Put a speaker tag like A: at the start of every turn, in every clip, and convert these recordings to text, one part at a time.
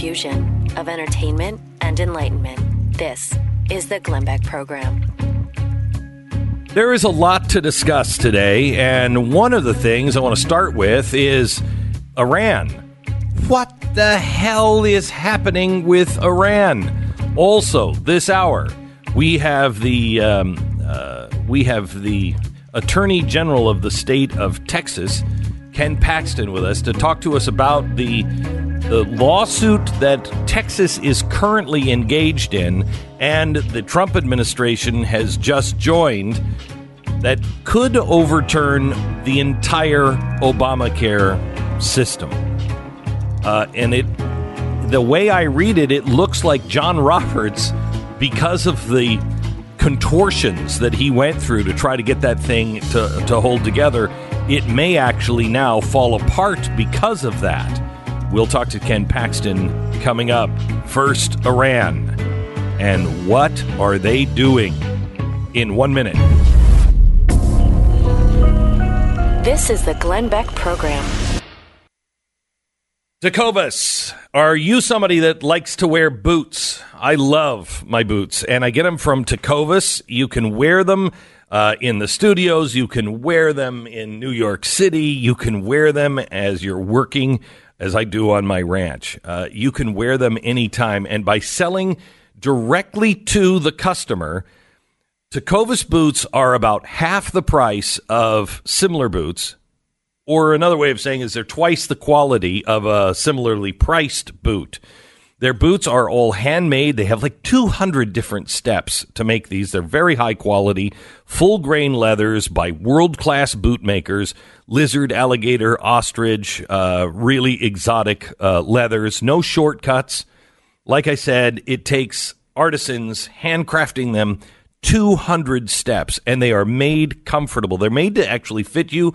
A: fusion of entertainment and enlightenment. This is the Glenn Beck Program.
B: There is a lot to discuss today, and one of the things I want to start with is Iran. What the hell is happening with Iran? Also, this hour, we have the um, uh, we have the Attorney General of the state of Texas, Ken Paxton, with us to talk to us about the the lawsuit that Texas is currently engaged in and the Trump administration has just joined that could overturn the entire Obamacare system. Uh, and it, the way I read it, it looks like John Roberts, because of the contortions that he went through to try to get that thing to, to hold together, it may actually now fall apart because of that. We'll talk to Ken Paxton coming up. First, Iran. And what are they doing? In one minute.
A: This is the Glenn Beck Program.
B: Tecovas, are you somebody that likes to wear boots? I love my boots, and I get them from Tecovas. You can wear them uh, in the studios. You can wear them in New York City. You can wear them as you're working as I do on my ranch. Uh, you can wear them anytime. And by selling directly to the customer, Tecovas boots are about half the price of similar boots. Or another way of saying is they're twice the quality of a similarly priced boot. Their boots are all handmade. They have like 200 different steps to make these. They're very high quality, full grain leathers by world class boot makers lizard, alligator, ostrich, uh, really exotic uh, leathers. No shortcuts. Like I said, it takes artisans handcrafting them 200 steps, and they are made comfortable. They're made to actually fit you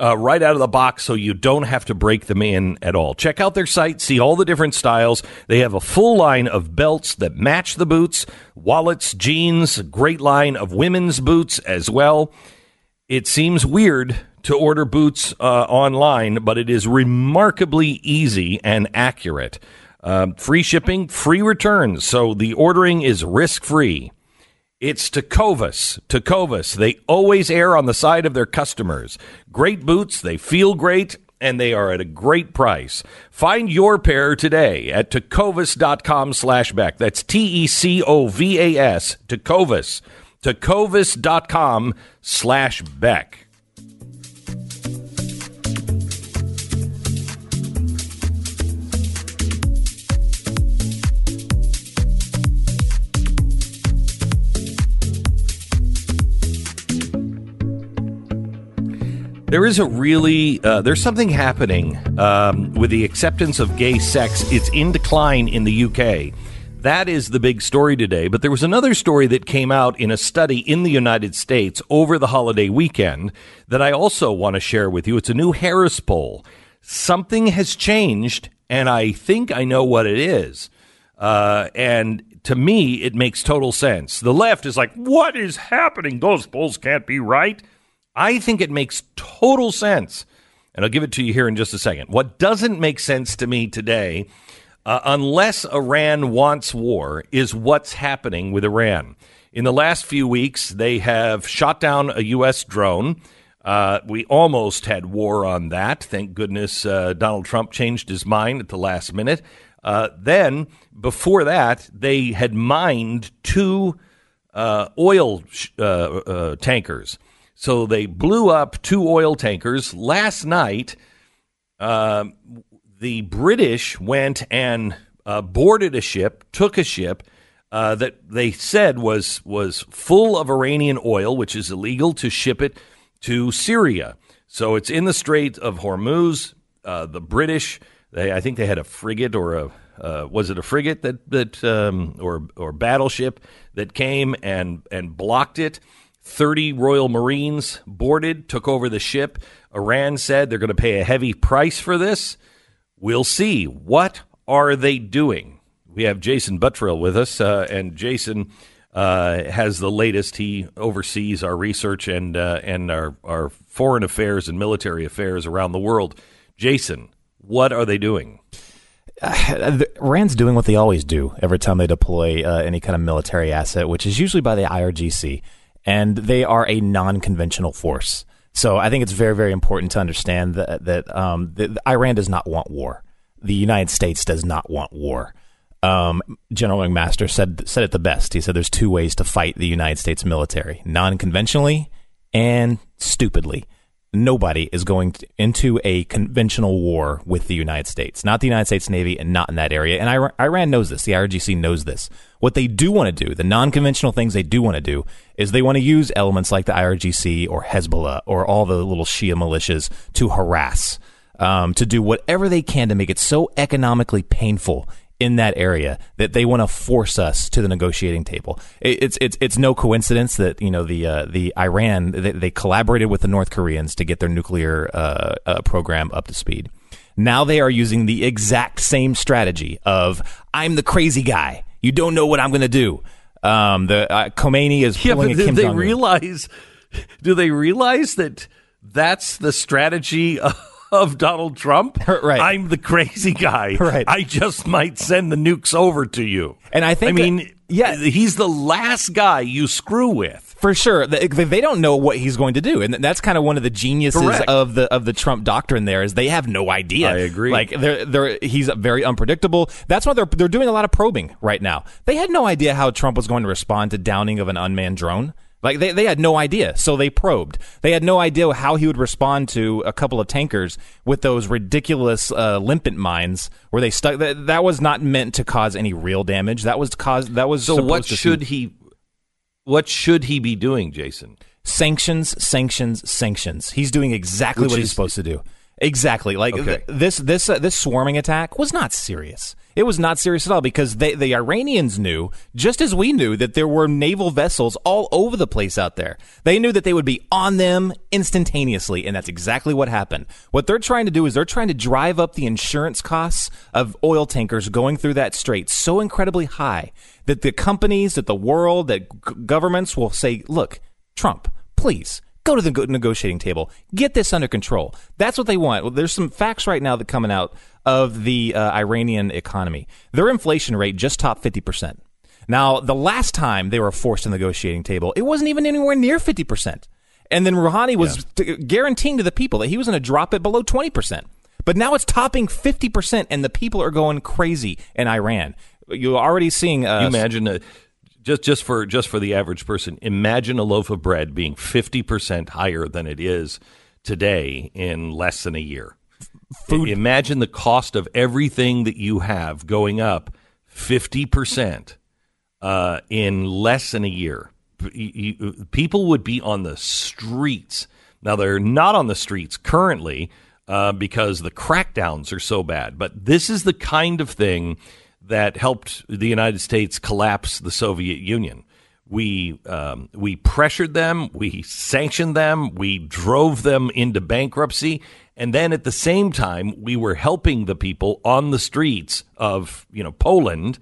B: uh, right out of the box so you don't have to break them in at all. Check out their site, see all the different styles. They have a full line of belts that match the boots, wallets, jeans, great line of women's boots as well. It seems weird to order boots uh, online, but it is remarkably easy and accurate. Uh, free shipping, free returns, so the ordering is risk free. It's Tecovas. Tecovas. They always err on the side of their customers. Great boots, they feel great, and they are at a great price. Find your pair today at tecovas.com slash Beck. That's T-E-C-O-V-A-S, Tecovas. Tecovas.com slash Beck. There is a really uh, there's something happening um, with the acceptance of gay sex. It's in decline in the UK. That is the big story today. But there was another story that came out in a study in the United States over the holiday weekend that I also want to share with you. It's a new Harris poll. Something has changed, and I think I know what it is. Uh, and to me, it makes total sense. The left is like, what is happening? Those polls can't be right. I think it makes total sense. And I'll give it to you here in just a second. What doesn't make sense to me today, uh, unless Iran wants war, is what's happening with Iran. In the last few weeks, they have shot down a U.S. drone. Uh, we almost had war on that. Thank goodness uh, Donald Trump changed his mind at the last minute. Uh, then, before that, they had mined two uh, oil sh- uh, tankers so they blew up two oil tankers. Last night, uh, the British went and uh, boarded a ship, took a ship uh, that they said was was full of Iranian oil, which is illegal to ship it to Syria. So it's in the Strait of Hormuz. Uh, the British, they, I think they had a frigate or a uh, was it a frigate that that um, or or battleship that came and and blocked it. 30 Royal Marines boarded, took over the ship. Iran said they're going to pay a heavy price for this. We'll see. What are they doing? We have Jason Buttrill with us, uh, and Jason uh, has the latest. He oversees our research and uh, and our, our foreign affairs and military affairs around the world. Jason, what are they doing?
C: Uh, Iran's doing what they always do every time they deploy uh, any kind of military asset, which is usually by the IRGC, and they are a non-conventional force. So I think it's very, very important to understand that that, um, that Iran does not want war. The United States does not want war. Um, General McMaster said said it the best. He said there's two ways to fight the United States military: non-conventionally and stupidly nobody is going to, into a conventional war with the United States, not the United States Navy, and not in that area. And Iran knows this. The IRGC knows this. What they do want to do, the non conventional things they do want to do, is they want to use elements like the IRGC or Hezbollah or all the little Shia militias to harass. Um, to do whatever they can to make it so economically painful in that area that they want to force us to the negotiating table. It's it's it's no coincidence that you know the uh, the Iran they, they, collaborated with the North Koreans to get their nuclear uh, uh, program up to speed. Now they are using the exact same strategy of I'm the crazy guy. You don't know what I'm going to do. Um, the uh, Khomeini is
B: yeah,
C: pulling
B: but
C: a Kim
B: they
C: Jong-un.
B: realize? Do they realize that that's the strategy? Of- of Donald Trump.
C: Right.
B: I'm the crazy guy.
C: Right.
B: I just might send the nukes over to you.
C: And I think
B: I mean,
C: yeah.
B: he's the last guy you screw with.
C: For sure, they, they don't know what he's going to do, and that's kind of one of the geniuses
B: Correct.
C: of the of the Trump doctrine. There is they have no idea.
B: I agree.
C: Like they're they're he's very unpredictable. That's why they're they're doing a lot of probing right now. They had no idea how Trump was going to respond to downing of an unmanned drone. Like they, they had no idea, so they probed. They had no idea how he would respond to a couple of tankers with those ridiculous uh, limpet mines where they stuck. That, that was not meant to cause any real damage. That was cause. That was
B: So what should he? What should he be doing, Jason?
C: sanctions, sanctions, sanctions. He's doing exactly
B: Which
C: what
B: is-
C: he's supposed to do. Exactly. Like
B: Okay.
C: th- this this uh, this swarming attack was not serious. It was not serious at all because they, the Iranians knew, just as we knew, that there were naval vessels all over the place out there. They knew that they would be on them instantaneously, and that's exactly what happened. What they're trying to do is they're trying to drive up the insurance costs of oil tankers going through that strait so incredibly high that the companies, that the world, that g- governments will say, look, Trump, please go to the negotiating table. Get this under control. That's what they want. Well, there's some facts right now that coming out of the uh, Iranian economy. Their inflation rate just topped 50%. Now, the last time they were forced to the negotiating table, it wasn't even anywhere near 50%. And then Rouhani was t- guaranteeing to the people that he was going to drop it below 20%. But now it's topping 50%, and the people are going crazy in Iran. You're already seeing. Uh,
B: you imagine a, just just for just for the average person, imagine a loaf of bread being fifty percent higher than it is today in less than a year.
C: Food-
B: Imagine the cost of everything that you have going up fifty percent uh, in less than a year. People would be on the streets. Now they're not on the streets currently uh, because the crackdowns are so bad. But this is the kind of thing that helped the United States collapse the Soviet Union. We um, we pressured them, we sanctioned them, we drove them into bankruptcy, and then at the same time, we were helping the people on the streets of you know Poland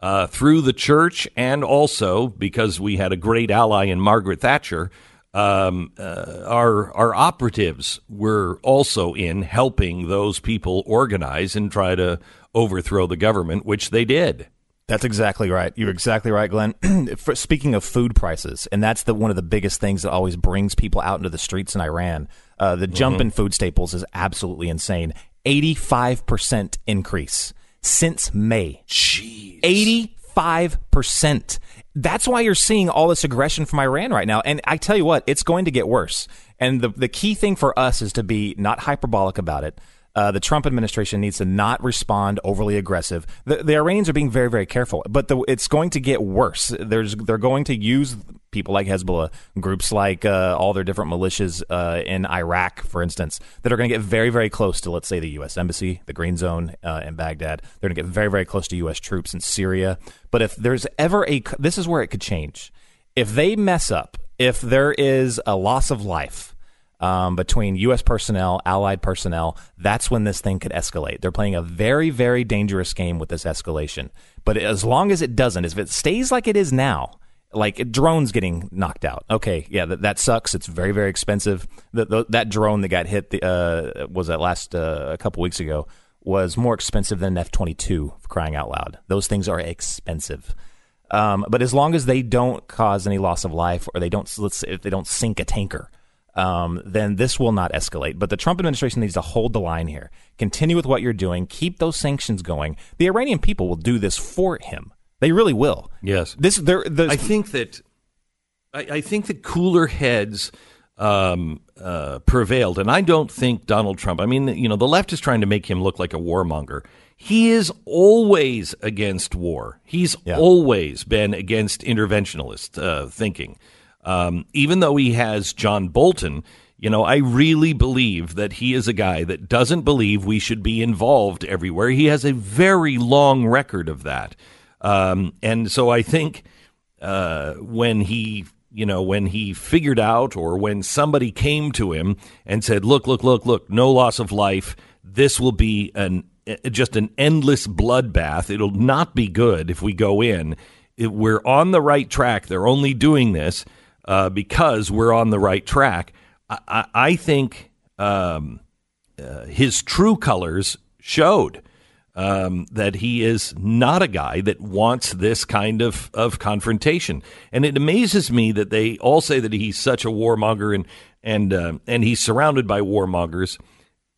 B: uh, through the church, and also because we had a great ally in Margaret Thatcher. Um, uh, our our operatives were also in helping those people organize and try to overthrow the government, which they did.
C: That's exactly right. You're exactly right, Glenn. For, speaking of food prices, and that's the one of the biggest things that always brings people out into the streets in Iran. Uh, the jump in food staples is absolutely insane. Eighty-five percent increase since May.
B: Jeez.
C: Eighty-five percent. That's why you're seeing all this aggression from Iran right now. And I tell you what, it's going to get worse. And the the key thing for us is to be not hyperbolic about it. Uh, the Trump administration needs to not respond overly aggressive. The, the Iranians are being very, very careful, but the, it's going to get worse. There's, they're going to use people like Hezbollah, groups like uh, all their different militias uh, in Iraq, for instance, that are going to get very, very close to, let's say, the U.S. Embassy, the Green Zone uh, in Baghdad. They're going to get very, very close to U.S. troops in Syria. But if there's ever a, this is where it could change. If they mess up, if there is a loss of life, um, between U.S. personnel, allied personnel, that's when this thing could escalate. They're playing a very, very dangerous game with this escalation. But as long as it doesn't, if it stays like it is now, like drones getting knocked out. Okay, yeah, that, that sucks. It's very, very expensive. The, the, that drone that got hit the, uh, was that last uh, a couple weeks ago was more expensive than an F 22 crying out loud. Those things are expensive. Um, but as long as they don't cause any loss of life or they don't, let's if they don't sink a tanker, um, then this will not escalate. But the Trump administration needs to hold the line here. Continue with what you're doing. Keep those sanctions going. The Iranian people will do this for him. They really will.
B: Yes.
C: This. There.
B: I think that. I, I think that cooler heads um, uh, prevailed, and I don't think Donald Trump. I mean, you know, the left is trying to make him look like a warmonger. He is always against war. He's
C: Yeah.
B: always been against interventionist uh, thinking. Um, even though he has John Bolton, you know, I really believe that he is a guy that doesn't believe we should be involved everywhere. He has a very long record of that. Um, and so I think uh, when he, you know, when he figured out or when somebody came to him and said, look, look, look, look, no loss of life. This will be an just an endless bloodbath. It'll not be good if we go in. We're on the right track. They're only doing this uh, because we're on the right track. I, I, think um, uh, his true colors showed um, that he is not a guy that wants this kind of, of confrontation. And it amazes me that they all say that he's such a warmonger and and uh, and he's surrounded by warmongers.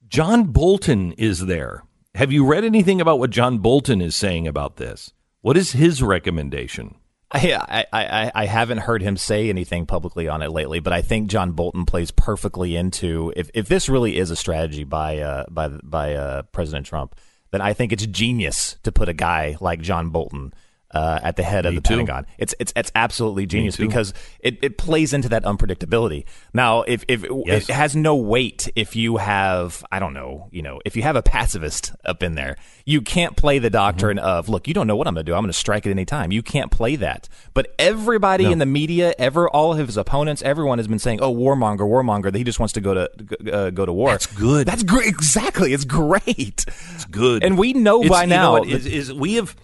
B: John Bolton is there. Have you read anything about what John Bolton is saying about this? What is his recommendation?
C: I, I, I, haven't heard him say anything publicly on it lately, but I think John Bolton plays perfectly into if, if this really is a strategy by uh, by by uh, President Trump, then I think it's genius to put a guy like John Bolton uh, at the head of the
B: too.
C: Pentagon. It's it's it's absolutely genius because it, it plays into that unpredictability. Now, if if
B: Yes.
C: it has no weight if you have I don't know you know if you have a pacifist up in there, you can't play the doctrine
B: Mm-hmm.
C: of look you don't know what I'm going to do I'm going to strike at any time. You can't play that. But everybody in the media, ever all of his opponents, everyone has been saying, "Oh, warmonger, warmonger." That he just wants to go to uh, go to war.
B: That's good.
C: That's great. Exactly. It's great.
B: It's good.
C: And we know
B: It's-
C: by
B: know
C: now
B: is, is we have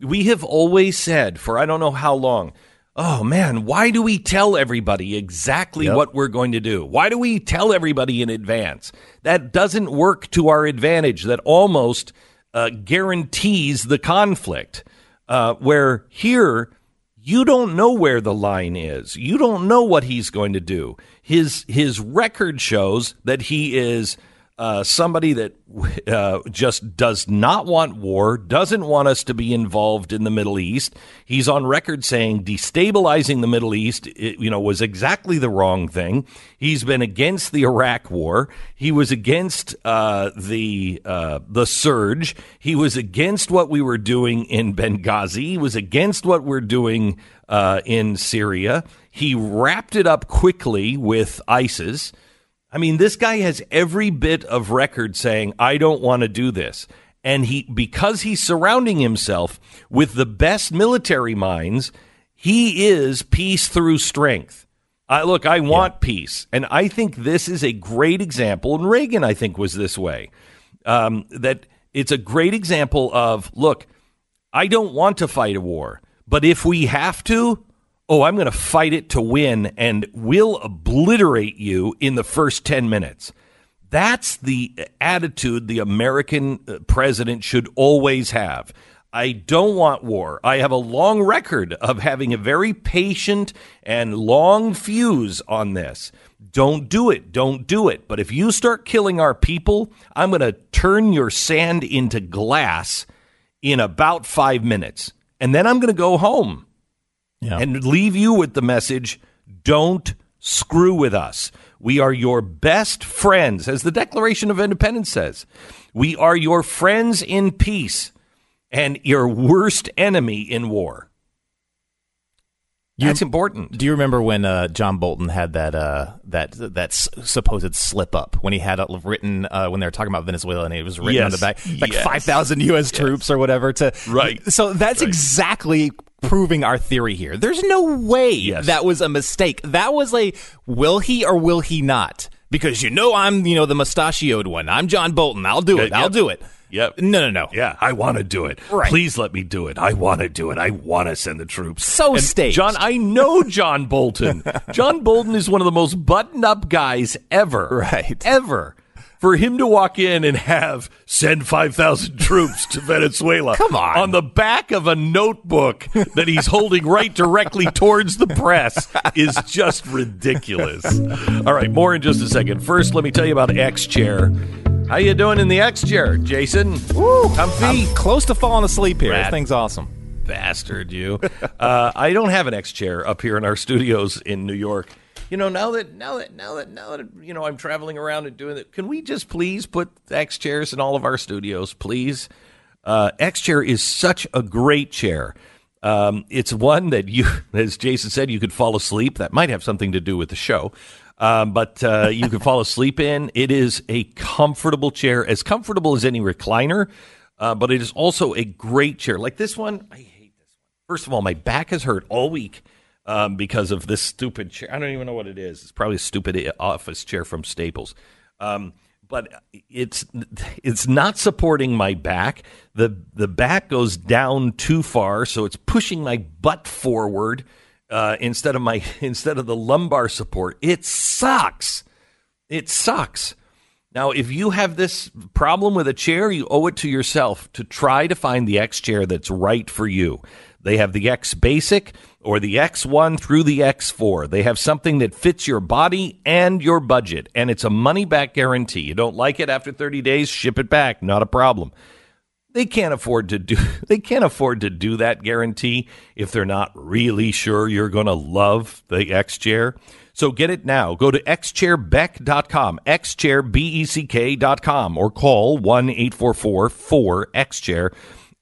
B: we have always said for I don't know how long. Oh man, why do we tell everybody exactly
C: Yep.
B: what we're going to do? Why do we tell everybody in advance? That doesn't work to our advantage. That almost uh, guarantees the conflict. Uh, where here you don't know where the line is. You don't know what he's going to do. His his record shows that he is uh, somebody that uh, just does not want war, doesn't want us to be involved in the Middle East. He's on record saying destabilizing the Middle East, it, you know, was exactly the wrong thing. He's been against the Iraq War. He was against uh, the uh, the surge. He was against what we were doing in Benghazi. He was against what we're doing uh, in Syria. He wrapped it up quickly with ISIS. I mean, this guy has every bit of record saying, I don't want to do this. And he, because he's surrounding himself with the best military minds, he is peace through strength. I look, I want peace. And I think this is a great example. And Reagan, I think, was this way. Um, that it's a great example of, look, I don't want to fight a war, but if we have to, oh, I'm going to fight it to win and we'll obliterate you in the first 10 minutes. That's the attitude the American uh, president should always have. I don't want war. I have a long record of having a very patient and long fuse on this. Don't do it. Don't do it. But if you start killing our people, I'm going to turn your sand into glass in about five minutes. And then I'm going to go home
C: Yeah.
B: and leave you with the message don't screw with us. We are your best friends, as the Declaration of Independence says. We are your friends in peace and your worst enemy in war. That's important.
C: Do you remember when uh, John Bolton had that uh, that that s- supposed slip up when he had it written uh, when they were talking about Venezuela and it was written on the back like
B: Yes.
C: five thousand U.S. troops or whatever to
B: Right.
C: So that's
B: Right.
C: exactly proving our theory here. There's no way
B: Yes.
C: that was a mistake. That was a will he or will he not? Because you know I'm you know the mustachioed one. I'm John Bolton. I'll do it. I'll
B: yep.
C: do it.
B: Yep.
C: No, no, no.
B: Yeah, I want to do it.
C: Right.
B: Please let me do it. I want to do it. I want to send the troops.
C: So
B: And
C: staged.
B: John, I know John Bolton. John Bolton is one of the most buttoned up guys ever.
C: Right.
B: Ever. For him to walk in and have send 5,000 troops to Venezuela.
C: Come on.
B: On the back of a notebook that he's holding right directly towards the press is just ridiculous. All right, more in just a second. First, let me tell you about X Chair. How you doing in the X Chair, Jason?
C: Woo,
B: Comfy?
C: I'm close to falling asleep here.
B: Rat.
C: This thing's awesome.
B: bastard you uh, i don't have an x chair up here in our studios in new york you know now that now that now that now that you know i'm traveling around and doing it can we just please put x chairs in all of our studios please? Uh, x chair is such a great chair. Um, it's one that you as jason said you could fall asleep. That might have something to do with the show. Um, but uh, you can fall asleep in. It is a comfortable chair as comfortable as any recliner uh, but it is also a great chair. Like this one i hate this one. First of all my back has hurt all week um, because of this stupid chair i don't even know what it is it's probably a stupid office chair from staples um, but it's it's not supporting my back. the The back goes down too far, so it's pushing my butt forward uh, instead of my instead of the lumbar support. It sucks. It sucks. Now, if you have this problem with a chair, you owe it to yourself to try to find the X chair that's right for you. They have the X Basic or the X1 through the X4. They have something that fits your body and your budget, and it's a money back guarantee. You don't like it after 30 days, ship it back, not a problem. They can't afford to do they can't afford to do that guarantee if they're not really sure you're going to love the X chair. So get it now. Go to xchairbeck.com, xchairbeck.com or call 1-844-4XChair.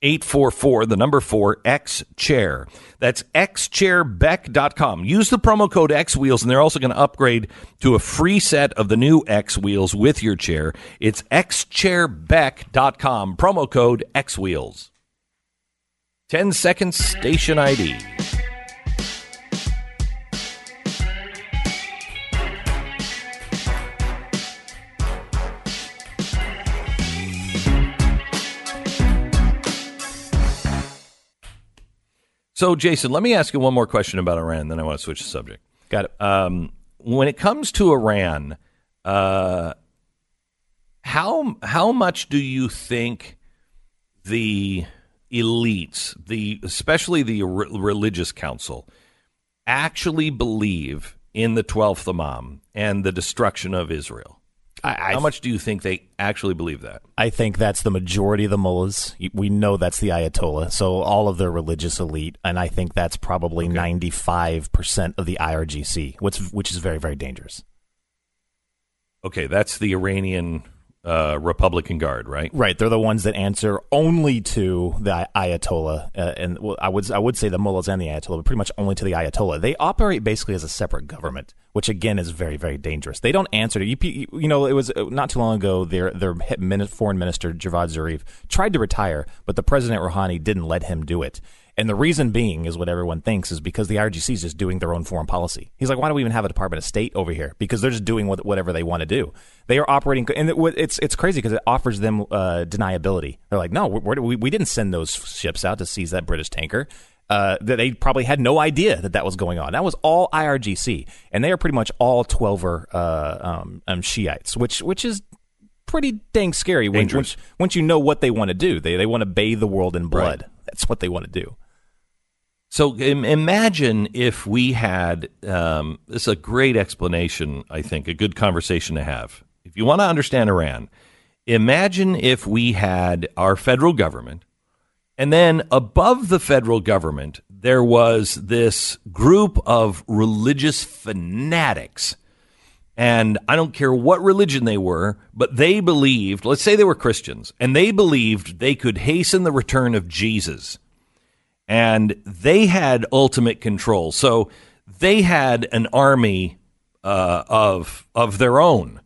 B: 844, the number 4, X Chair. That's xchairbeck.com. Use the promo code X Wheels, and they're also going to upgrade to a free set of the new X Wheels with your chair. It's xchairbeck.com, promo code X Wheels. 10 seconds, station ID. So, Jason, let me ask you one more question about Iran, then I want to switch the subject.
C: Got it.
B: Um, when it comes to Iran, uh, how how much do you think the elites, the especially the re- religious council, actually believe in the twelfth Imam and the destruction of Israel?
C: I, I
B: How much do you think they actually believe that?
C: I think that's the majority of the mullahs. We know that's the Ayatollah, so all of their religious elite, and I think that's probably ninety five percent of the IRGC, which which is very very dangerous.
B: Okay, that's the Iranian uh, Republican Guard, right?
C: Right, they're the ones that answer only to the Ayatollah, uh, and well, I would I would say the mullahs and the Ayatollah, but pretty much only to the Ayatollah. They operate basically as a separate government, which again is very very dangerous. They don't answer to you. You know, it was uh, not too long ago. Their their foreign minister Javad Zarif tried to retire, but the president Rouhani didn't let him do it. And the reason being is what everyone thinks is because the IRGC is just doing their own foreign policy. He's like, why do we even have a Department of State over here? Because they're just doing what, whatever they want to do. They are operating, and it, it's it's crazy because it offers them uh, deniability. They're like, no, we we didn't send those ships out to seize that British tanker. Uh, that they probably had no idea that that was going on. That was all IRGC, and they are pretty much all Twelver uh, um, um, Shiites, which which is pretty dang scary when, once, once you know what they want to do. They they want to bathe the world in blood.
B: Right.
C: That's what they want to do.
B: So Im- imagine if we had um, this is a great explanation. I think a good conversation to have. If you want to understand Iran, imagine if we had our federal government, and then above the federal government there was this group of religious fanatics. And I don't care what religion they were, but they believed, let's say they were Christians, and they believed they could hasten the return of Jesus and they had ultimate control. So they had an army uh, of of their own,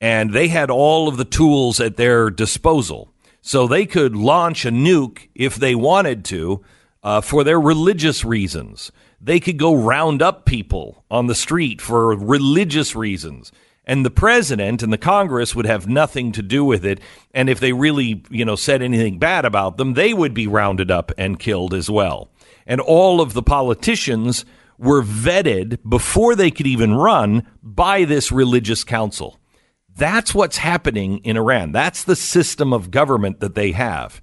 B: and they had all of the tools at their disposal. So they could launch a nuke if they wanted to uh, for their religious reasons. They could go round up people on the street for religious reasons and the president and the Congress would have nothing to do with it. And if they really, you know, said anything bad about them, they would be rounded up and killed as well. And all of the politicians were vetted before they could even run by this religious council. That's what's happening in Iran. That's the system of government that they have.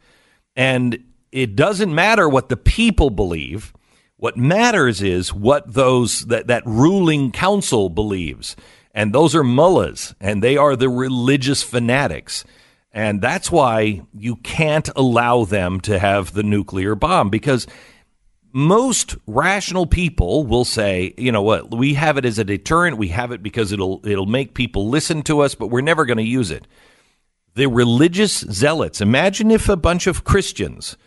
B: And it doesn't matter what the people believe. What matters is what those that, that ruling council believes. And those are mullahs, and they are the religious fanatics. And that's why you can't allow them to have the nuclear bomb because most rational people will say, you know what, we have it as a deterrent, we have it because it'll it'll make people listen to us, but we're never going to use it. The religious zealots. Imagine if a bunch of Christians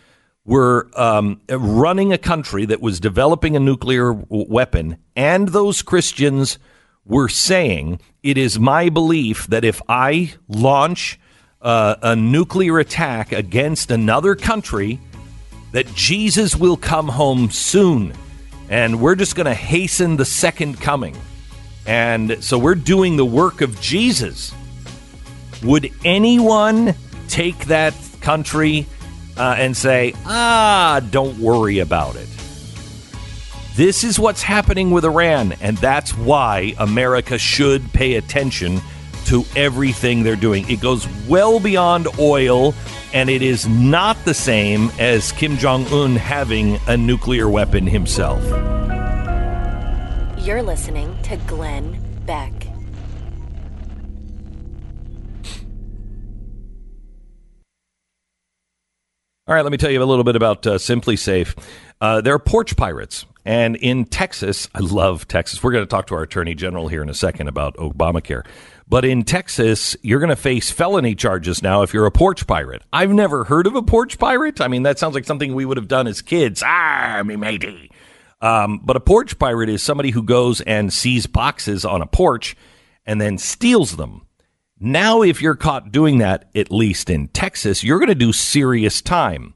B: were um, running a country that was developing a nuclear weapon, and those Christians were saying, "It is my belief that if I launch uh, a nuclear attack against another country." that Jesus will come home soon, and we're just going to hasten the second coming. And so we're doing the work of Jesus. Would anyone take that country uh, and say, ah, don't worry about it? This is what's happening with Iran, and that's why America should pay attention to everything they're doing. It goes well beyond oil and it is not the same as Kim Jong un having a nuclear weapon himself.
A: You're listening to Glenn Beck.
B: All right, let me tell you a little bit about uh, SimpliSafe. Uh, they're porch pirates. And in Texas, I love Texas. We're going to talk to our attorney general here in a second about Obamacare. But in Texas, you're going to face felony charges now if you're a porch pirate. I've never heard of a porch pirate. I mean, that sounds like something we would have done as kids. Ah, me matey. Um, but a porch pirate is somebody who goes and sees boxes on a porch and then steals them. Now, if you're caught doing that, at least in Texas, you're going to do serious time.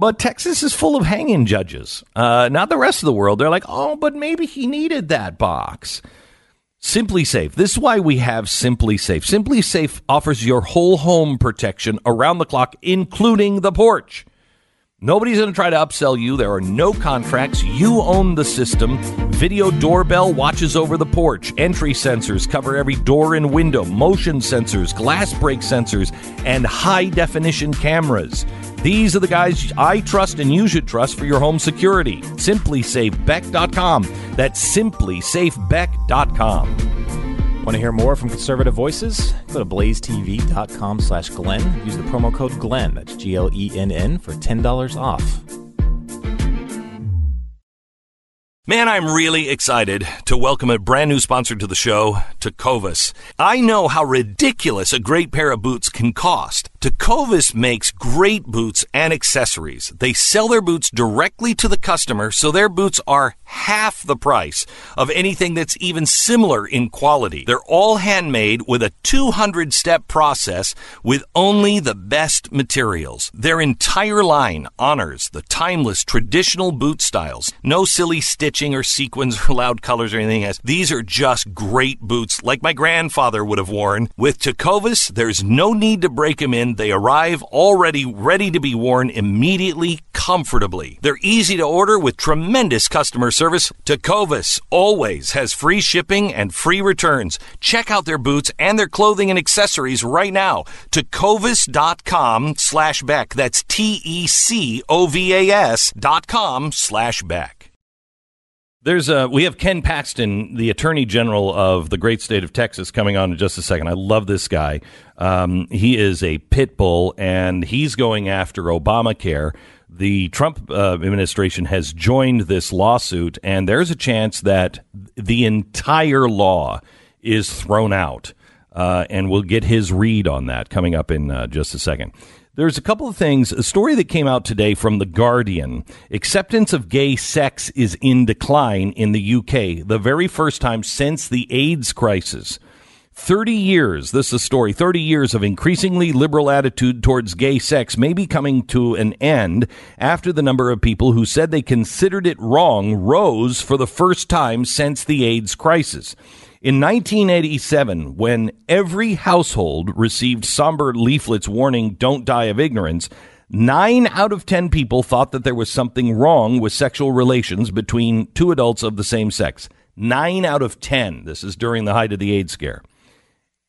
B: But Texas is full of hanging judges, uh, not the rest of the world. They're like, oh, but maybe he needed that box. SimpliSafe. This is why we have SimpliSafe. Simply Safe offers your whole home protection around the clock, including the porch. Nobody's going to try to upsell you. There are no contracts. You own the system. Video doorbell watches over the porch. Entry sensors cover every door and window. Motion sensors, glass break sensors, and high definition cameras. These are the guys I trust and you should trust for your home security. SimpliSafeBeck.com. That's SimpliSafeBeck.com.
C: Want to hear more from conservative voices? Go to blazetv.com slash Glenn. Use the promo code Glenn, that's G L E N N, for $10 off.
B: Man, I'm really excited to welcome a brand new sponsor to the show, Tecovas. I know how ridiculous a great pair of boots can cost. Tecovas makes great boots and accessories. They sell their boots directly to the customer, so their boots are half the price of anything that's even similar in quality. They're all handmade with a 200 step process with only the best materials. Their entire line honors the timeless traditional boot styles. No silly stitching or sequins or loud colors or anything else. These are just great boots like my grandfather would have worn. With Tecovas, there's no need to break them in they arrive already ready to be worn immediately, comfortably. They're easy to order with tremendous customer service. Tecovas always has free shipping and free returns. Check out their boots and their clothing and accessories right now. Tecovas.com slash Beck. That's T-E-C-O-V-A-S dot com slash Beck. There's a, we have Ken Paxton, the Attorney General of the great state of Texas, coming on in just a second. I love this guy. Um, he is a pit bull, and he's going after Obamacare. The Trump uh, administration has joined this lawsuit, and there's a chance that the entire law is thrown out. Uh, and we'll get his read on that coming up in uh, just a second. There's a couple of things. A story that came out today from The Guardian. Acceptance of gay sex is in decline in the UK, the very first time since the AIDS crisis. 30 years, this is a story, 30 years of increasingly liberal attitude towards gay sex may be coming to an end after the number of people who said they considered it wrong rose for the first time since the AIDS crisis. In 1987, when every household received somber leaflets warning, don't die of ignorance, nine out of 10 people thought that there was something wrong with sexual relations between two adults of the same sex. Nine out of 10. This is during the height of the AIDS scare.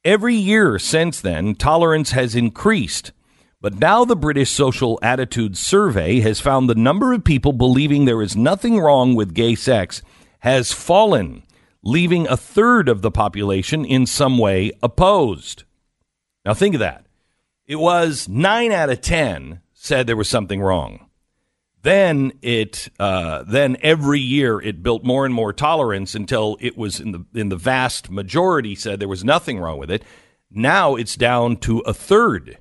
B: Every year since then, tolerance has increased. But now the British Social Attitudes Survey has found the number of people believing there is nothing wrong with gay sex has fallen, leaving a third of the population in some way opposed. Now think of that. It was 9 out of 10 said there was something wrong. Then it uh, then every year it built more and more tolerance until it was in the in the vast majority said there was nothing wrong with it. Now it's down to a third.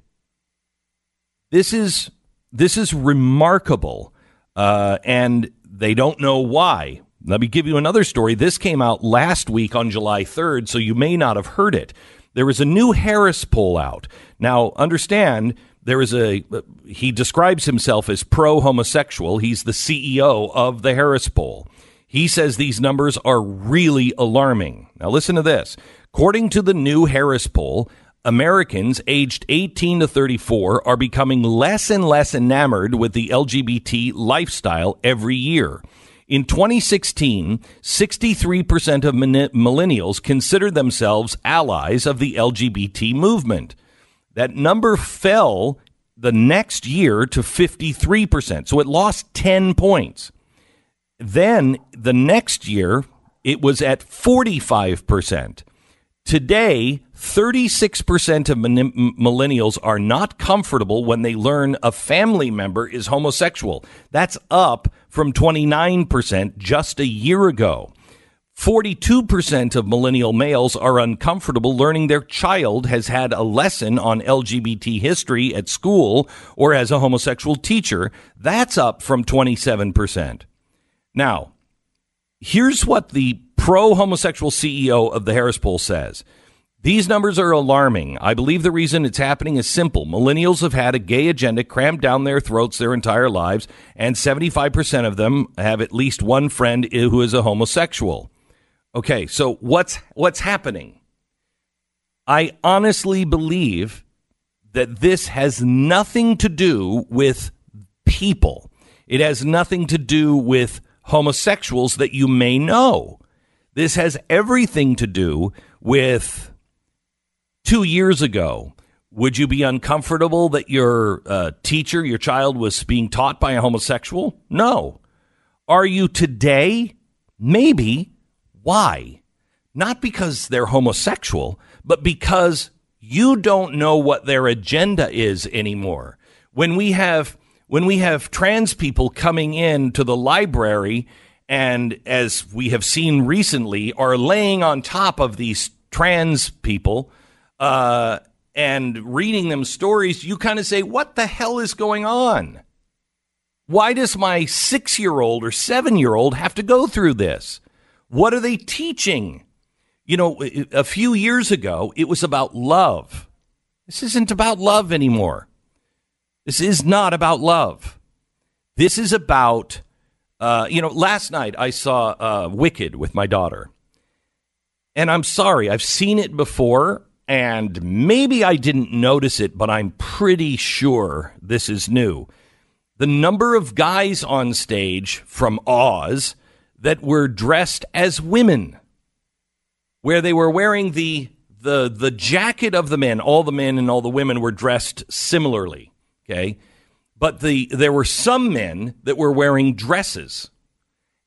B: This is this is remarkable, uh, and they don't know why. Let me give you another story. This came out last week on July 3rd, so you may not have heard it. There is a new Harris poll out. Now, understand there is a he describes himself as pro homosexual. He's the CEO of the Harris poll. He says these numbers are really alarming. Now listen to this. According to the new Harris poll, Americans aged 18 to 34 are becoming less and less enamored with the LGBT lifestyle every year. In 2016, 63% of millennials considered themselves allies of the LGBT movement. That number fell the next year to 53%. So it lost 10 points. Then the next year, it was at 45%. Today, 36% of millennials are not comfortable when they learn a family member is homosexual. That's up from 29% just a year ago. 42% of millennial males are uncomfortable learning their child has had a lesson on LGBT history at school or as a homosexual teacher. That's up from 27%. Now, here's what the pro homosexual CEO of the Harris poll says. These numbers are alarming. I believe the reason it's happening is simple. Millennials have had a gay agenda crammed down their throats their entire lives, and 75% of them have at least one friend who is a homosexual. Okay, so what's what's happening? I honestly believe that this has nothing to do with people. It has nothing to do with homosexuals that you may know. This has everything to do with two years ago. Would you be uncomfortable that your uh, teacher, your child, was being taught by a homosexual? No. Are you today? Maybe. Why? Not because they're homosexual, but because you don't know what their agenda is anymore. When we have when we have trans people coming in to the library and as we have seen recently are laying on top of these trans people uh, and reading them stories, you kind of say, "What the hell is going on?" Why does my six year old or seven year old have to go through this? What are they teaching? You know, a few years ago, it was about love. This isn't about love anymore. This is not about love. This is about, uh, you know, last night I saw uh, Wicked with my daughter. And I'm sorry, I've seen it before, and maybe I didn't notice it, but I'm pretty sure this is new. The number of guys on stage from Oz that were dressed as women, where they were wearing the the the jacket of the men. All the men and all the women were dressed similarly. Okay, but the there were some men that were wearing dresses,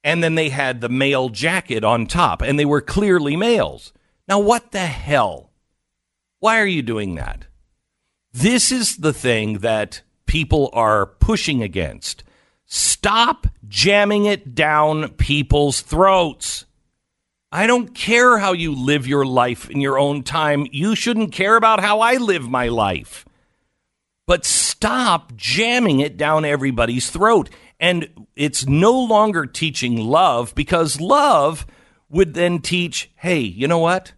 B: and then they had the male jacket on top, and they were clearly males. Now, what the hell? Why are you doing that? This is the thing that people are pushing against. Stop jamming it down people's throats. I don't care how you live your life in your own time. You shouldn't care about how I live my life. But stop jamming it down everybody's throat. And it's no longer teaching love because love would then teach hey, you know what?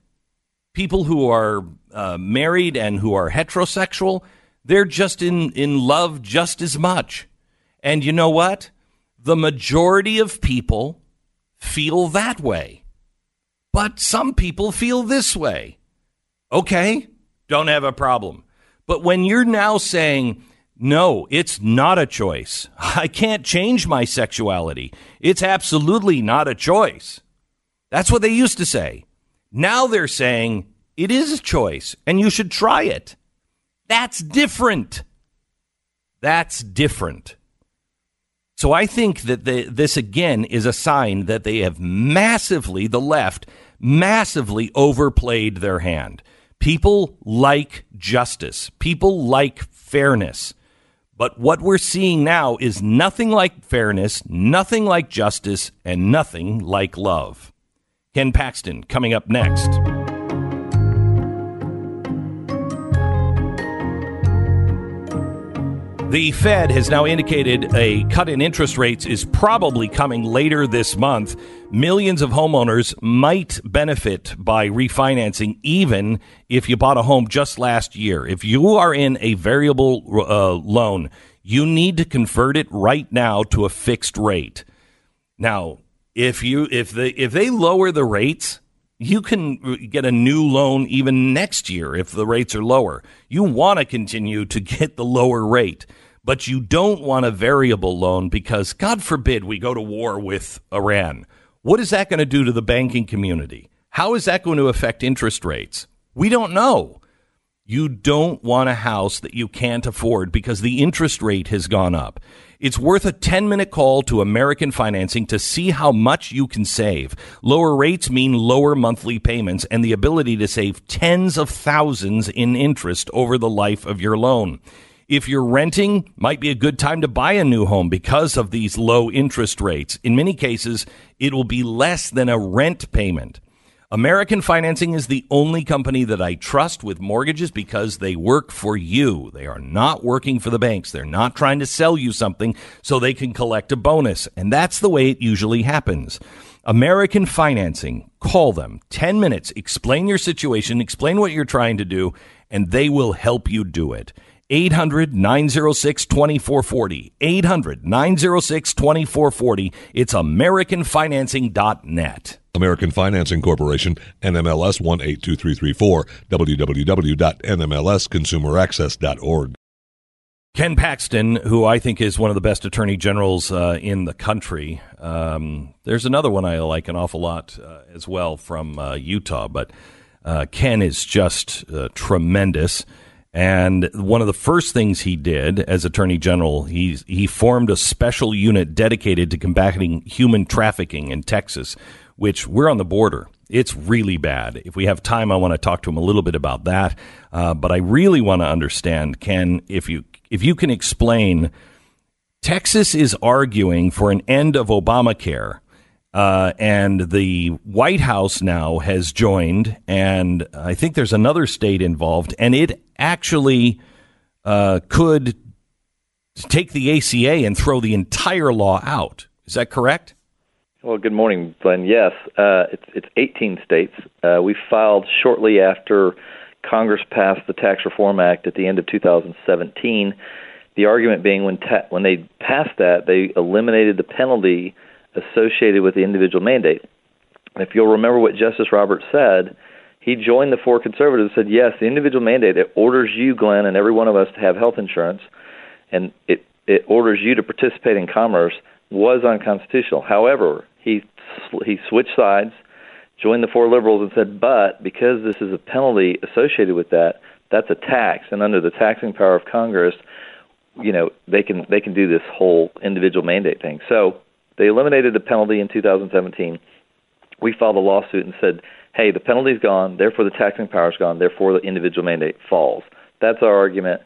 B: People who are uh, married and who are heterosexual, they're just in, in love just as much. And you know what? The majority of people feel that way. But some people feel this way. Okay, don't have a problem. But when you're now saying, no, it's not a choice. I can't change my sexuality. It's absolutely not a choice. That's what they used to say. Now they're saying It is a choice, and you should try it. That's different. That's different. So I think that the, this again is a sign that they have massively, the left, massively overplayed their hand. People like justice, people like fairness. But what we're seeing now is nothing like fairness, nothing like justice, and nothing like love. Ken Paxton coming up next. The Fed has now indicated a cut in interest rates is probably coming later this month. Millions of homeowners might benefit by refinancing, even if you bought a home just last year. If you are in a variable uh, loan, you need to convert it right now to a fixed rate. Now, if you if they if they lower the rates, you can get a new loan even next year if the rates are lower. You want to continue to get the lower rate, but you don't want a variable loan because, God forbid, we go to war with Iran. What is that going to do to the banking community? How is that going to affect interest rates? We don't know. You don't want a house that you can't afford because the interest rate has gone up. It's worth a 10 minute call to American Financing to see how much you can save. Lower rates mean lower monthly payments and the ability to save tens of thousands in interest over the life of your loan. If you're renting, might be a good time to buy a new home because of these low interest rates. In many cases, it will be less than a rent payment. American Financing is the only company that I trust with mortgages because they work for you. They are not working for the banks. They're not trying to sell you something so they can collect a bonus. And that's the way it usually happens. American Financing, call them 10 minutes, explain your situation, explain what you're trying to do, and they will help you do it. 800 906 2440. 800 906 2440. It's AmericanFinancing.net.
D: American Financing Corporation, NMLS 182334, www.nmlsconsumeraccess.org.
B: Ken Paxton, who I think is one of the best attorney generals uh, in the country. Um, there's another one I like an awful lot uh, as well from uh, Utah, but uh, Ken is just uh, tremendous. And one of the first things he did as Attorney General, he, he formed a special unit dedicated to combating human trafficking in Texas, which we're on the border. It's really bad. If we have time, I want to talk to him a little bit about that. Uh, but I really want to understand, Ken, if you if you can explain, Texas is arguing for an end of Obamacare. Uh, and the White House now has joined, and I think there's another state involved, and it actually uh, could take the ACA and throw the entire law out. Is that correct?
E: Well, good morning, Glenn. Yes, uh, it's, it's 18 states. Uh, we filed shortly after Congress passed the Tax Reform Act at the end of 2017. The argument being when ta- when they passed that, they eliminated the penalty associated with the individual mandate. If you'll remember what Justice Roberts said, he joined the four conservatives and said, yes, the individual mandate, it orders you, Glenn, and every one of us to have health insurance, and it, it orders you to participate in commerce, was unconstitutional. However, he, he switched sides, joined the four liberals, and said, but because this is a penalty associated with that, that's a tax, and under the taxing power of Congress, you know, they can they can do this whole individual mandate thing. So they eliminated the penalty in 2017. We filed a lawsuit and said, hey, the penalty's gone, therefore the taxing power's gone, therefore the individual mandate falls. That's our argument.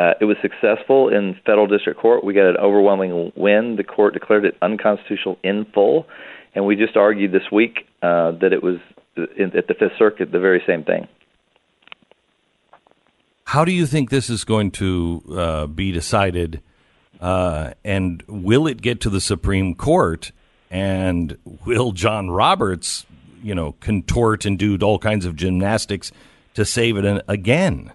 E: Uh, it was successful in federal district court. We got an overwhelming win. The court declared it unconstitutional in full, and we just argued this week uh, that it was in, at the Fifth Circuit the very same thing.
B: How do you think this is going to uh, be decided? Uh, and will it get to the Supreme Court? And will John Roberts, you know, contort and do all kinds of gymnastics to save it again?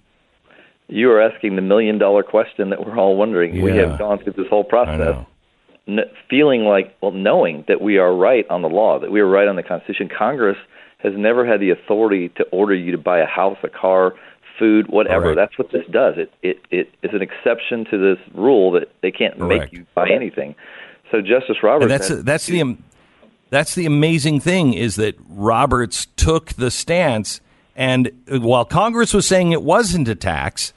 E: You are asking the million dollar question that we're all wondering.
B: Yeah.
E: We have gone through this whole process n- feeling like, well, knowing that we are right on the law, that we are right on the Constitution. Congress has never had the authority to order you to buy a house, a car, food, whatever.
B: Correct.
E: That's what this does. It it it is an exception to this rule that they can't
B: Correct.
E: make you buy anything. So Justice Roberts,
B: And that's
E: has-
B: that's the that's the amazing thing is that Roberts took the stance And while Congress was saying it wasn't a tax,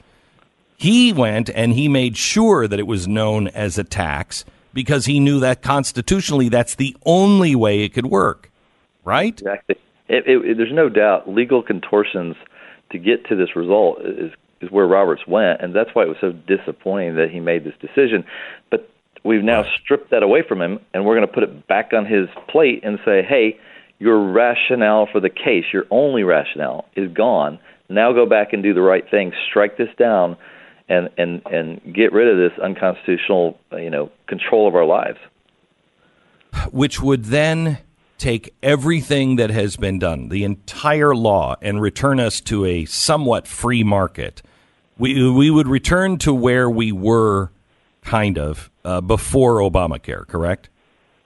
B: he went and he made sure that it was known as a tax because he knew that constitutionally that's the only way it could work. Right?
E: Exactly. It, it, there's no doubt legal contortions to get to this result is is where Roberts went, and that's why it was so disappointing that he made this decision. But we've now stripped that away from him, and we're going to put it back on his plate and say, hey, your rationale for the case, your only rationale, is gone. Now go back and do the right thing. Strike this down, and and and get rid of this unconstitutional, you know, control of our lives.
B: Which would then take everything that has been done, the entire law, and return us to a somewhat free market. We, we would return to where we were kind of uh, before Obamacare, correct?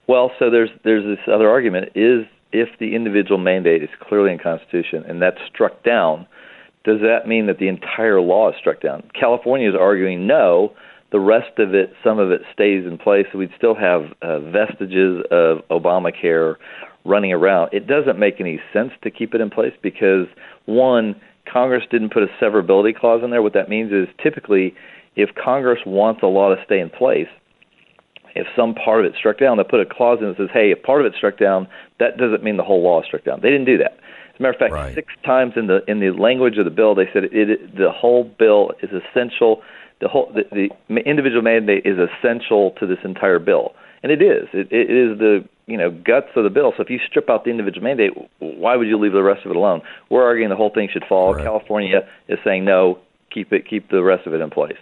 E: Well, so there's there's this other argument is if the individual mandate is clearly in Constitution and that's struck down, does that mean that the entire law is struck down? California is arguing no, the rest of it, some of it stays in place. So we'd still have uh, vestiges of Obamacare running around. It doesn't make any sense to keep it in place because, one, Congress didn't put a severability clause in there. What that means is typically, if Congress wants a law to stay in place, if some part of it struck down, they put a clause in that says, hey, if part of it struck down, that doesn't mean the whole law is struck down. They didn't do that. As a matter of fact,
B: right.
E: six times in the in the language of the bill, they said it, it, the whole bill is essential the whole the, the individual mandate is essential to this entire bill, and it is. It, it is the you know guts of the bill. So if you strip out the individual mandate, why would you leave the rest of it alone? We're arguing the whole thing should fall.
B: Right.
E: California is saying no, keep it, keep the rest of it in place.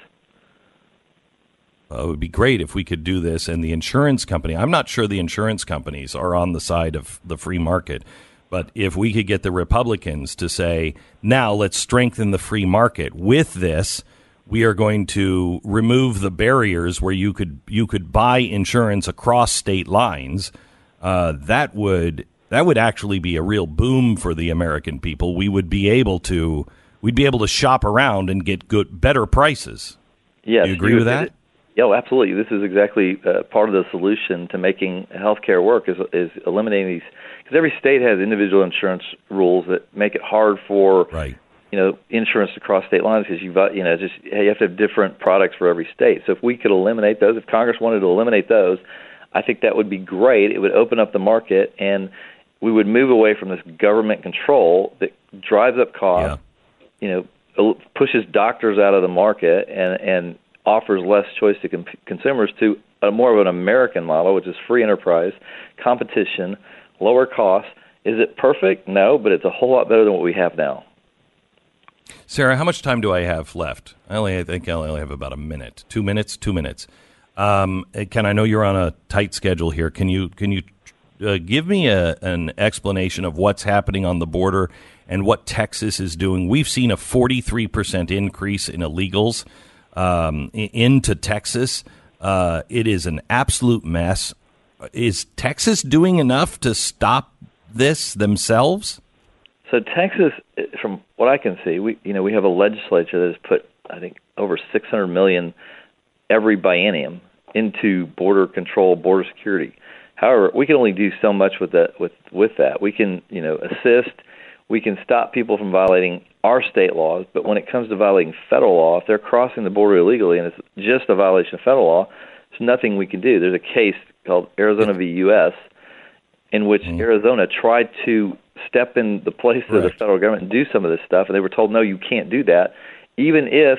B: Uh, it would be great if we could do this. And the insurance company, I'm not sure the insurance companies are on the side of the free market. But if we could get the Republicans to say, now let's strengthen the free market with this, we are going to remove the barriers where you could you could buy insurance across state lines. Uh, that would that would actually be a real boom for the American people. We would be able to we'd be able to shop around and get good better prices.
E: Yes,
B: Do you agree
E: you,
B: with that?
E: Yeah, well, absolutely. This is exactly uh, part of the solution to making healthcare work is is eliminating these because every state has individual insurance rules that make it hard for
B: right
E: you know insurance across state lines because you've you know just hey, you have to have different products for every state. So if we could eliminate those, if Congress wanted to eliminate those, I think that would be great. It would open up the market and we would move away from this government control that drives up costs.
B: Yeah.
E: You know, pushes doctors out of the market and and offers less choice to com- consumers to a more of an American model, which is free enterprise, competition, lower costs. Is it perfect? No, but it's a whole lot better than what we have now.
B: Sarah, how much time do I have left? I only I think I only have about a minute. Two minutes. Two minutes. Um, Ken, I know you're on a tight schedule here. Can you can you uh, give me a, an explanation of what's happening on the border and what Texas is doing? We've seen a 43 percent increase in illegals um, into Texas. Uh, it is an absolute mess. Is Texas doing enough to stop this themselves?
E: So Texas, from what I can see, we you know we have a legislature that has put I think over 600 million every biennium into border control, border security. However, we can only do so much with that. With with that, we can you know assist. We can stop people from violating our state laws, but when it comes to violating federal law, if they're crossing the border illegally and it's just a violation of federal law, there's nothing we can do. There's a case called Arizona v. U.S. in which mm-hmm. Arizona tried to step in the place of the federal government and do some of this stuff, and they were told, no, you can't do that, even if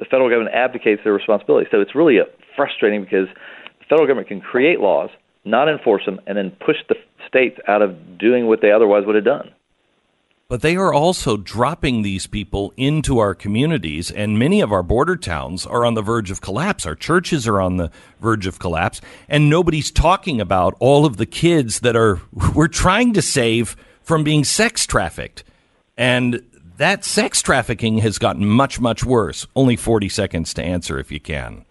E: the federal government abdicates their responsibility. So it's really frustrating because the federal government can create laws, not enforce them, and then push the states out of doing what they otherwise would have done.
B: But they are also dropping these people into our communities, and many of our border towns are on the verge of collapse. Our churches are on the verge of collapse, and nobody's talking about all of the kids that are we're trying to save from being sex trafficked. And that sex trafficking has gotten much, much worse. Only 40 seconds to answer if you can.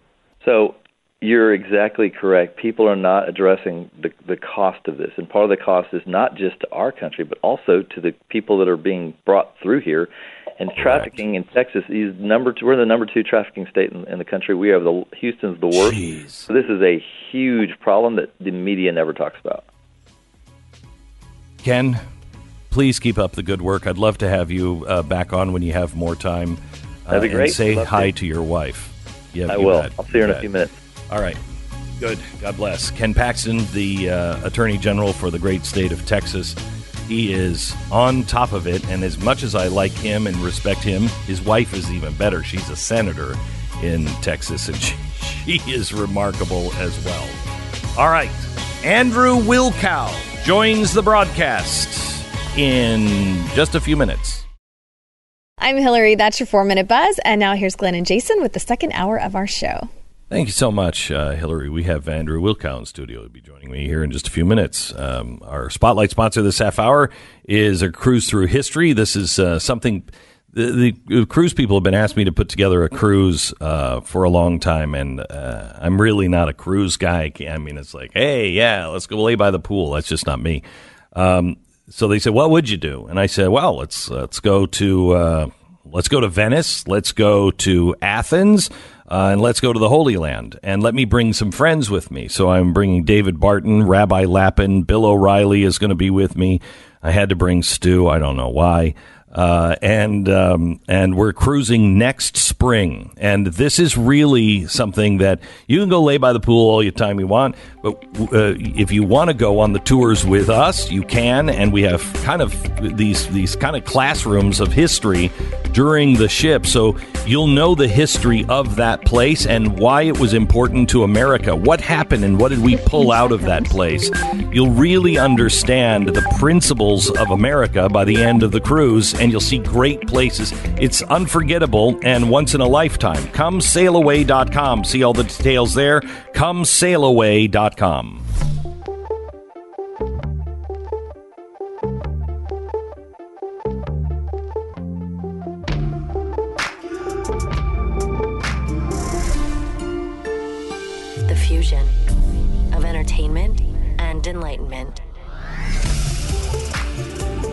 E: So you're exactly correct. People are not addressing the, the cost of this. And part of the cost is not just to our country, but also to the people that are being brought through here. And trafficking in Texas is number two. We're the number two trafficking state in, in the country. We have the Houston's the worst.
B: Jeez.
E: So this is a huge problem that the media never talks about.
B: Ken, please keep up the good work. I'd love to have you uh, back on when you have more time. Uh,
E: That'd be great.
B: And say hi
E: to.
B: to your wife. Yeah,
E: I
B: you
E: will.
B: bet.
E: I'll see her in a few minutes.
B: All right. Good. God bless. Ken Paxton, the uh, Attorney General for the great state of Texas. He is on top of it, and as much as I like him and respect him, his wife is even better. She's a senator in Texas, and she, she is remarkable as well. All right. Andrew Wilkow joins the broadcast in just a few minutes.
F: I'm Hillary. That's your four minute buzz. And now here's Glenn and Jason with the second hour of our show.
B: Thank you so much, uh, Hillary. We have Andrew Wilkow in studio. He'll be joining me here in just a few minutes. Um, our spotlight sponsor this half hour is a cruise through history. This is uh, something the, the cruise people have been asking me to put together a cruise uh, for a long time, and uh, I'm really not a cruise guy. I mean, it's like, hey, yeah, let's go lay by the pool. That's just not me. Um, so they said, "What would you do?" And I said, "Well, let's let's go to uh, let's go to Venice, let's go to Athens, uh, and let's go to the Holy Land, and let me bring some friends with me." So I'm bringing David Barton, Rabbi Lapin, Bill O'Reilly is going to be with me. I had to bring Stu. I don't know why. Uh, and um, and we're cruising next spring, and this is really something that you can go lay by the pool all your time you want. But uh, if you want to go on the tours with us, you can, and we have kind of these these kind of classrooms of history during the ship, so you'll know the history of that place and why it was important to America. What happened and what did we pull out of that place? You'll really understand the principles of America by the end of the cruise, and you'll see great places. It's unforgettable and once in a lifetime. Come sailaway.com. See all the details there. Come sailaway.com.
A: The fusion of entertainment and enlightenment.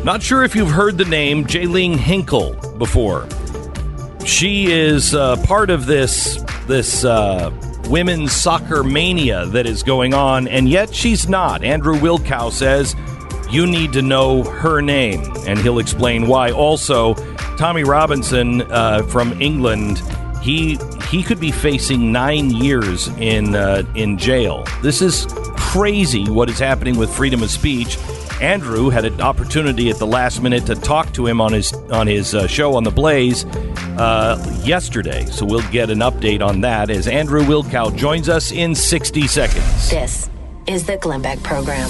B: Not sure if you've heard the name Jaelene Hinkle before. She is uh, part of this this uh, women's soccer mania that is going on, and yet she's not. Andrew Wilkow says you need to know her name, and he'll explain why. Also, Tommy Robinson uh, from England, he he could be facing nine years in uh, in jail. This is crazy. What is happening with freedom of speech? Andrew had an opportunity at the last minute to talk to him on his on his uh, show on the Blaze uh, yesterday, so we'll get an update on that as Andrew Wilkow joins us in 60 seconds.
A: This is the Glenn Beck Program.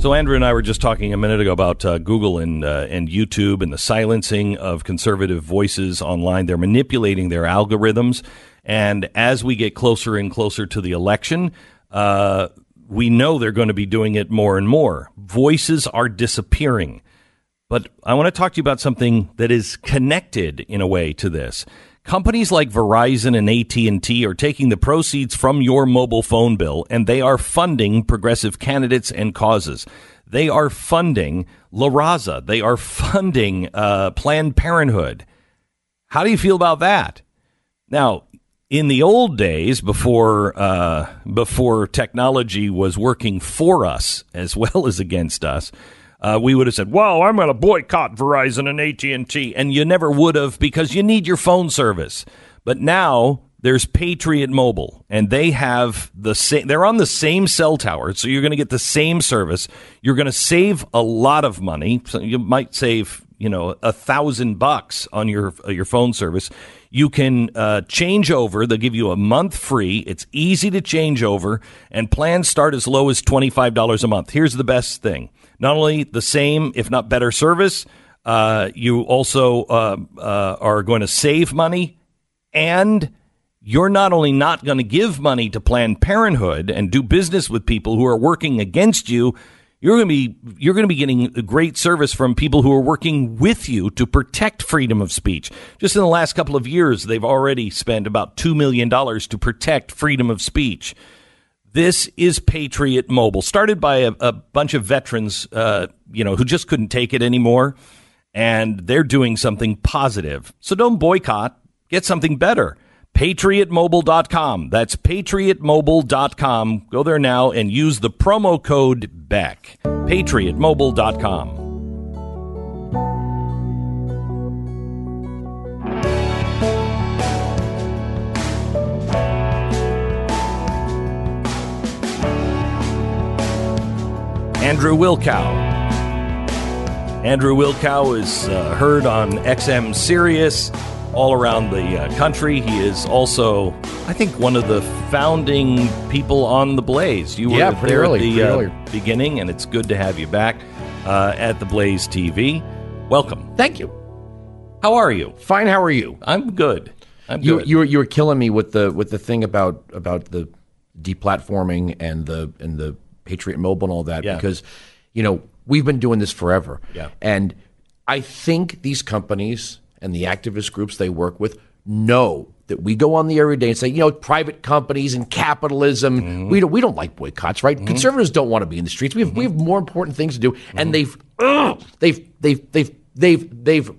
B: So Andrew and I were just talking a minute ago about uh, Google and uh, and YouTube and the silencing of conservative voices online. They're manipulating their algorithms, and as we get closer and closer to the election, uh, we know they're going to be doing it more and more. Voices are disappearing. But I want to talk to you about something that is connected in a way to this. Companies like Verizon and AT&T are taking the proceeds from your mobile phone bill and they are funding progressive candidates and causes. They are funding La Raza. They are funding uh, Planned Parenthood. How do you feel about that? Now, in the old days, before uh, before technology was working for us as well as against us, uh, we would have said, "Well, I'm going to boycott Verizon and AT and T," and you never would have because you need your phone service. But now there's Patriot Mobile, and they have the same. They're on the same cell tower, so you're going to get the same service. You're going to save a lot of money. So you might save, you know, a thousand bucks on your uh, your phone service. You can uh, change over. They'll give you a month free. It's easy to change over, and plans start as low as twenty five dollars a month. Here's the best thing: not only the same, if not better service, uh, you also uh, uh, are going to save money, and you're not only not going to give money to Planned Parenthood and do business with people who are working against you, you're going to be you're going to be getting great service from people who are working with you to protect freedom of speech. Just in the last couple of years, they've already spent about two million dollars to protect freedom of speech. This is Patriot Mobile, started by a, a bunch of veterans, uh, you know, who just couldn't take it anymore, and they're doing something positive. So don't boycott. Get something better. PatriotMobile.com. That's PatriotMobile.com. Go there now and use the promo code BECK. PatriotMobile.com. Andrew Wilkow. Andrew Wilkow is uh, heard on XM Sirius all around the uh, country. He is also, I think, one of the founding people on the Blaze. You were
G: Yeah,
B: there
G: early,
B: at the uh, beginning, and it's good to have you back uh, at the Blaze TV. Welcome.
G: Thank you.
B: How are you?
G: Fine. How are you?
B: I'm good. I'm
G: You
B: good.
G: you were, you were killing me with the with the thing about about the deplatforming and the and the Patriot Mobile and all that
B: Yeah.
G: because you know we've been doing this forever.
B: Yeah.
G: And I think these companies and the activist groups they work with know that we go on the every day and say, you know, private companies and capitalism,
B: Mm-hmm.
G: we don't we don't like boycotts, right? Conservatives don't want to be in the streets. We have we
B: Mm-hmm.
G: have more important things to do, and they've ugh, they've they've they've they've they've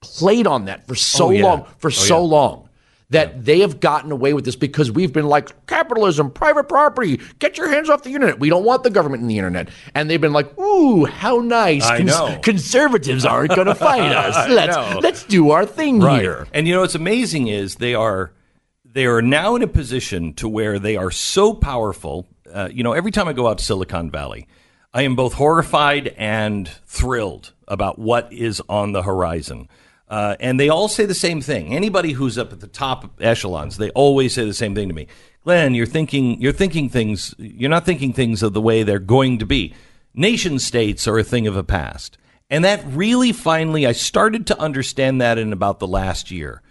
G: played on that for so
B: Oh, yeah.
G: long for
B: Oh,
G: so
B: yeah.
G: long that they have gotten away with this because we've been like capitalism, private property, get your hands off the internet. We don't want the government in the internet, and they've been like, "Ooh, how nice!
B: I know.
G: Conservatives aren't going to fight us. Let's
B: know.
G: let's do our thing right. here."
B: And you know what's amazing is they are they are now in a position to where they are so powerful. Uh, you know, every time I go out to Silicon Valley, I am both horrified and thrilled about what is on the horizon. Uh, and they all say the same thing. Anybody who's up at the top echelons, they always say the same thing to me. Glenn, you're thinking you're thinking things you're not thinking things of the way they're going to be. Nation states are a thing of the past. And that really finally I started to understand that in about the last year.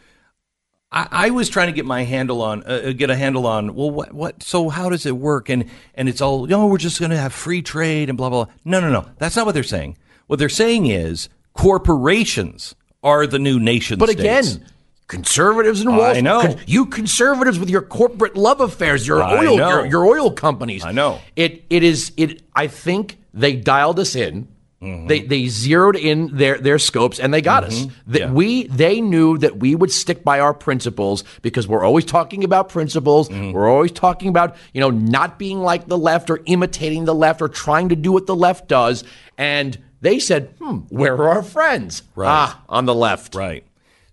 B: I, I was trying to get my handle on, uh, get a handle on. Well, what, what? So how does it work? And and it's all, you know, we're just going to have free trade and blah blah. blah. No, no, no. That's not what they're saying. What they're saying is corporations are the new nation.
G: But
B: states.
G: again, conservatives and Wall
B: I know.
G: con- you conservatives with your corporate love affairs, your
B: I
G: oil,
B: know.
G: your, your oil companies.
B: I know.
G: It it is it. I think they dialed us in.
B: Mm-hmm.
G: They they zeroed in their their scopes and they got us. That
B: Yeah.
G: we they knew that we would stick by our principles because we're always talking about principles.
B: Mm-hmm.
G: We're always talking about you know not being like the left or imitating the left or trying to do what the left does. And they said, "Hmm, where are our friends?
B: Right.
G: Ah, on the left.
B: Right.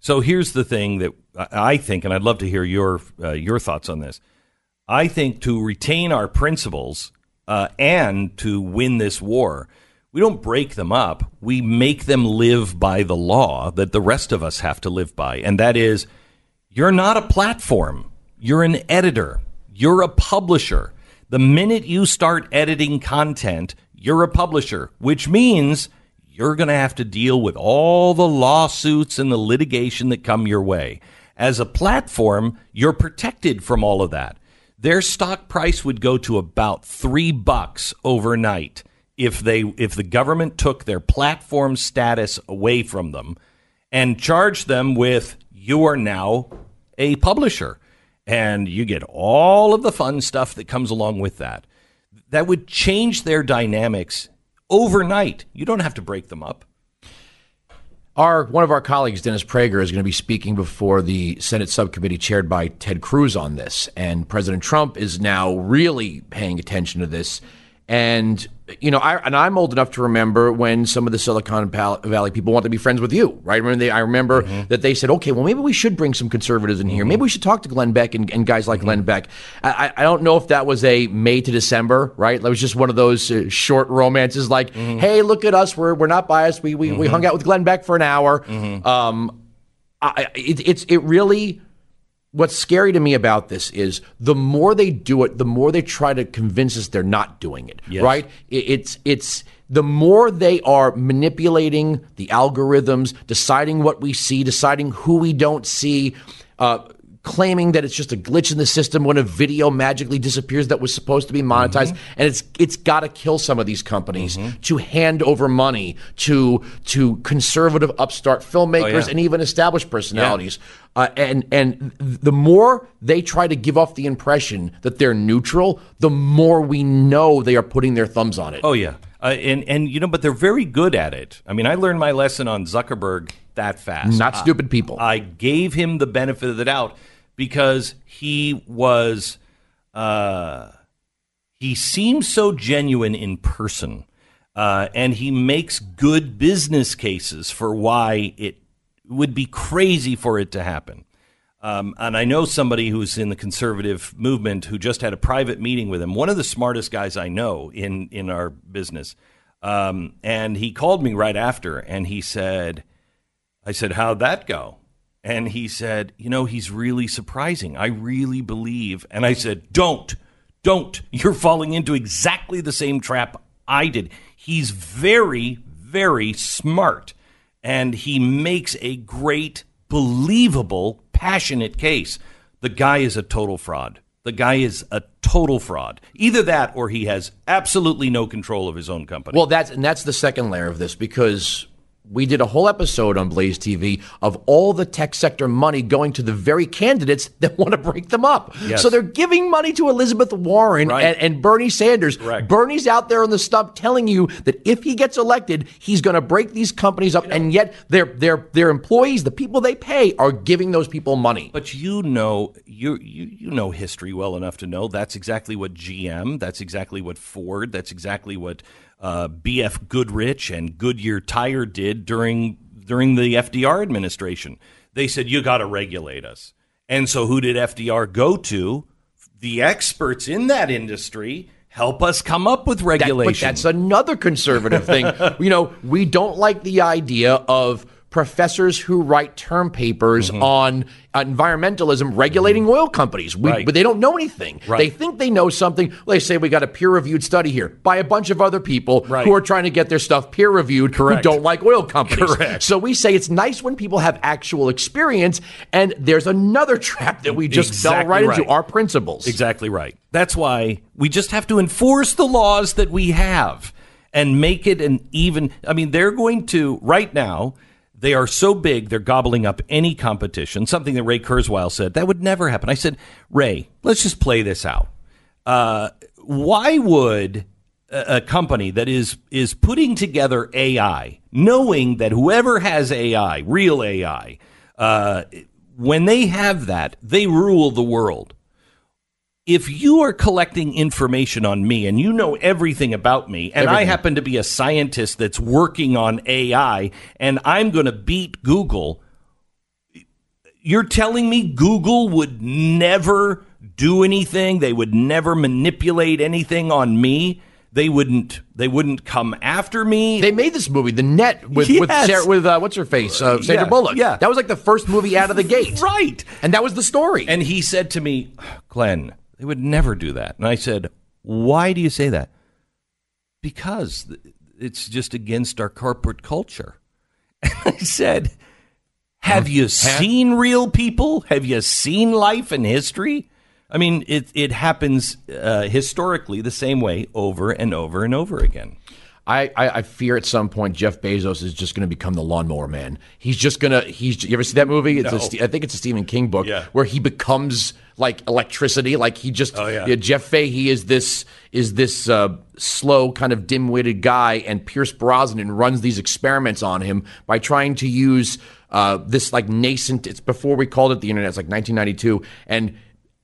B: So here's the thing that I think, and I'd love to hear your uh, your thoughts on this. I think to retain our principles uh, and to win this war, we don't break them up. We make them live by the law that the rest of us have to live by, and that is, you're not a platform. You're an editor. You're a publisher. The minute you start editing content, you're a publisher, which means you're going to have to deal with all the lawsuits and the litigation that come your way. As a platform, you're protected from all of that. Their stock price would go to about three bucks overnight if they if the government took their platform status away from them and charged them with you are now a publisher and you get all of the fun stuff that comes along with that. That would change their dynamics overnight. You don't have to break them up.
G: Our one of our colleagues, Dennis Prager, is going to be speaking before the Senate subcommittee chaired by Ted Cruz on this, and President Trump is now really paying attention to this. And you know, I and I'm old enough to remember when some of the Silicon Valley people wanted to be friends with you, right? Remember they, I remember mm-hmm. that they said, "Okay, well, maybe we should bring some conservatives in here. Mm-hmm. Maybe we should talk to Glenn Beck and, and guys like mm-hmm. Glenn Beck." I, I I don't know if that was a May to December, right? That was just one of those uh, short romances, like, "Hey, look at us, we're we're not biased. We we, we hung out with Glenn Beck for an hour." Um, I, it, it's it really what's scary to me about this is the more they do it, the more they try to convince us they're not doing it. Right? It, it's it's the more they are manipulating the algorithms, deciding what we see, deciding who we don't see. Uh, claiming that it's just a glitch in the system when a video magically disappears that was supposed to be monetized. And it's it's got to kill some of these companies to hand over money to to conservative upstart filmmakers
B: yeah.
G: and even established personalities. Uh, and and the more they try to give off the impression that they're neutral the more we know they are putting their thumbs on it.
B: Oh yeah, uh, and and you know, but they're very good at it. I mean, I learned my lesson on Zuckerberg that fast.
G: not stupid people.
B: I gave him the benefit of the doubt because he was uh, he seems so genuine in person, uh, and he makes good business cases for why it would be crazy for it to happen. Um, and I know somebody who's in the conservative movement who just had a private meeting with him. One of the smartest guys I know in in our business, um, and he called me right after, and he said, "I said, how'd that go?" And he said, "You know, he's really surprising. I really believe." And I said, "Don't, don't. You're falling into exactly the same trap I did. He's very, very smart, and he makes a great, believable." passionate case. The guy is a total fraud. The guy is a total fraud. Either that or he has absolutely no control of his own company.
G: Well, that's and that's the second layer of this because we did a whole episode on Blaze TV of all the tech sector money going to the very candidates that want to break them up.
B: Yes.
G: So they're giving money to Elizabeth Warren
B: Right.
G: and, and Bernie Sanders.
B: Correct.
G: Bernie's out there on the stump telling you that if he gets elected, he's going to break these companies up, and yet their their their employees, the people they pay, are giving those people money.
B: But you know you you you know history well enough to know that's exactly what GM, that's exactly what Ford, that's exactly what uh, BF Goodrich and Goodyear Tire did during during the FDR administration. They said you got to regulate us, and so who did FDR go to? The experts in that industry help us come up with
G: That-
B: regulation.
G: but that's another conservative thing. you know, we don't like the idea of professors who write term papers
B: Mm-hmm.
G: on environmentalism regulating oil companies. We,
B: Right.
G: But they don't know anything.
B: Right.
G: They think they know something. They say we got a peer reviewed study here by a bunch of other people
B: Right.
G: who are trying to get their stuff peer reviewed who don't like oil companies.
B: Correct.
G: So we say it's nice when people have actual experience. And there's another trap that we just fell
B: Exactly
G: right, into our principles.
B: Exactly right. That's why we just have to enforce the laws that we have and make it an even. I mean, they're going to, right now, they are so big, they're gobbling up any competition. Something that Ray Kurzweil said, that would never happen. I said, Ray, let's just play this out. Uh, why would a, a company that is is putting together AI, knowing that whoever has AI, real AI, uh, when they have that, they rule the world if you are collecting information on me and you know everything about me, and I happen to be a scientist that's working on AI, and I'm going to beat Google, you're telling me Google would never do anything? They would never manipulate anything on me? They wouldn't. They wouldn't come after me.
G: They made this movie, The Net, with with, Sarah, with uh, what's her face, uh, Sandra
B: Yeah,
G: Bullock.
B: yeah.
G: that was like the first movie out of the gate,
B: right.
G: And that was the story.
B: And he said to me, Glenn, they would never do that. And I said, Why do you say that? Because it's just against our corporate culture. And I said, Have you seen real people? Have you seen life and history? I mean, it, it happens uh, historically the same way over and over and over again.
G: I, I, I fear at some point Jeff Bezos is just going to become the lawnmower man. He's just gonna. He's. You ever see that movie? It's
B: No.
G: Ste- I think it's a Stephen King book
B: Yeah.
G: where he becomes like electricity. Like he just.
B: Oh, yeah.
G: Jeff Fahey is this is this uh, slow kind of dim-witted guy, and Pierce Brosnan runs these experiments on him by trying to use uh, this like nascent. It's before we called it the internet. It's like 1992, and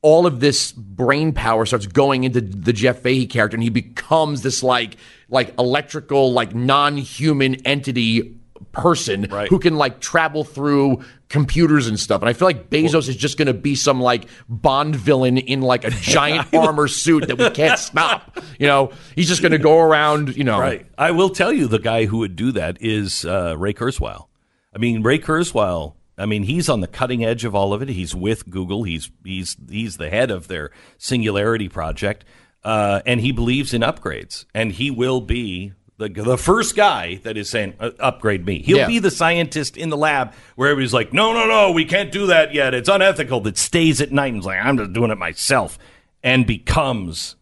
G: all of this brain power starts going into the Jeff Fahey character, and he becomes this like like electrical, like non-human entity person
B: Right.
G: who can like travel through computers and stuff. And I feel like Bezos is just going to be some like Bond villain in like a giant armor suit that we can't stop. You know, he's just going to go around. You know,
B: Right. I will tell you the guy who would do that is uh, Ray Kurzweil. I mean, Ray Kurzweil. I mean, he's on the cutting edge of all of it. He's with Google. He's he's he's the head of their Singularity project, uh, and he believes in upgrades. And he will be the the first guy that is saying uh, upgrade me. He'll
G: Yeah.
B: be the scientist in the lab where everybody's like, no, no, no, we can't do that yet. It's unethical. That stays at night and is like, I'm just doing it myself, and becomes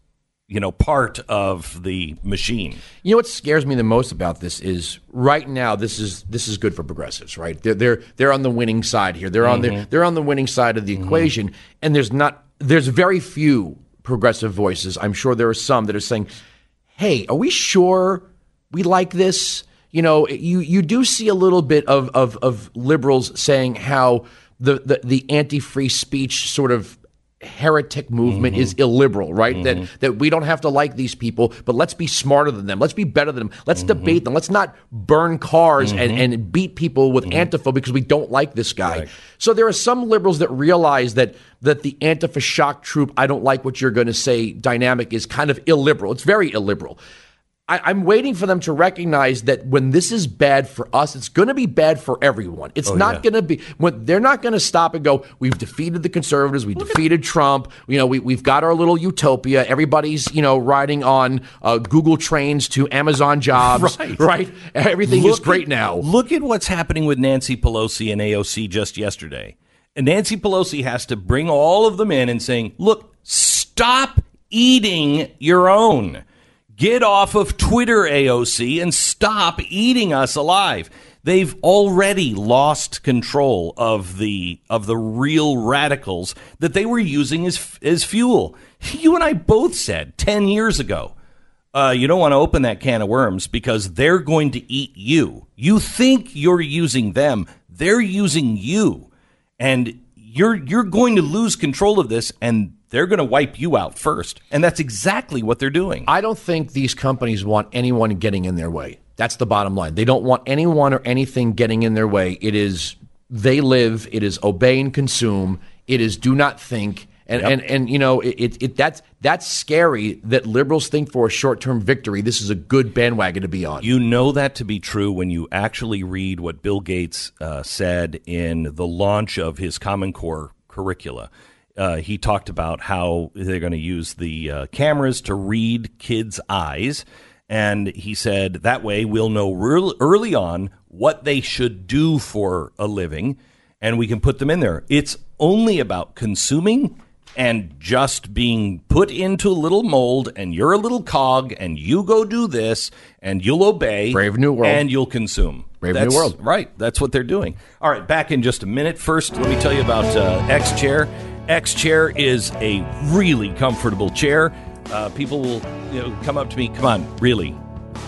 B: you know part of the machine.
G: You know what scares me the most about this is right now this is this is good for progressives, right? They're they're they're on the winning side here. They're on the mm-hmm. they're on the winning side of the mm-hmm. equation, and there's not there's very few progressive voices. I'm sure there are some that are saying, "Hey, are we sure we like this?" You know, you you do see a little bit of of of liberals saying how the the, the anti free speech sort of heretic movement is mm-hmm. illiberal, right? That mm-hmm. that we don't have to like these people, but let's be smarter than them. Let's be better than them. Let's mm-hmm. debate them. Let's not burn cars and, and beat people with Antifa because we don't like this guy. So there are some liberals that realize that that the Antifa shock troop, I don't like what you're going to say, dynamic is kind of illiberal. It's very illiberal. I, I'm waiting for them to recognize that when this is bad for us, it's going to be bad for everyone. It's not going to be when they're not going to stop and go. We've defeated the conservatives. We defeated Trump. You know, we we've got our little utopia. Everybody's you know riding on uh, Google trains to Amazon jobs.
B: Right.
G: right. Everything is great
B: at-
G: now.
B: Look at what's happening with Nancy Pelosi and AOC just yesterday. And Nancy Pelosi has to bring all of them in and saying, "Look, stop eating your own. Get off of Twitter, AOC, and stop eating us alive." They've already lost control of the of the real radicals that they were using as as fuel. You and I both said 10 years ago uh, you don't want to open that can of worms because they're going to eat you. You think you're using them, they're using you, and you're you're going to lose control of this, and they're going to wipe you out first. And that's exactly what they're doing.
G: I don't think these companies want anyone getting in their way. That's the bottom line. They don't want anyone or anything getting in their way. It is they live. It is obey and consume. It is do not think. And and, and you know it, it, it that's that's scary that liberals think for a short term victory. This is a good bandwagon to be on.
B: You know that to be true when you actually read what Bill Gates uh, said in the launch of his Common Core curricula. Uh, he talked about how they're going to use the uh, cameras to read kids' eyes. And he said that way we'll know real early on what they should do for a living and we can put them in there. It's only about consuming and just being put into a little mold and you're a little cog and you go do this and you'll obey
G: Brave New World.
B: and you'll consume
G: Brave New World.
B: right that's what they're doing all right back in just a minute first let me tell you about uh, x chair x chair is a really comfortable chair uh, people will you know come up to me come on really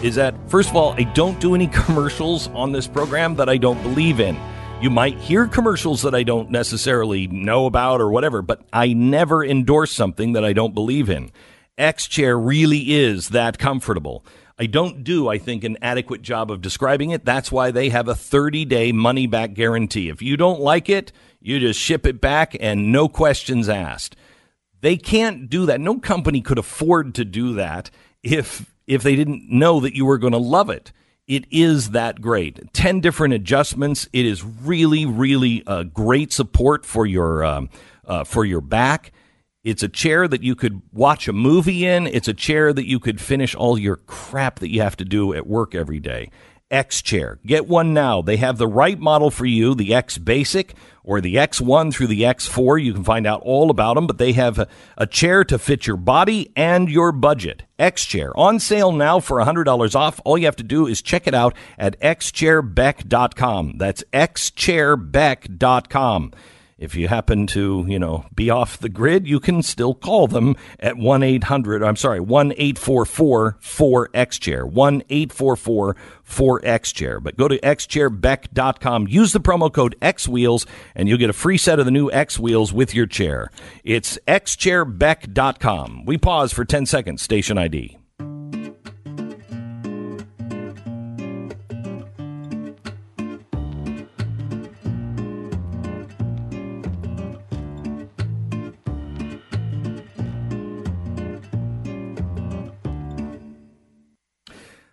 B: is that first of all i don't do any commercials on this program that i don't believe in you might hear commercials that I don't necessarily know about or whatever, but I never endorse something that I don't believe in. X Chair really is that comfortable. I don't do, I think, an adequate job of describing it. That's why they have a 30 day money back guarantee. If you don't like it, you just ship it back and no questions asked. They can't do that. No company could afford to do that if if they didn't know that you were going to love it. It is that great. 10 different adjustments. It is really, really uh, great support for your, um, uh, for your back. It's a chair that you could watch a movie in. It's a chair that you could finish all your crap that you have to do at work every day. X Chair. Get one now. They have the right model for you, the X Basic or the X1 through the X4. You can find out all about them, but they have a, a chair to fit your body and your budget. X Chair on sale now for $100 off. All you have to do is check it out at xchairbeck.com. That's xchairbeck.com. If you happen to, you know, be off the grid, you can still call them at 1 800, I'm sorry, 1 844 4X Chair. 1 844 4X Chair. But go to xchairbeck.com, use the promo code X Wheels, and you'll get a free set of the new X Wheels with your chair. It's xchairbeck.com. We pause for 10 seconds, station ID.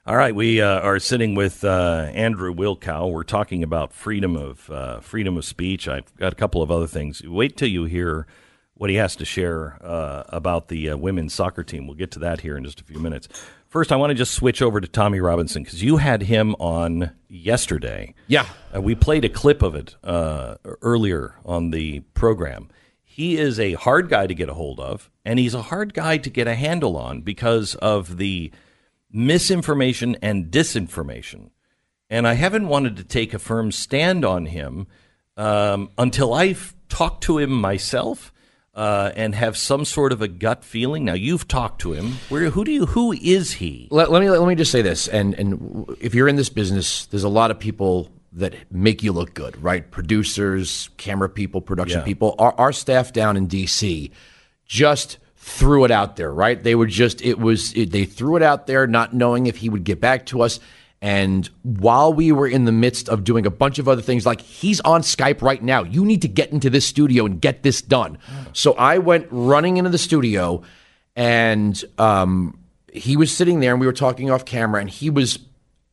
B: All right, we uh, are sitting with uh, Andrew Wilkow. We're talking about freedom of uh, freedom of speech. I've got a couple of other things. Wait till you hear what he has to share uh, about the uh, women's soccer team. We'll get to that here in just a few minutes. First, I want to just switch over to Tommy Robinson because you had him on yesterday.
G: Yeah.
B: Uh, we played a clip of it uh, earlier on the program. He is a hard guy to get a hold of, and he's a hard guy to get a handle on because of the misinformation and disinformation. And I haven't wanted to take a firm stand on him um, until I've talked to him myself uh, and have some sort of a gut feeling. Now you've talked to him. Where who do you who is he?
G: Let, let me let me just say this, and and if you're in this business, there's a lot of people that make you look good, right? Producers, camera people, production
B: Yeah.
G: people. Our, our staff down in DC just threw it out there, right? They were just, it was, it, they threw it out there, not knowing if he would get back to us. And while we were in the midst of doing a bunch of other things, like he's on Skype right now, you need to get into this studio and get this done. So I went running into the studio and um, he was sitting there and we were talking off camera and he was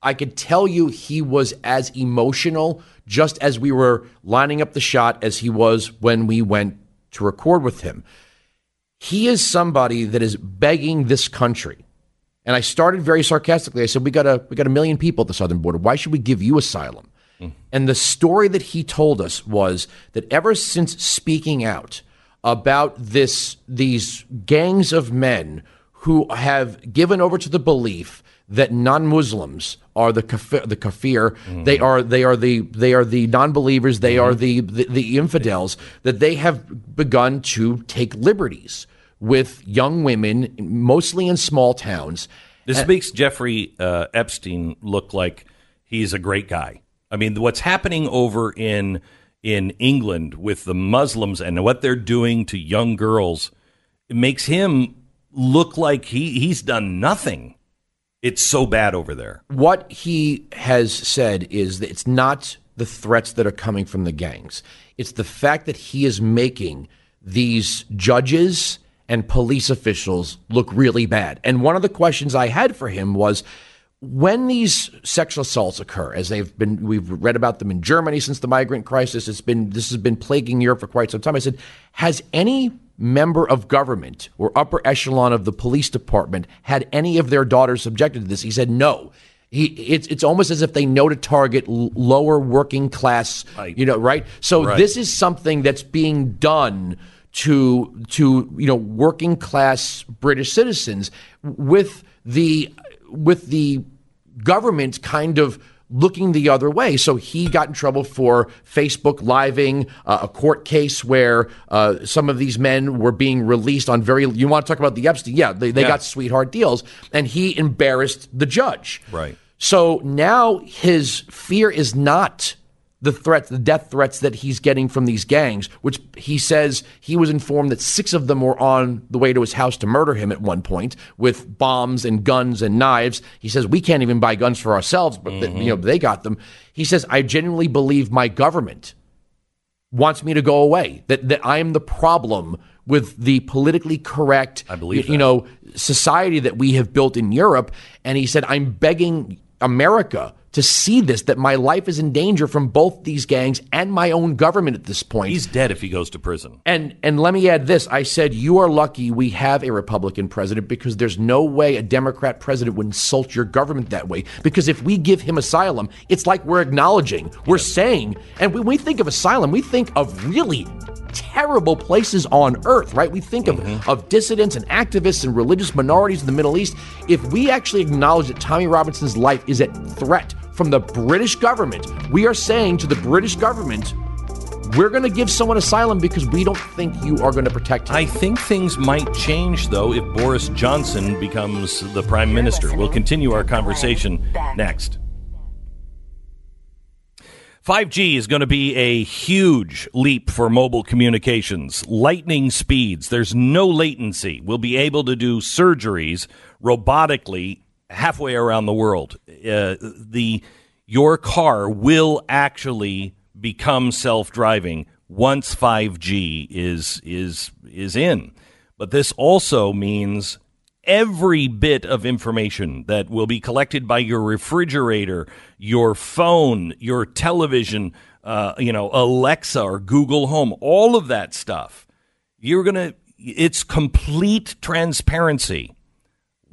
G: I could tell you he was as emotional just as we were lining up the shot as he was when we went to record with him. He is somebody that is begging this country. And I started very sarcastically. I said, "We got a we got a million people at the southern border. Why should we give you asylum?" Mm-hmm. And the story that he told us was that ever since speaking out about this these gangs of men who have given over to the belief that non-Muslims are the kafir, the kafir they are they are the they are the non-believers they are the, the the infidels that they have begun to take liberties with young women mostly in small towns
B: This makes Jeffrey uh, Epstein look like he's a great guy. I mean, what's happening over in in England with the Muslims and what they're doing to young girls it makes him look like he he's done nothing. It's so bad over there.
G: what he has said is that it's not the threats that are coming from the gangs. It's the fact that he is making these judges and police officials look really bad. And one of the questions I had for him was when these sexual assaults occur, as they've been, we've read about them in Germany since the migrant crisis. It's been this has been plaguing Europe for quite some time. I said, has any member of government or upper echelon of the police department had any of their daughters subjected to this? He said, no. He, it's it's almost as if they know to target l- lower working class, you know, right? So
B: Right.
G: this is something that's being done to to you know working class British citizens with the with the government kind of looking the other way. So he got in trouble for Facebook living uh, a court case where uh, some of these men were being released on very. You want to talk about the Epstein? Yeah, they, they
B: Yeah.
G: got sweetheart deals, and he embarrassed the judge.
B: Right.
G: So now his fear is not the threats, the death threats that he's getting from these gangs, which he says he was informed that six of them were on the way to his house to murder him at one point with bombs and guns and knives. He says we can't even buy guns for ourselves, but that, you know they got them. He says I genuinely believe my government wants me to go away. That that I am the problem with the politically correct, I
B: believe
G: you, you know, society that we have built in Europe. And he said, I'm begging America to see this that my life is in danger from both these gangs and my own government at this point.
B: He's dead if he goes to prison.
G: And and let me add this. I said you are lucky we have a Republican president because there's no way a Democrat president would insult your government that way. Because if we give him asylum, it's like we're acknowledging, we're saying, and when we think of asylum, we think of really terrible places on earth, right? We think of, mm-hmm. of dissidents and activists and religious minorities in the Middle East. If we actually acknowledge that Tommy Robinson's life is at threat from the British government, we are saying to the British government, we're going to give someone asylum because we don't think you are going to protect him.
B: I think things might change, though, if Boris Johnson becomes the prime minister. We'll continue our conversation next. 5G is going to be a huge leap for mobile communications. Lightning speeds. There's no latency. We'll be able to do surgeries robotically halfway around the world. Uh, the your car will actually become self-driving once 5G is is is in. But this also means every bit of information that will be collected by your refrigerator, your phone, your television, uh, you know, Alexa or Google Home, all of that stuff. You're going to, it's complete transparency.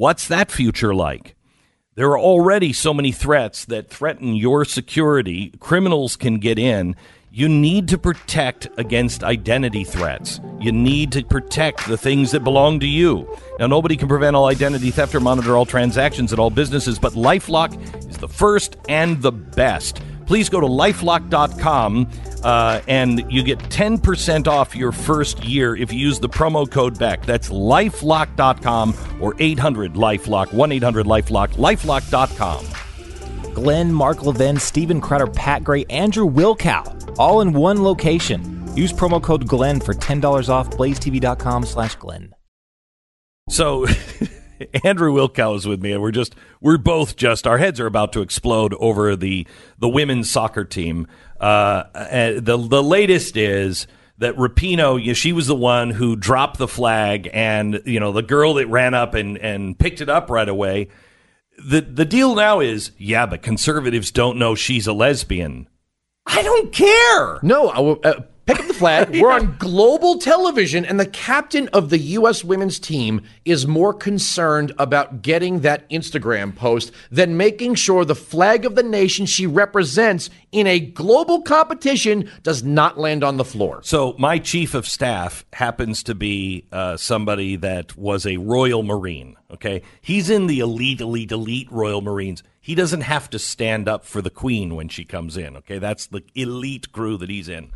B: What's that future like? There are already so many threats that threaten your security. Criminals can get in. You need to protect against identity threats. You need to protect the things that belong to you. Now, nobody can prevent all identity theft or monitor all transactions at all businesses, but Lifelock is the first and the best. Please go to lifelock.com uh, and you get 10% off your first year if you use the promo code BECK. That's lifelock.com or 800 Lifelock, 1 800 Lifelock, lifelock.com.
C: Glenn, Mark Levin, Stephen Crowder, Pat Gray, Andrew Wilkow, all in one location. Use promo code GLENN for $10 off blazetv.com slash Glenn.
B: So Andrew Wilkow is with me, and we're just we're both just our heads are about to explode over the the women's soccer team. Uh, the the latest is that Rapinoe, you know, she was the one who dropped the flag, and you know the girl that ran up and and picked it up right away. The the deal now is, yeah, but conservatives don't know she's a lesbian. I don't care.
G: No, uh, pick up the flag. We're on global television, and the captain of the U.S. women's team is more concerned about getting that Instagram post than making sure the flag of the nation she represents in a global competition does not land on the floor.
B: So, my chief of staff happens to be uh, somebody that was a Royal Marine. Okay. He's in the elite, elite, elite Royal Marines. He doesn't have to stand up for the Queen when she comes in. Okay. That's the elite crew that he's in.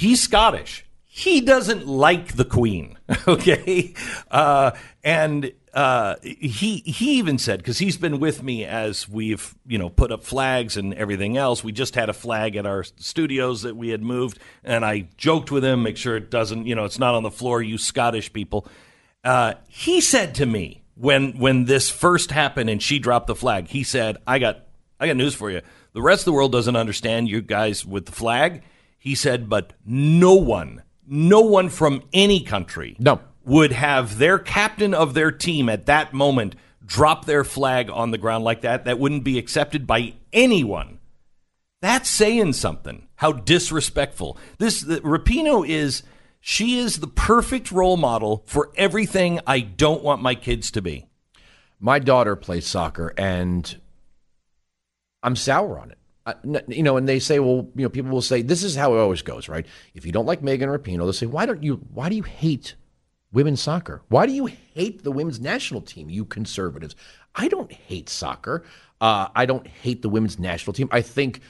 B: He's Scottish. He doesn't like the Queen. Okay, uh, and uh, he he even said because he's been with me as we've you know put up flags and everything else. We just had a flag at our studios that we had moved, and I joked with him, make sure it doesn't you know it's not on the floor. You Scottish people. Uh, he said to me when when this first happened and she dropped the flag, he said, "I got I got news for you. The rest of the world doesn't understand you guys with the flag." He said, but no one, no one from any country
G: no.
B: would have their captain of their team at that moment drop their flag on the ground like that. That wouldn't be accepted by anyone. That's saying something. How disrespectful. This the, Rapinoe is she is the perfect role model for everything I don't want my kids to be.
G: My daughter plays soccer and I'm sour on it you know, and they say, well, you know, people will say this is how it always goes, right? If you don't like Megan Rapinoe, they'll say, why don't you? Why do you hate women's soccer? Why do you hate the women's national team? You conservatives. I don't hate soccer. Uh, I don't hate the women's national team. I think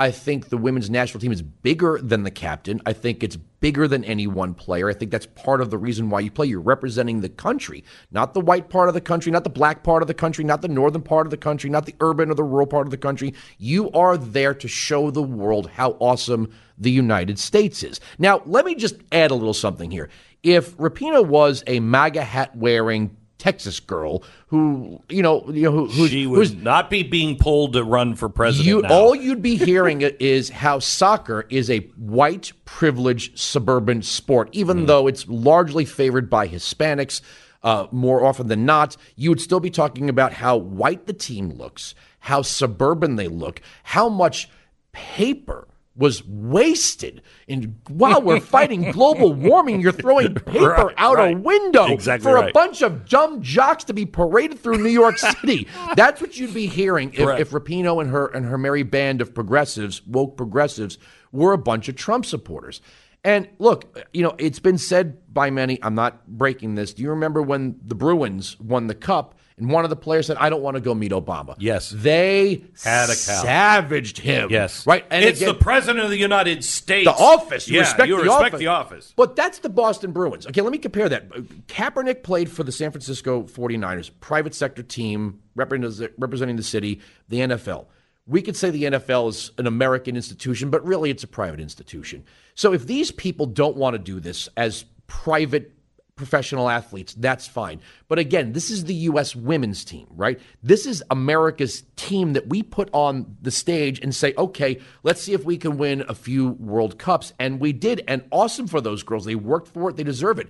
G: I think the women's national team is bigger than the captain. I think it's bigger than any one player. I think that's part of the reason why you play. You're representing the country, not the white part of the country, not the black part of the country, not the northern part of the country, not the urban or the rural part of the country. You are there to show the world how awesome the United States is. Now, let me just add a little something here. If Rapinoe was a MAGA hat wearing Texas girl who you know you know who
B: she would not be being pulled to run for president.
G: You, all you'd be hearing is how soccer is a white privileged suburban sport, even mm. though it's largely favored by Hispanics. Uh, more often than not, you would still be talking about how white the team looks, how suburban they look, how much paper was wasted. And while we're fighting global warming, you're throwing paper right, out right. a window
B: exactly
G: for
B: right.
G: a bunch of dumb jocks to be paraded through New York City. That's what you'd be hearing if, if Rapinoe and her and her merry band of progressives, woke progressives, were a bunch of Trump supporters. And look, you know, it's been said by many, I'm not breaking this. Do you remember when the Bruins won the cup? And one of the players said, I don't want to go meet Obama.
B: Yes.
G: They
B: Had a
G: cow. savaged him.
B: Yes.
G: Right.
B: And it's again, the president of the United States.
G: The office. You
B: yeah,
G: respect,
B: you
G: the,
B: respect
G: office.
B: the office.
G: But that's the Boston Bruins. Okay, let me compare that. Kaepernick played for the San Francisco 49ers, private sector team representing the city, the NFL. We could say the NFL is an American institution, but really it's a private institution. So if these people don't want to do this as private professional athletes, that's fine. But again, this is the U.S. women's team, right? This is America's team that we put on the stage and say, okay, let's see if we can win a few World Cups. And we did. And awesome for those girls. They worked for it, they deserve it.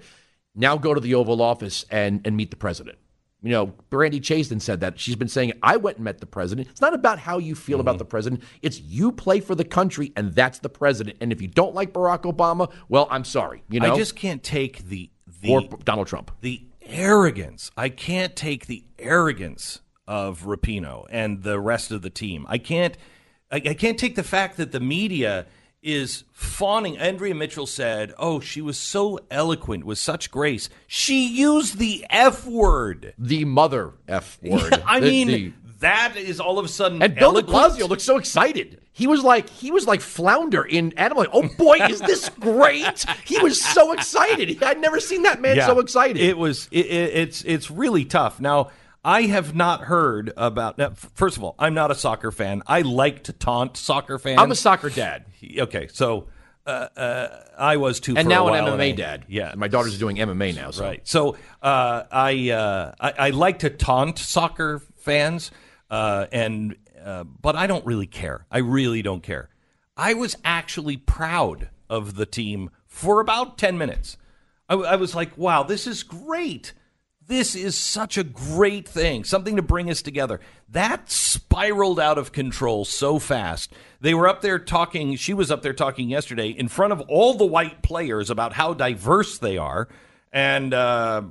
G: Now go to the Oval Office and, and meet the president. You know, Brandi Chastain said that. She's been saying, I went and met the president. It's not about how you feel mm-hmm. about the president. It's you play for the country, and that's the president. And if you don't like Barack Obama, well, I'm sorry. You know,
B: I just can't take the the,
G: or Donald Trump.
B: The arrogance. I can't take the arrogance of Rapinoe and the rest of the team. I can't. I, I can't take the fact that the media is fawning. Andrea Mitchell said, "Oh, she was so eloquent with such grace. She used the F word,
G: the mother F word.
B: Yeah, I
G: the,
B: mean,
G: the,
B: that is all of a sudden.
G: And Bill De Blasio looks so excited. He was like he was like flounder in Animal. oh boy, is this great! He was so excited. I'd never seen that man
B: yeah,
G: so excited.
B: It was. It, it, it's it's really tough. Now I have not heard about. Now, first of all, I'm not a soccer fan. I like to taunt soccer fans.
G: I'm a soccer dad,
B: okay, so uh, uh, I was too.
G: and
B: for a
G: now an
B: while,
G: MMA
B: I-
G: dad.
B: Yeah,
G: my daughter's doing MMA now. So.
B: Right. So uh, I, uh, I I like to taunt soccer fans, uh, and uh, but I don't really care. I really don't care. I was actually proud of the team for about ten minutes. I, I was like, "Wow, this is great." This is such a great thing, something to bring us together. That spiraled out of control so fast. They were up there talking, she was up there talking yesterday in front of all the white players about how diverse they are. And uh,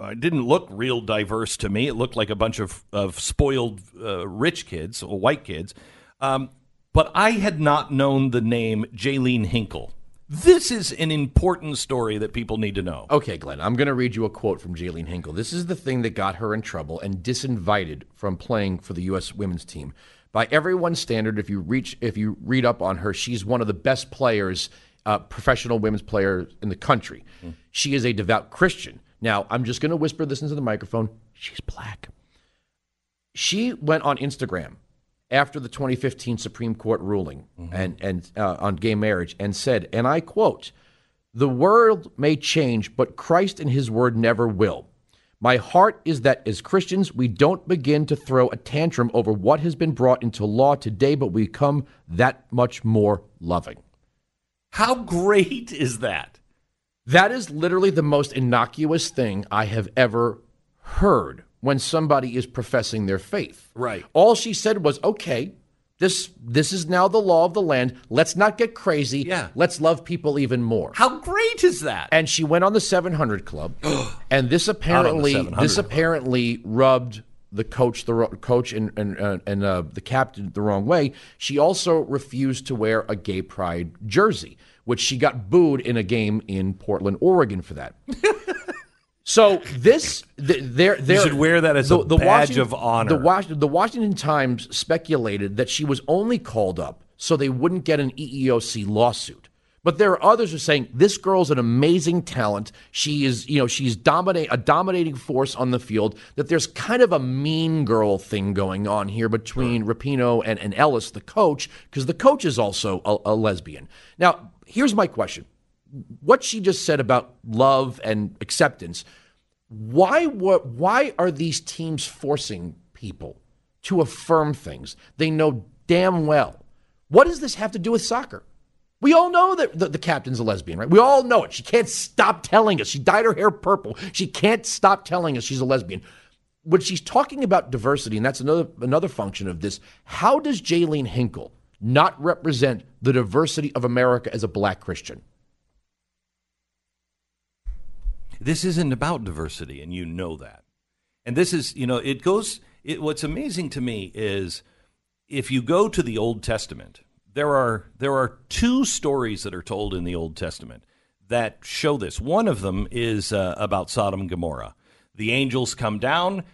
B: it didn't look real diverse to me. It looked like a bunch of, of spoiled uh, rich kids, or white kids. Um, but I had not known the name Jaelene Hinkle. This is an important story that people need to know.
G: Okay, Glenn, I'm going to read you a quote from Jaelene Hinkle. This is the thing that got her in trouble and disinvited from playing for the U.S. women's team. By everyone's standard, if you reach, if you read up on her, she's one of the best players, uh, professional women's player in the country. She is a devout Christian. Now, I'm just going to whisper this into the microphone. She's black. She went on Instagram after the 2015 Supreme Court ruling and and uh, on gay marriage and said, and I quote, "The world may change, but Christ and His Word never will." My heart is that as Christians, we don't begin to throw a tantrum over what has been brought into law today, but we become that much more loving.
B: How great is that?
G: That is literally the most innocuous thing I have ever heard when somebody is professing their faith.
B: Right.
G: All she said was, "Okay, this this is now the law of the land. Let's not get crazy.
B: Yeah.
G: Let's love people even more."
B: How great is that?
G: and she went on the 700 club and this apparently this apparently rubbed the coach the coach and and uh, and uh, the captain the wrong way she also refused to wear a gay pride jersey which she got booed in a game in Portland Oregon for that So this, th- there, there.
B: should wear that as a badge of honor.
G: The, Was- the Washington Times speculated that she was only called up so they wouldn't get an EEOC lawsuit. But there are others who are saying this girl's an amazing talent. She is, you know, she's dominate a dominating force on the field. That there's kind of a mean girl thing going on here between Rapinoe and, and Ellis, the coach, because the coach is also a, a lesbian. Now, here's my question what she just said about love and acceptance why what why are these teams forcing people to affirm things they know damn well what does this have to do with soccer we all know that the, the captain's a lesbian right? We all know it. She can't stop telling us. She dyed her hair purple. She can't stop telling us she's a lesbian. When she's talking about diversity and that's another another function of this how does Jaelene Hinkle not represent the diversity of America as a black Christian?
B: This isn't about diversity, and you know that. And this is, you know, it goes. It, what's amazing to me is if you go to the Old Testament, there are there are two stories that are told in the Old Testament that show this. One of them is uh, about Sodom and Gomorrah. The angels come down.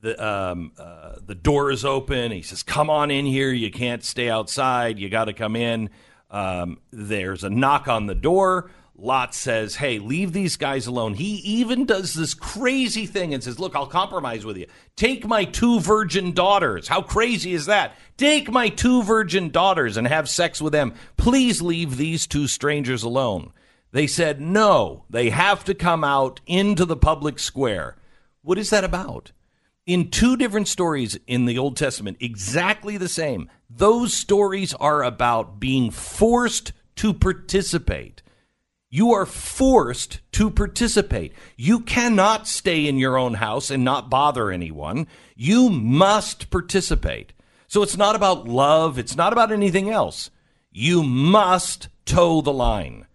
B: The um, uh, the door is open. He says, "Come on in here. You can't stay outside. You got to come in." Um, there's a knock on the door. Lot says, Hey, leave these guys alone. He even does this crazy thing and says, Look, I'll compromise with you. Take my two virgin daughters. How crazy is that? Take my two virgin daughters and have sex with them. Please leave these two strangers alone. They said, No, they have to come out into the public square. What is that about? in two different stories in the Old Testament, exactly the same. Those stories are about being forced to participate. You are forced to participate. You cannot stay in your own house and not bother anyone. You must participate. So it's not about love, it's not about anything else. You must toe the line.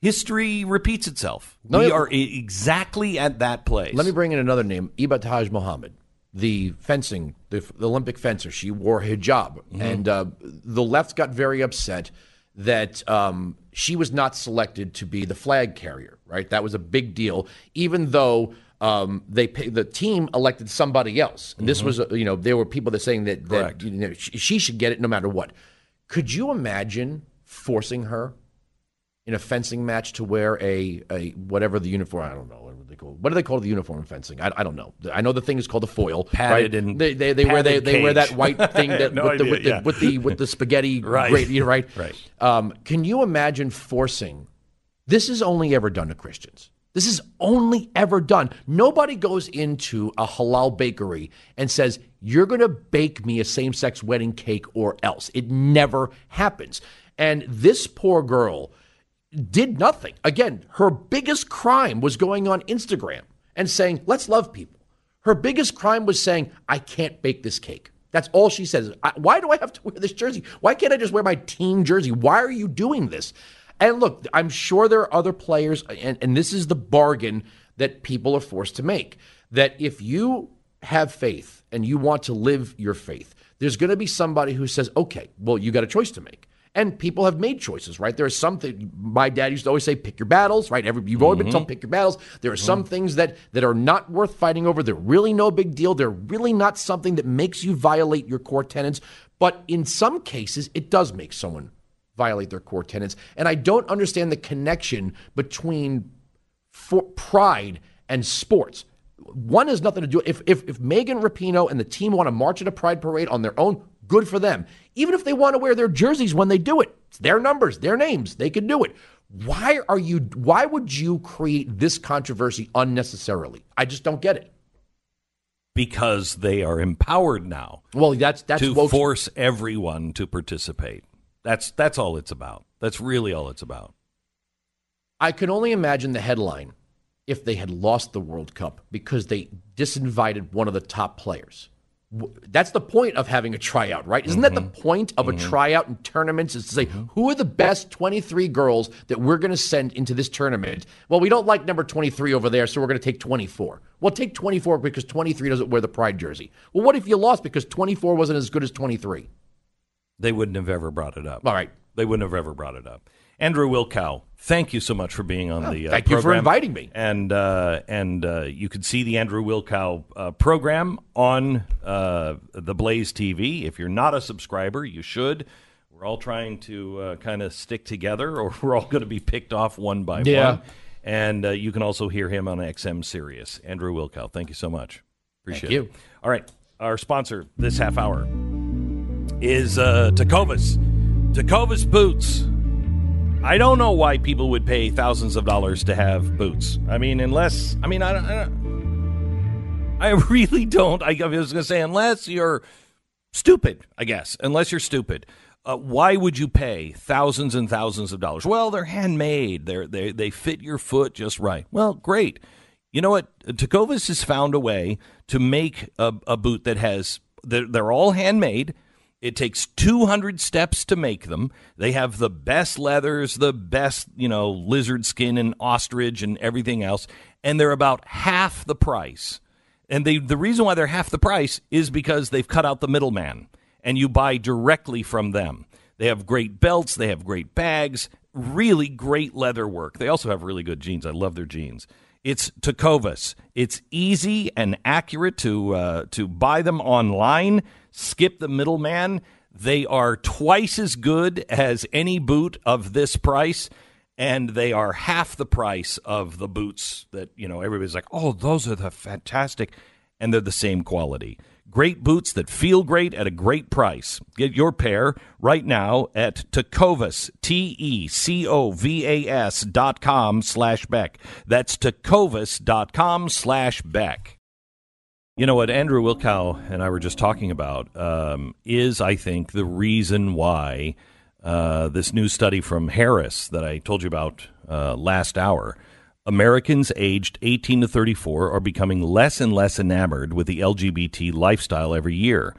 B: History repeats itself.
G: No,
B: we
G: it-
B: are exactly at that place.
G: Let me bring in another name, Ibtihaj Muhammad, the fencing, the, the Olympic fencer. She wore hijab, and uh, the left got very upset that um, she was not selected to be the flag carrier. Right, that was a big deal, even though. Um, they pay, the team elected somebody else, and this was uh, you know there were people that saying that, that you know, she, she should get it no matter what. Could you imagine forcing her in a fencing match to wear a, a whatever the uniform? I don't know. What, they call, what do they call the uniform fencing? I, I don't know. I know the thing is called a foil.
B: Padded
G: right?
B: and
G: they they, they wear they, they wear that white thing that
B: No
G: with, the,
B: idea,
G: with, the, with the with the spaghetti
B: Right.
G: grate, you know, right
B: Right.
G: Um, can you imagine forcing? This is only ever done to Christians. This is only ever done. Nobody goes into a halal bakery and says, You're going to bake me a same sex wedding cake or else. It never happens. And this poor girl did nothing. Again, her biggest crime was going on Instagram and saying, Let's love people. Her biggest crime was saying, I can't bake this cake. That's all she says. Why do I have to wear this jersey? Why can't I just wear my team jersey? Why are you doing this? And look, I'm sure there are other players, and, and this is the bargain that people are forced to make. That if you have faith and you want to live your faith, there's going to be somebody who says, okay, well, you got a choice to make. And people have made choices, right? There are some things. My dad used to always say, "Pick your battles." Right? Every, you've always been mm-hmm. told, "Pick your battles." There are mm-hmm. some things that that are not worth fighting over. They're really no big deal. They're really not something that makes you violate your core tenets. But in some cases, it does make someone violate their core tenets. And I don't understand the connection between for pride and sports. One has nothing to do. If if if Megan Rapinoe and the team want to march at a pride parade on their own, good for them. Even if they want to wear their jerseys when they do it, it's their numbers, their names, they can do it. Why are you? Why would you create this controversy unnecessarily? I just don't get it.
B: because they are empowered now
G: Well, that's that's
B: to
G: woke-
B: force everyone to participate. That's that's all it's about. That's really all it's about.
G: I can only imagine the headline if they had lost the World Cup because they disinvited one of the top players. That's the point of having a tryout, right? Isn't that the mm-hmm. point of a mm-hmm. tryout in tournaments? Is to say mm-hmm. who are the best 23 girls that we're going to send into this tournament? Well, we don't like number 23 over there, so we're going to take 24. Well, take 24 because 23 doesn't wear the pride jersey. Well, what if you lost because 24 wasn't as good as 23?
B: They wouldn't have ever brought it up.
G: All right.
B: They wouldn't have ever brought it up. Andrew Wilkow, thank you so much for being on the uh,
G: Oh, thank you for inviting me.
B: And uh, and uh, you can see the Andrew Wilkow uh, program on uh, the Blaze TV. If you're not a subscriber, you should. We're all trying to uh, kind of stick together, or we're all going to be picked off one by
G: Yeah.
B: one. And uh, you can also hear him on XM Sirius. Andrew Wilkow, thank you so much. Appreciate
G: Thank
B: it.
G: you.
B: All right, our sponsor this half hour is uh, Tecovas. Tecovas boots. I don't know why people would pay thousands of dollars to have boots. I mean, unless I mean, I don't. I, really don't. I, I was going to say unless you're stupid. I guess unless you're stupid. Uh, why would you pay thousands and thousands of dollars? Well, they're handmade. They're, they they fit your foot just right. Well, great. You know what? Tecovas has found a way to make a, a boot that has. They're, they're all handmade. It takes 200 steps to make them. They have the best leathers, the best, you know, lizard skin and ostrich and everything else, and they're about half the price. And they the reason why they're half the price is because they've cut out the middleman and you buy directly from them. They have great belts, they have great bags, really great leather work. They also have really good jeans. I love their jeans. It's Tecovas. It's easy and accurate to uh, to buy them online. Skip the middleman. They are twice as good as any boot of this price, and they are half the price of the boots that you know everybody's like, oh, those are the fantastic, and they're the same quality. Great boots that feel great at a great price. Get your pair right now at Tecovas, T E C O V A S dot com slash Beck. That's Tecovas dot com slash Beck. You know what Andrew Wilkow and I were just talking about um, is, I think, the reason why uh, this new study from Harris that I told you about uh, last hour. Americans aged 18 to 34 are becoming less and less enamored with the LGBT lifestyle every year.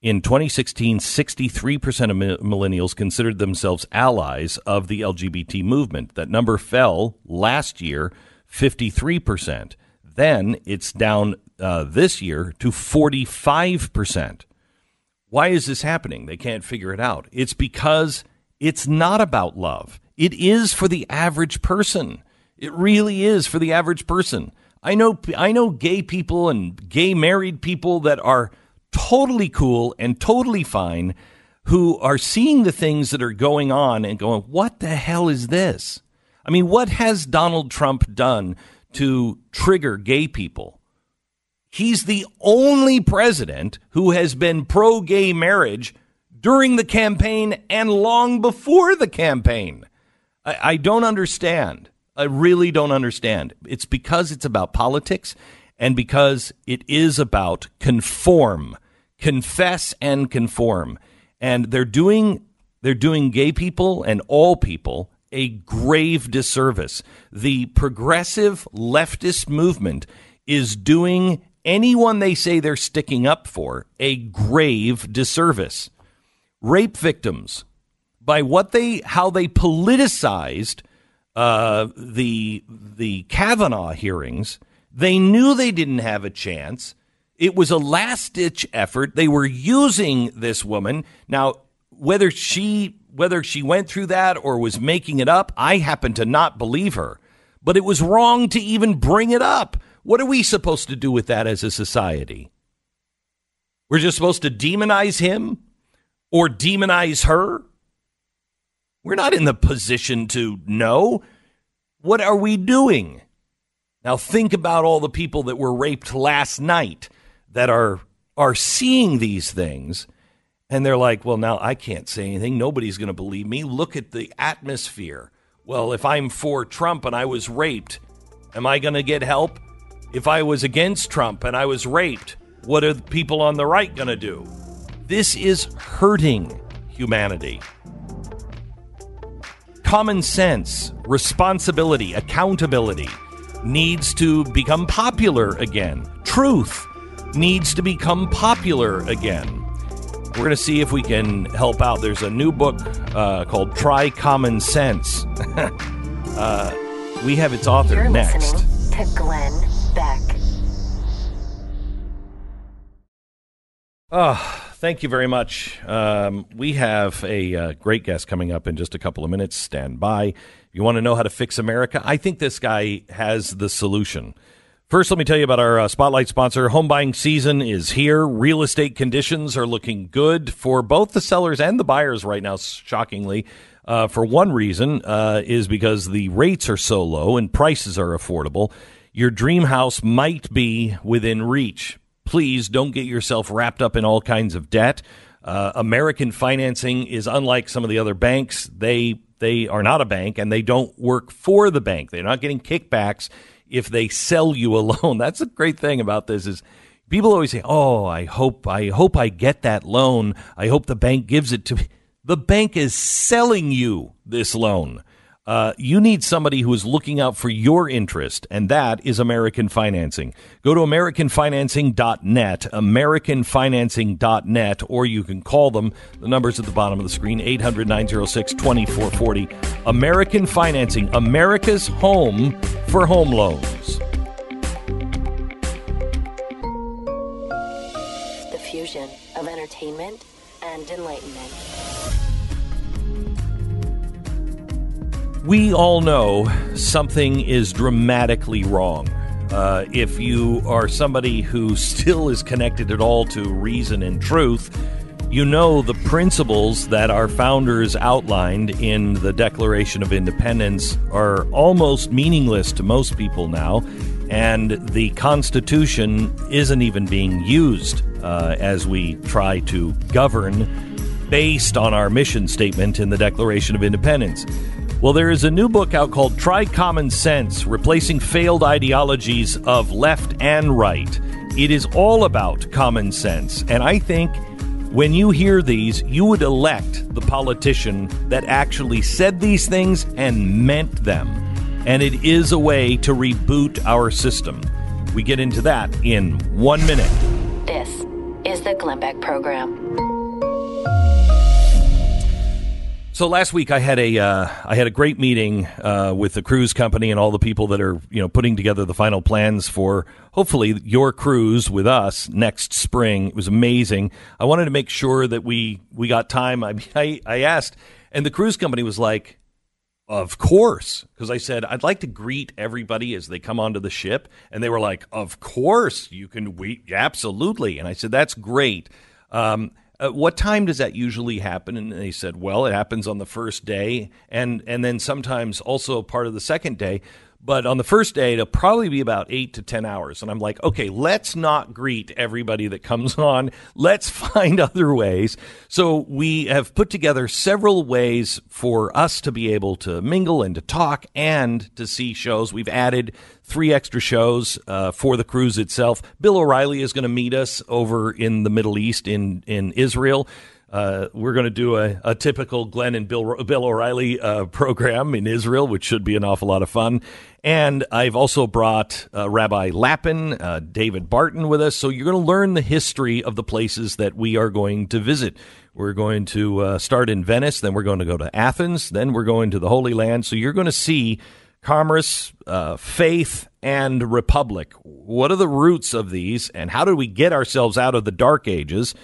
B: In 2016, 63% of millennials considered themselves allies of the LGBT movement. That number fell last year, 53%. Then it's down uh, this year to 45%. Why is this happening? They can't figure it out. It's because it's not about love. It is for the average person. It really is for the average person. I know I know gay people and gay married people that are totally cool and totally fine, who are seeing the things that are going on and going, what the hell is this? I mean, what has Donald Trump done to trigger gay people? He's the only president who has been pro gay marriage during the campaign and long before the campaign. I, I, don't understand. I really don't understand. It's because it's about politics and because it is about conform, confess and conform. And they're doing they're doing gay people and all people a grave disservice. The progressive leftist movement is doing anyone they say they're sticking up for a grave disservice. Rape victims, by what they how they politicized uh, the the Kavanaugh hearings, they knew they didn't have a chance. It was a last ditch effort. They were using this woman. Now, whether she whether she went through that or was making it up, I happen to not believe her. But it was wrong to even bring it up. What are we supposed to do with that as a society? We're just supposed to demonize him or demonize her? We're not in the position to know. What are we doing? Now think about all the people that were raped last night that are are seeing these things and they're like, "Well, now I can't say anything. Nobody's going to believe me. Look at the atmosphere." Well, if I'm for Trump and I was raped, am I going to get help? If I was against Trump and I was raped, what are the people on the right going to do? This is hurting humanity. Common sense, responsibility, accountability needs to become popular again. Truth needs to become popular again. We're going to see if we can help out. There's a new book uh, called Try Common Sense. uh, we have its author
A: You're
B: next.
A: to Glenn Beck.
B: Oh, thank you very much. Um, we have a uh, great guest coming up in just a couple of minutes. Stand by. You want to know how to fix America? I think this guy has the solution. First, let me tell you about our uh, spotlight sponsor. Home buying season is here. Real estate conditions are looking good for both the sellers and the buyers right now, shockingly. Uh, for one reason, uh, is because the rates are so low and prices are affordable. Your dream house might be within reach. Please don't get yourself wrapped up in all kinds of debt. Uh, American financing is unlike some of the other banks. They they are not a bank and they don't work for the bank. They're not getting kickbacks if they sell you a loan. That's the great thing about this is people always say, "Oh, I hope I hope I get that loan. I hope the bank gives it to me." The bank is selling you this loan. Uh, you need somebody who is looking out for your interest, and that is American Financing. Go to AmericanFinancing.net, AmericanFinancing.net, or you can call them. The number's at the bottom of the screen 800 906 2440. American Financing, America's home for home loans.
A: The fusion of entertainment and enlightenment.
B: We all know something is dramatically wrong. Uh, if you are somebody who still is connected at all to reason and truth, you know the principles that our founders outlined in the Declaration of Independence are almost meaningless to most people now, and the Constitution isn't even being used uh, as we try to govern based on our mission statement in the Declaration of Independence. Well, there is a new book out called Try Common Sense Replacing Failed Ideologies of Left and Right. It is all about common sense. And I think when you hear these, you would elect the politician that actually said these things and meant them. And it is a way to reboot our system. We get into that in one minute.
A: This is the Glenn Beck Program.
B: So last week I had a uh, I had a great meeting uh, with the cruise company and all the people that are you know putting together the final plans for hopefully your cruise with us next spring. It was amazing. I wanted to make sure that we we got time. I I, I asked, and the cruise company was like, "Of course," because I said I'd like to greet everybody as they come onto the ship, and they were like, "Of course, you can we absolutely." And I said, "That's great." Um, uh, what time does that usually happen? And they said, well, it happens on the first day, and and then sometimes also part of the second day. But on the first day, it'll probably be about eight to 10 hours. And I'm like, okay, let's not greet everybody that comes on. Let's find other ways. So we have put together several ways for us to be able to mingle and to talk and to see shows. We've added three extra shows uh, for the cruise itself. Bill O'Reilly is going to meet us over in the Middle East in, in Israel. Uh, we're going to do a, a, typical Glenn and Bill, Bill O'Reilly uh, program in Israel, which should be an awful lot of fun. And I've also brought uh, Rabbi Lapin, uh, David Barton with us. So you're going to learn the history of the places that we are going to visit. We're going to uh, start in Venice, then we're going to go to Athens, then we're going to the Holy Land. So you're going to see commerce, uh, faith, and republic. What are the roots of these, and how do we get ourselves out of the dark ages?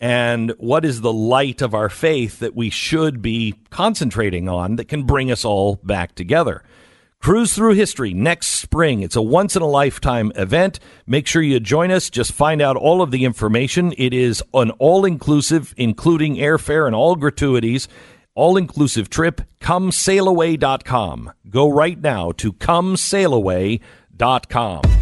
B: And what is the light of our faith that we should be concentrating on that can bring us all back together. Cruise Through History next spring. It's a once in a lifetime event. Make sure you join us. Just find out all of the information. It is an all inclusive, including airfare and all gratuities, all inclusive trip. ComeSailAway.com. Go right now to ComeSailAway.com.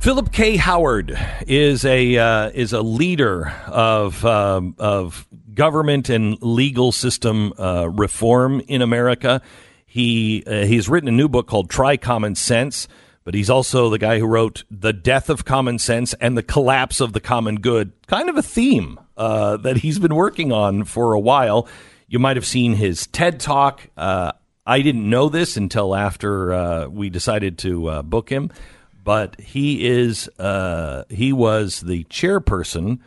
B: Philip K. Howard is a uh, is a leader of um, of government and legal system uh, reform in America. He uh, he's written a new book called Try Common Sense, but he's also the guy who wrote The Death of Common Sense and the Collapse of the Common Good. Kind of a theme uh, that he's been working on for a while. You might have seen his TED Talk. Uh, I didn't know this until after uh, we decided to book him but he is uh, he was the chairperson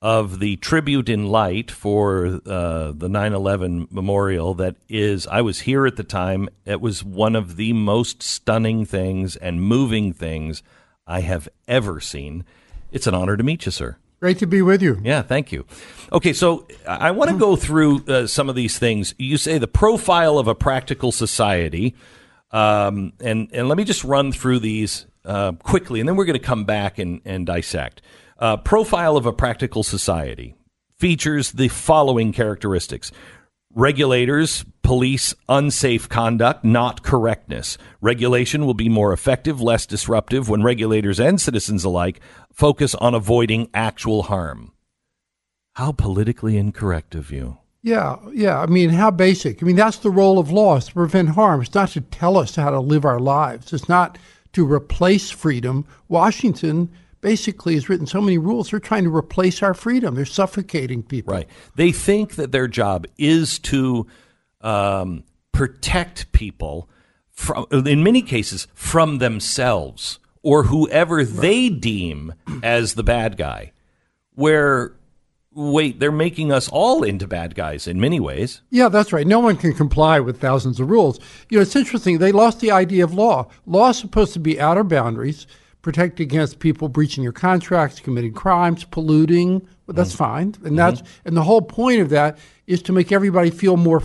B: of the tribute in light for uh, the 9/11 memorial. That is, I was here at the time. It was one of the most stunning things and moving things I have ever seen. It's an honor to meet you, sir.
H: Great to be with you.
B: Yeah, thank you. Okay, so I want to go through uh, some of these things. You say the profile of a practical society, um, and and let me just run through these uh, quickly, and then we're going to come back and, and dissect. Uh, profile of a practical society features the following characteristics regulators police unsafe conduct, not correctness. Regulation will be more effective, less disruptive when regulators and citizens alike focus on avoiding actual harm. How politically incorrect of you.
H: Yeah, yeah. I mean, how basic. I mean, that's the role of law is to prevent harm. It's not to tell us how to live our lives. It's not to replace freedom. Washington basically has written so many rules, they're trying to replace our freedom. They're suffocating people.
B: Right. They think that their job is to um, protect people from, in many cases, from themselves or whoever right. they deem as the bad guy. Where wait, they're making us all into bad guys in many ways.
H: Yeah, that's right. No one can comply with thousands of rules. You know, it's interesting. They lost the idea of law. Law is supposed to be outer boundaries, protect against people breaching your contracts, committing crimes, polluting. Well, that's mm-hmm. fine. And that's mm-hmm. and the whole point of that is to make everybody feel more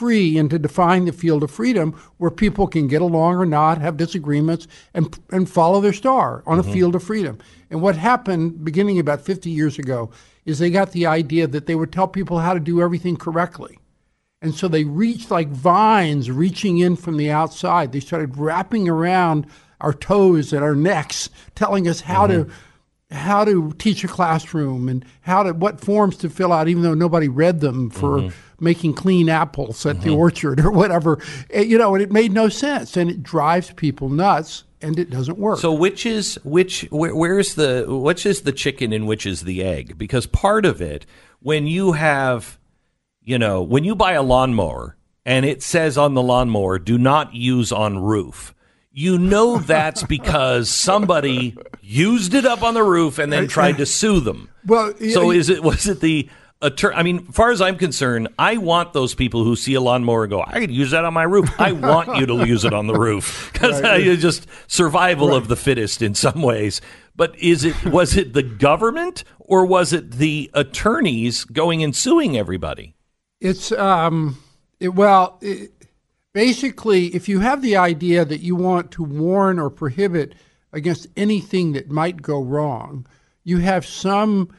H: free and to define the field of freedom where people can get along or not, have disagreements, and and follow their star on mm-hmm. a field of freedom. And what happened beginning about 50 years ago is they got the idea that they would tell people how to do everything correctly. And so they reached like vines reaching in from the outside. They started wrapping around our toes and our necks, telling us how mm-hmm. to how to teach a classroom and how to what forms to fill out, even though nobody read them for mm-hmm. Making clean apples at mm-hmm. the orchard or whatever. Eh, you know, and it made no sense, and it drives people nuts and it doesn't work.
B: So which is which where, where's the which is the chicken and which is the egg? Because part of it when you have you know, when you buy a lawnmower and it says on the lawnmower do not use on roof. You know that's because somebody used it up on the roof and then tried to sue them. Well, so is it was it the ter- I mean, far as I'm concerned, I want those people who see a lawnmower and go, I could use that on my roof. I want you to use it on the roof because right. uh, just survival right. of the fittest in some ways. But is it was it the government or was it the attorneys going and suing everybody?
H: It's um, it, well, it, basically, if you have the idea that you want to warn or prohibit against anything that might go wrong, you have some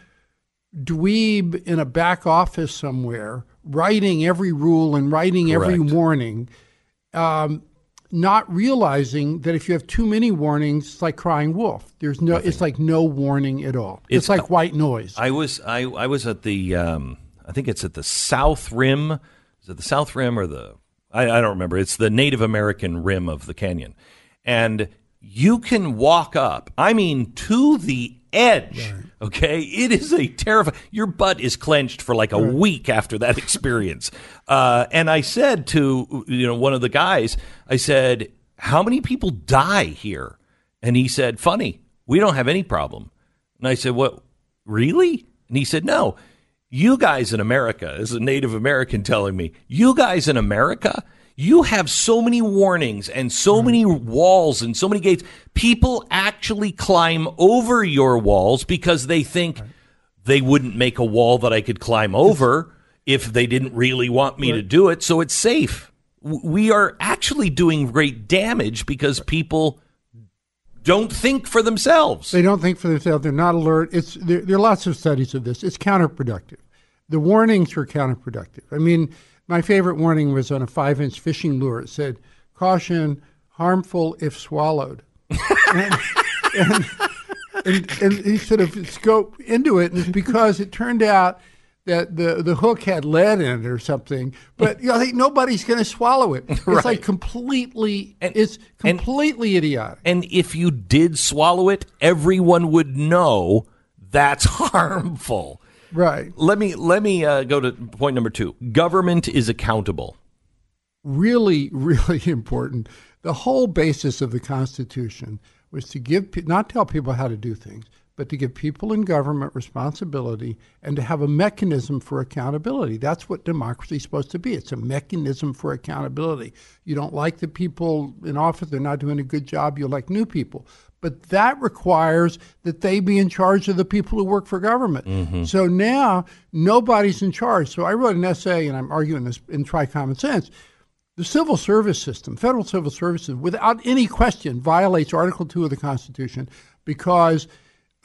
H: dweeb in a back office somewhere writing every rule and writing every warning, um, not realizing that if you have too many warnings, it's like crying wolf. There's no, it's like no warning at all. It's,
B: It's-
H: like white noise.
B: I was I, I was at the um, I think it's at the South Rim. Is it the South Rim or the I, I don't remember. It's the Native American rim of the canyon, and you can walk up. I mean, to the edge. Okay, it is a terrifying. Your butt is clenched for like a week after that experience. Uh, and I said to you know one of the guys, I said, "How many people die here?" And he said, "Funny, we don't have any problem." And I said, What, really? And he said, No. You guys in America, as a Native American telling me, you guys in America, you have so many warnings and so mm-hmm. many walls and so many gates. People actually climb over your walls because they think they wouldn't make a wall that I could climb over if they didn't really want me to do it. So it's safe. We are actually doing great damage because people don't think for themselves.
H: They don't think for themselves. They're not alert. It's there, there are lots of studies of this. It's counterproductive. The warnings are counterproductive. I mean, my favorite warning was on a five-inch fishing lure. It said, "Caution: harmful if swallowed." and, and, and, and he sort of scope into it, and it's because it turned out that the, the hook had lead in it or something. But you know, think nobody's going to swallow it. It's
B: Right.
H: like completely.
B: And-
H: it's
B: and-
H: completely idiotic.
B: And if you did swallow it, everyone would know that's harmful.
H: Right.
B: Let me let me uh, go to point number two. Government is accountable.
H: really, really important. The whole basis of the Constitution was to give, not tell people how to do things, but to give people in government responsibility and to have a mechanism for accountability. That's what democracy is supposed to be. It's a mechanism for accountability. You don't like the people in office, they're not doing a good job, you like new people. But that requires that they be in charge of the people who work for government. Mm-hmm. So now nobody's in charge. So I wrote an essay, and I'm arguing this in Try Common Sense. The civil service system, federal civil services, without any question, violates Article 2 of the Constitution because,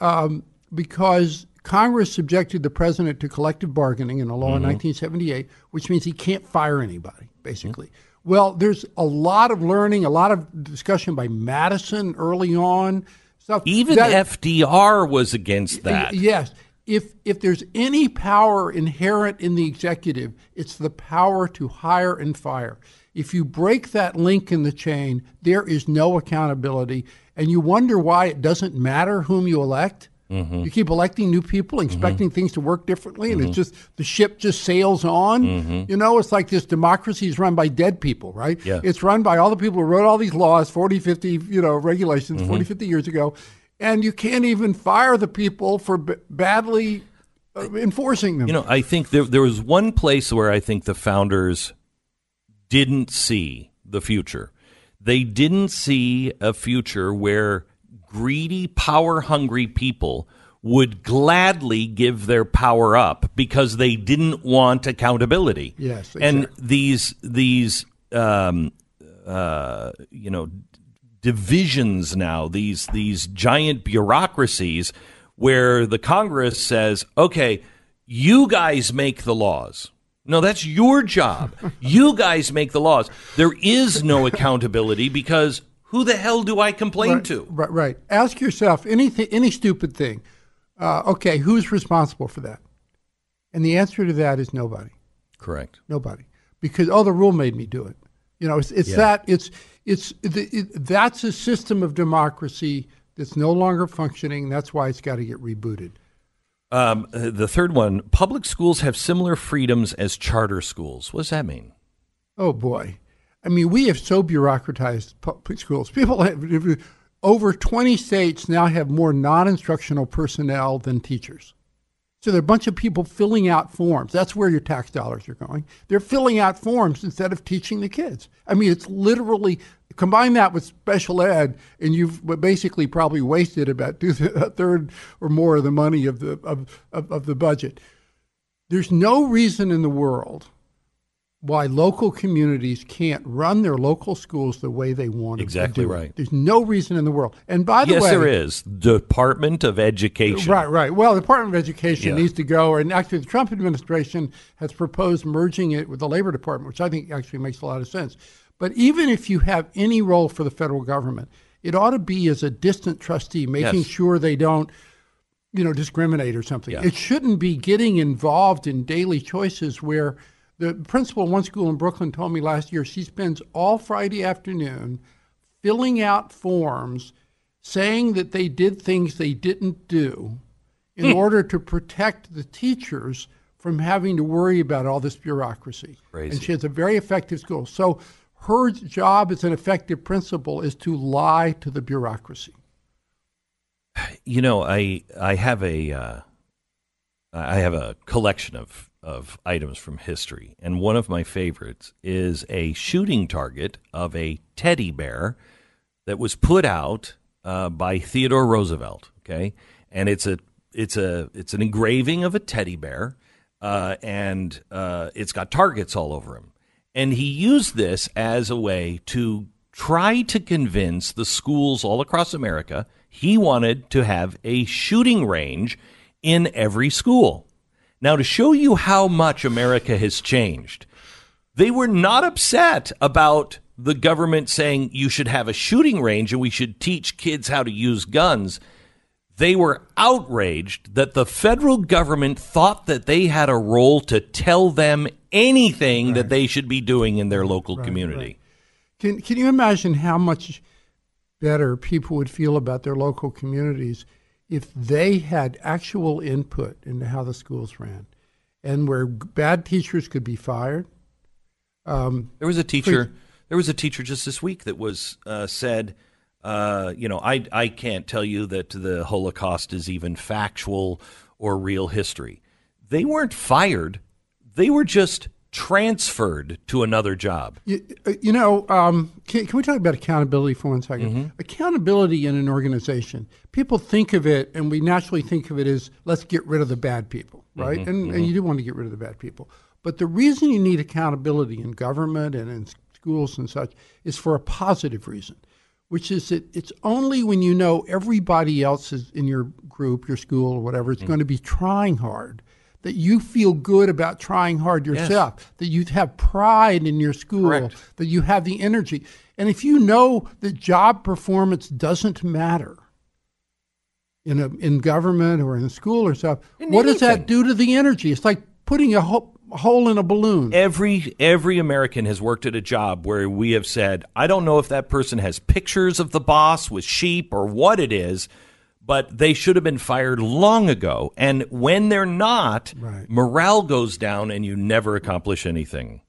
H: um, because Congress subjected the president to collective bargaining in a law in mm-hmm. 1978, which means he can't fire anybody, basically. Mm-hmm. Well, there's a lot of learning, a lot of discussion by Madison early on. Stuff
B: Even
H: that-
B: FDR was against that.
H: Yes. If if there's any power inherent in the executive, it's the power to hire and fire. If you break that link in the chain, there is no accountability, and you wonder why it doesn't matter whom you elect.
B: Mm-hmm.
H: You keep electing new people, expecting things to work differently, and it's just the ship just sails on.
B: Mm-hmm.
H: You know, it's like this democracy is run by dead people, right?
B: Yeah.
H: It's run by all the people who wrote all these laws 40, 50, you know, regulations
B: Mm-hmm.
H: 40, 50 years ago, and you can't even fire the people for b- badly uh, enforcing them.
B: You know, I think there there was one place where I think the founders didn't see the future. They didn't see a future where greedy, power hungry people would gladly give their power up because they didn't want accountability.
H: Yes,
B: and these these um, uh, you know divisions now these these giant bureaucracies where the Congress says, "Okay, you guys make the laws." No, that's your job. you guys make the laws. There is no accountability because who the hell do I complain
H: right,
B: to?
H: Right, right. Ask yourself anything, any stupid thing. Uh, okay, who's responsible for that? And the answer to that is nobody.
B: Correct.
H: Nobody, because oh, the rule made me do it. You know, it's, it's that it's it's the, it, that's a system of democracy that's no longer functioning. That's why it's got to get rebooted.
B: Um, the third one: public schools have similar freedoms as charter schools. What does that mean?
H: Oh boy, I mean, we have so bureaucratized public schools. People have over twenty states now have more non-instructional personnel than teachers. So there are a bunch of people filling out forms. That's where your tax dollars are going. They're filling out forms instead of teaching the kids. I mean, it's literally combine that with special ed, and you've basically probably wasted about two, a third or more of the money of the of, of, of the budget. There's no reason in the world why local communities can't run their local schools the way they want
B: Exactly
H: to do
B: right.
H: There's no reason in the world. And by the
B: yes,
H: way,
B: there is. Department of Education.
H: Right, right. Well, the Department of Education
B: Yeah.
H: needs to go, and actually, the Trump administration has proposed merging it with the Labor Department, which I think actually makes a lot of sense. But even if you have any role for the federal government, it ought to be as a distant trustee, making
B: Yes.
H: sure they don't, you know, discriminate or something.
B: Yeah.
H: It shouldn't be getting involved in daily choices where the principal of one school in Brooklyn told me last year she spends all Friday afternoon filling out forms saying that they did things they didn't do in order to protect the teachers from having to worry about all this bureaucracy.
B: Crazy.
H: And she has a very effective school. So her job as an effective principal is to lie to the bureaucracy.
B: You know, I I have a uh, I have a collection of of items from history, and one of my favorites is a shooting target of a teddy bear that was put out uh, by Theodore Roosevelt. Okay, and it's a it's a it's an engraving of a teddy bear, uh, and uh, it's got targets all over him. And he used this as a way to try to convince the schools all across America he wanted to have a shooting range in every school. Now, to show you how much America has changed, they were not upset about the government saying you should have a shooting range and we should teach kids how to use guns. They were outraged that the federal government thought that they had a role to tell them anything that they should be doing in their local community.
H: Can can you imagine how much better people would feel about their local communities if they had actual input into how the schools ran, and where bad teachers could be fired? Um,
B: There was a teacher. There was a teacher just this week that was uh, said, uh, you know, I I can't tell you that the Holocaust is even factual or real history. They weren't fired. They were just transferred to another job.
H: You, uh, you know, um, can, can we talk about accountability for one second? Accountability in an organization. People think of it, and we naturally think of it as let's get rid of the bad people, right? and, and you do want to get rid of the bad people. But the reason you need accountability in government and in schools and such is for a positive reason, which is that it's only when you know everybody else is in your group, your school, or whatever, is going to be trying hard. That you feel good about trying hard yourself, that you have pride in your school,
B: Correct.
H: that you have the energy. And if you know that job performance doesn't matter in a in government or in school or stuff,
B: In
H: what does that do to the energy? It's like putting a hole in a balloon.
B: Every every American has worked at a job where we have said, I don't know if that person has pictures of the boss with sheep or what it is, but they should have been fired long ago. And when they're not,
H: Right.
B: morale goes down and you never accomplish anything.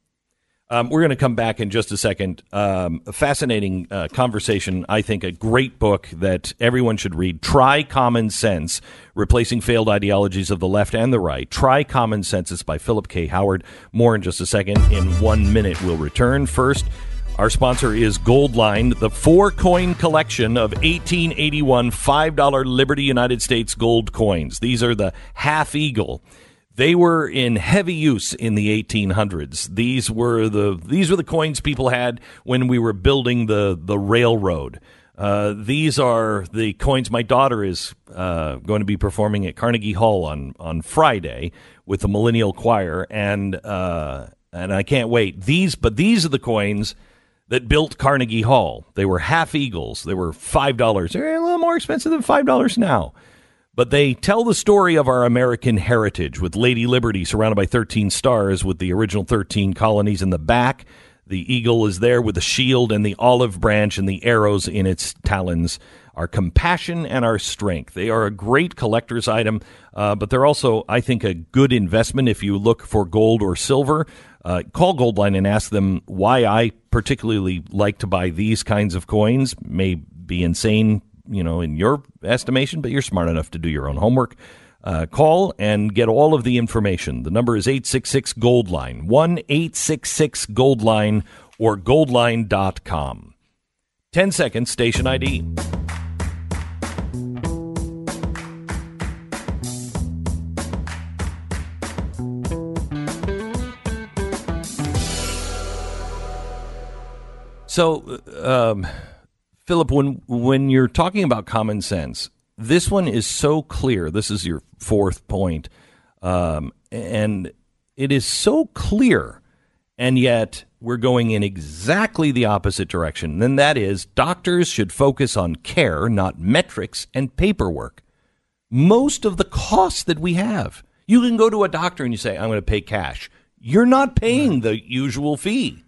B: Um, we're going to come back in just a second. Um, a fascinating uh, conversation. I think a great book that everyone should read. Try Common Sense Replacing Failed Ideologies of the Left and the Right. Try Common Sense. It's by Philip K. Howard. More in just a second. In one minute, we'll return. First, our sponsor is Goldline, the four coin collection of 1881 $5 Liberty United States gold coins. These are the half eagle. They were in heavy use in the 1800s. These were the these were the coins people had when we were building the the railroad. Uh, these are the coins my daughter is uh, going to be performing at Carnegie Hall on on Friday with the Millennial Choir, and uh, and I can't wait. These, but these are the coins that built Carnegie Hall. They were half eagles. They were five dollars. They're a little more expensive than five dollars now. But they tell the story of our American heritage with Lady Liberty surrounded by 13 stars with the original 13 colonies in the back. The eagle is there with the shield and the olive branch and the arrows in its talons. Our compassion and our strength. They are a great collector's item, uh, but they're also, I think, a good investment if you look for gold or silver. Uh, call Goldline and ask them why I particularly like to buy these kinds of coins. May be insane you know, in your estimation, but you're smart enough to do your own homework. Uh, call and get all of the information. The number is 866 Gold Line, 1 866 Gold Line, or goldline.com. 10 seconds, station ID. So, um, Philip, when when you're talking about common sense, this one is so clear. This is your fourth point, um, and it is so clear, and yet we're going in exactly the opposite direction. And that is, doctors should focus on care, not metrics and paperwork. Most of the costs that we have, you can go to a doctor and you say, "I'm going to pay cash." You're not paying the usual fee.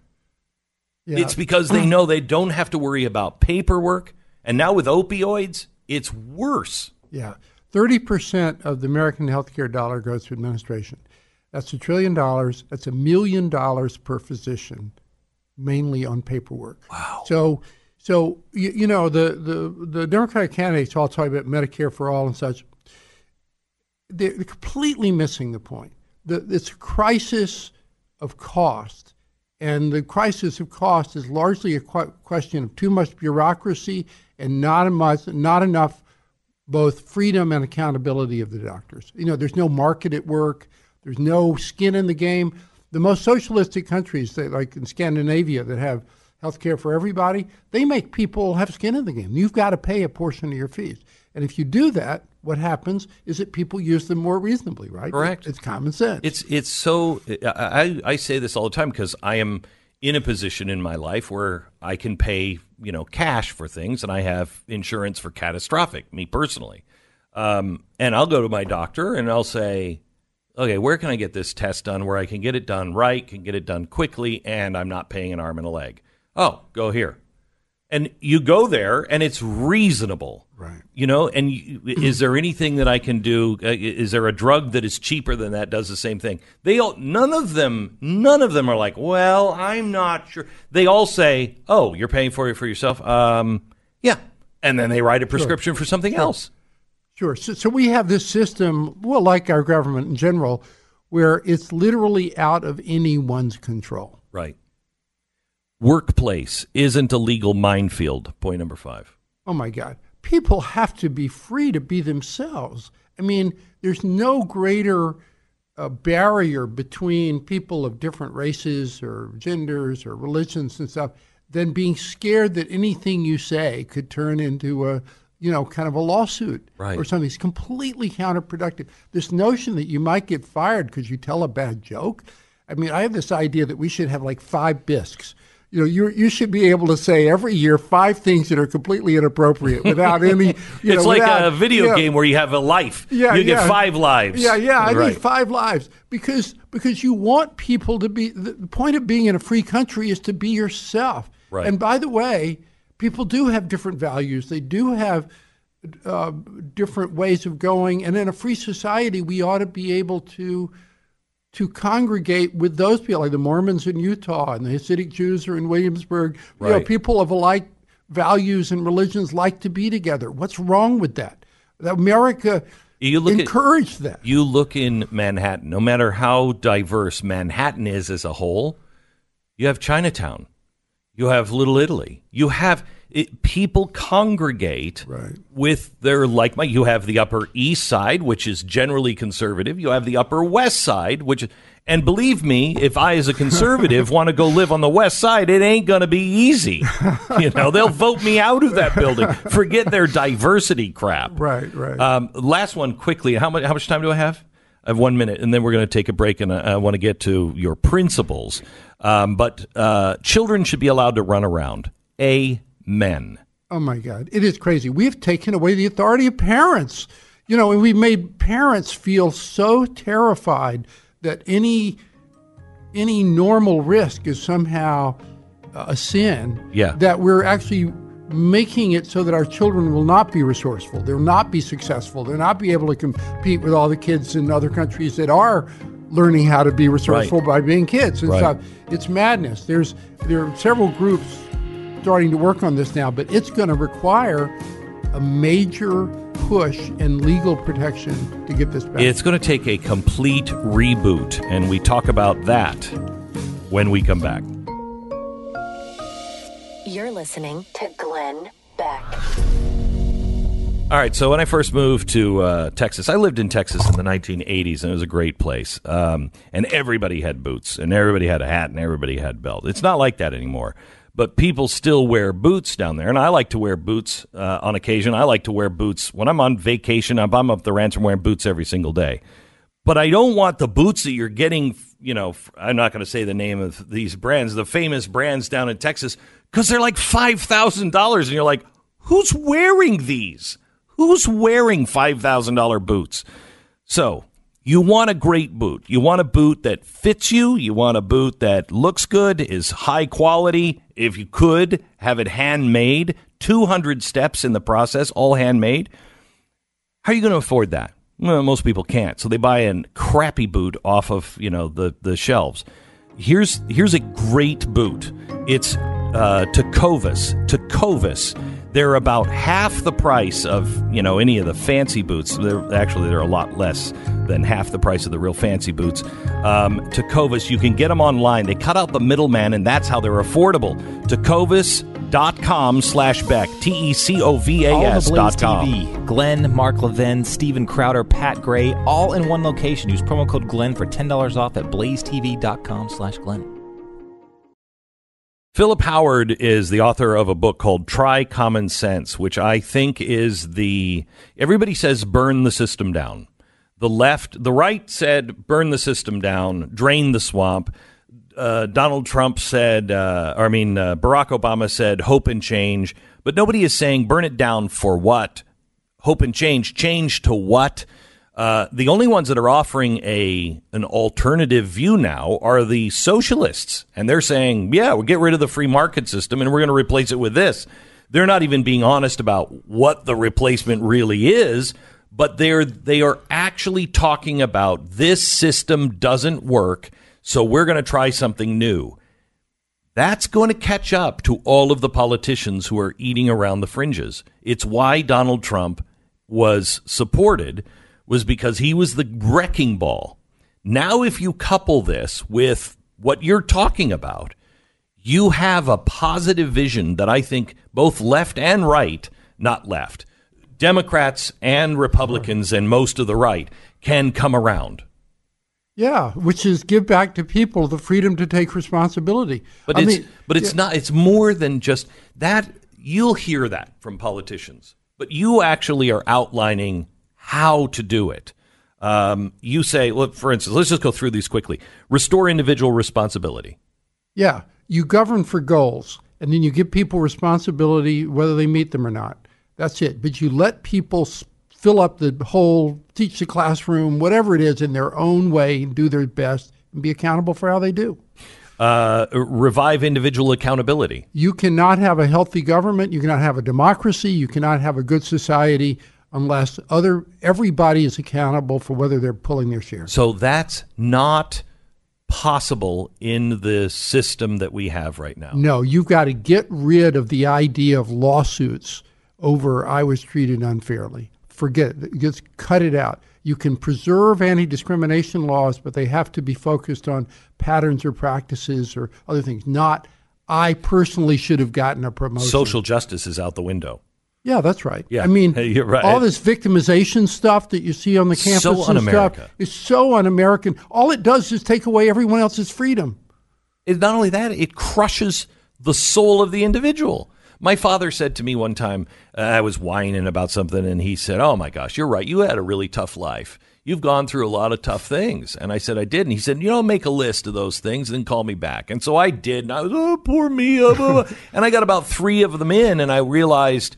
H: Yeah.
B: It's because they know they don't have to worry about paperwork. And now with opioids, it's worse.
H: Yeah. 30% of the American healthcare dollar goes to administration. That's a trillion dollars. That's a million dollars per physician, mainly on paperwork.
B: Wow.
H: So, so you, you know, the, the, the Democratic candidates all talk about Medicare for all and such. They're completely missing the point. The, it's a crisis of cost. And the crisis of cost is largely a qu- question of too much bureaucracy and not, much, not enough both freedom and accountability of the doctors. You know, there's no market at work, there's no skin in the game. The most socialistic countries, that, like in Scandinavia, that have health care for everybody, they make people have skin in the game. You've got to pay a portion of your fees. And if you do that, what happens is that people use them more reasonably, right?
B: Correct.
H: It's common sense.
B: It's it's so I I say this all the time because I am in a position in my life where I can pay you know cash for things and I have insurance for catastrophic me personally, um, and I'll go to my doctor and I'll say, okay, where can I get this test done where I can get it done right, can get it done quickly, and I'm not paying an arm and a leg. Oh, go here. And you go there, and it's reasonable,
H: Right.
B: You know, and you, is there anything that I can do? Uh, is there a drug that is cheaper than that does the same thing? They all, none of them, none of them are like, well, I'm not sure. They all say, oh, you're paying for it for yourself. Um, yeah, and then they write a prescription for something else.
H: Sure. So, so we have this system, well, like our government in general, where it's literally out of anyone's control.
B: Right. Workplace isn't a legal minefield. Point number five.
H: Oh my God. People have to be free to be themselves. I mean, there's no greater uh, barrier between people of different races or genders or religions and stuff than being scared that anything you say could turn into a you know, kind of a lawsuit
B: Right.
H: or something. It's completely counterproductive. This notion that you might get fired because you tell a bad joke. I mean, I have this idea that we should have like five bisques. You know, you you should be able to say every year five things that are completely inappropriate without any. You
B: it's
H: know,
B: like
H: without-
B: a video
H: know,
B: game where you have a life.
H: yeah,
B: you get five lives.
H: Yeah, yeah. I
B: right.
H: need five lives because because you want people to be. The, the point of being in a free country is to be yourself.
B: Right.
H: And by the way, people do have different values. They do have uh, different ways of going. And in a free society, we ought to be able to to congregate with those people, like the Mormons in Utah and the Hasidic Jews are in Williamsburg. You know, people of alike values and religions like to be together. What's wrong with that? America
B: You look at-
H: that.
B: You look in Manhattan, no matter how diverse Manhattan is as a whole, you have Chinatown, you have Little Italy, you have it, people congregate
H: Right.
B: with their like mind. You have the Upper East Side, which is generally conservative. You have the Upper West Side, which, and believe me, if I as a conservative want to go live on the West Side, it ain't going to be easy. You know, they'll vote me out of that building. Forget their diversity crap.
H: Right, right.
B: Um, last one quickly. How much? How much time do I have? I have one minute, and then we're going to take a break, and I, I want to get to your principles. Um, but uh, children should be allowed to run around. Amen.
H: Oh my God, it is crazy. We've taken away the authority of parents. You know, and we've made parents feel so terrified that any any normal risk is somehow uh, a sin.
B: Yeah.
H: That we're actually making it so that our children will not be resourceful. They'll not be successful. They'll not be able to compete with all the kids in other countries that are learning how to be resourceful by being kids and
B: Right.
H: stuff. It's madness. There's there are several groups starting to work on this now, but it's going to require a major push in legal protection to get this back.
B: It's going to take a complete reboot, and we talk about that when we come back.
A: You're listening to Glenn Beck.
B: All right. So when I first moved to uh, Texas, I lived in Texas in the 1980s, and it was a great place. Um, and everybody had boots, and everybody had a hat, and everybody had belt. It's not like that anymore. But people still wear boots down there. And I like to wear boots uh, on occasion. I like to wear boots when I'm on vacation. If I'm up the ranch, I'm wearing boots every single day. But I don't want the boots that you're getting, you know, I'm not going to say the name of these brands, the famous brands down in Texas, because they're like $5,000. And you're like, who's wearing these? Who's wearing $5,000 boots? So you want a great boot. You want a boot that fits you. You want a boot that looks good, is high quality. If you could have it handmade, 200 steps in the process, all handmade. How are you going to afford that? Well, most people can't. So they buy a crappy boot off of, you know, the, the shelves. Here's here's a great boot. It's uh, Tecovas. Tecovas. They're about half the price of you know any of the fancy boots. They're actually they're a lot less than half the price of the real fancy boots. Um, Tecovas, you can get them online. They cut out the middleman, and that's how they're affordable. Tecovas.com slash Beck. T E C O V A
C: Blaze
B: dot com.
C: TV. Glenn, Mark Levin, Steven Crowder, Pat Gray, all in one location. Use promo code Glenn for $10 off at blazetv.com slash Glenn.
B: Philip Howard is the author of a book called Try Common Sense, which I think is the. Everybody says burn the system down. The left, the right said burn the system down, drain the swamp. Uh, Donald Trump said, uh, or I mean, uh, Barack Obama said hope and change. But nobody is saying burn it down for what? Hope and change. Change to what? Uh, the only ones that are offering a an alternative view now are the socialists, and they're saying, "Yeah, we'll get rid of the free market system, and we're going to replace it with this." They're not even being honest about what the replacement really is, but they're they are actually talking about this system doesn't work, so we're going to try something new. That's going to catch up to all of the politicians who are eating around the fringes. It's why Donald Trump was supported was because he was the wrecking ball. Now, if you couple this with what you're talking about, you have a positive vision that I think both left and right, not left, Democrats and Republicans and most of the right can come around.
H: Yeah, which is give back to people the freedom to take responsibility.
B: But
H: I
B: it's
H: mean,
B: but it's not it's more than just that you'll hear that from politicians. But you actually are outlining how to do it. Um, you say, look, for instance, let's just go through these quickly. Restore individual responsibility.
H: Yeah, you govern for goals, and then you give people responsibility whether they meet them or not. That's it. But you let people fill up the whole, teach the classroom, whatever it is, in their own way and do their best and be accountable for how they do.
B: Uh, revive individual accountability.
H: You cannot have a healthy government. You cannot have a democracy. You cannot have a good society unless other everybody is accountable for whether they're pulling their share.
B: So that's not possible in the system that we have right now.
H: No, you've got to get rid of the idea of lawsuits over I was treated unfairly. Forget it. Just cut it out. You can preserve anti discrimination laws, but they have to be focused on patterns or practices or other things, not I personally should have gotten a promotion.
B: Social justice is out the window.
H: Yeah, that's right.
B: Yeah,
H: I mean,
B: you're right.
H: all this victimization stuff that you see on the campus
B: So
H: and stuff is so un-American. All it does is take away everyone else's freedom.
B: It, not only that, it crushes the soul of the individual. My father said to me one time, uh, I was whining about something, and he said, Oh my gosh, you're right. You had a really tough life. You've gone through a lot of tough things. And I said, I did. And he said, You know, make a list of those things and then call me back. And so I did. And I was, Oh, poor me. uh, blah, blah." and I got about three of them in, and I realized,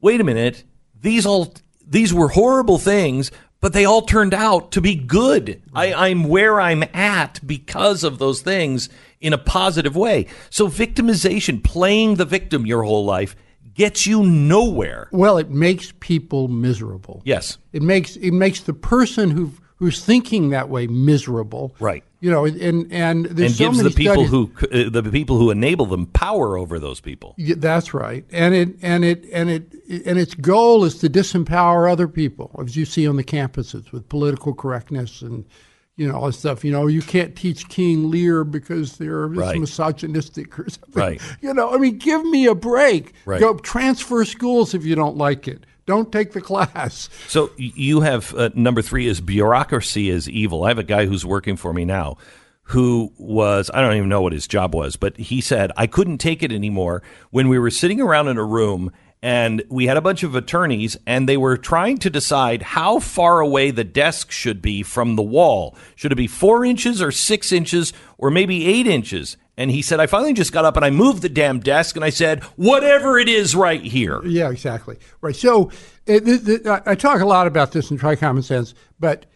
B: wait a minute, these all these were horrible things, but they all turned out to be good. I, I'm where I'm at because of those things in a positive way. So victimization, playing the victim your whole life, gets you nowhere.
H: Well, it makes people miserable.
B: Yes.
H: It makes it makes the person who who's thinking that way miserable.
B: Right.
H: You know, and and there's
B: and
H: so
B: gives
H: many
B: the people
H: studies-
B: who uh, the people who enable them power over those people.
H: Yeah, that's right. And it and it and it and its goal is to disempower other people, as you see on the campuses with political correctness and you know all this stuff. You know, you can't teach King Lear because they're
B: Right.
H: misogynistic or something.
B: Right.
H: You know, I mean, give me a break.
B: Right.
H: Go transfer schools if you don't like it. Don't take the class.
B: So you have uh, number three is bureaucracy is evil. I have a guy who's working for me now who was, I don't even know what his job was, but he said, I couldn't take it anymore when we were sitting around in a room and we had a bunch of attorneys and they were trying to decide how far away the desk should be from the wall. Should it be four inches or six inches or maybe eight inches? And he said, I finally just got up and I moved the damn desk and I said, whatever it is right here.
H: Yeah, exactly. Right. So it, it, it, I talk a lot about this and try common sense, but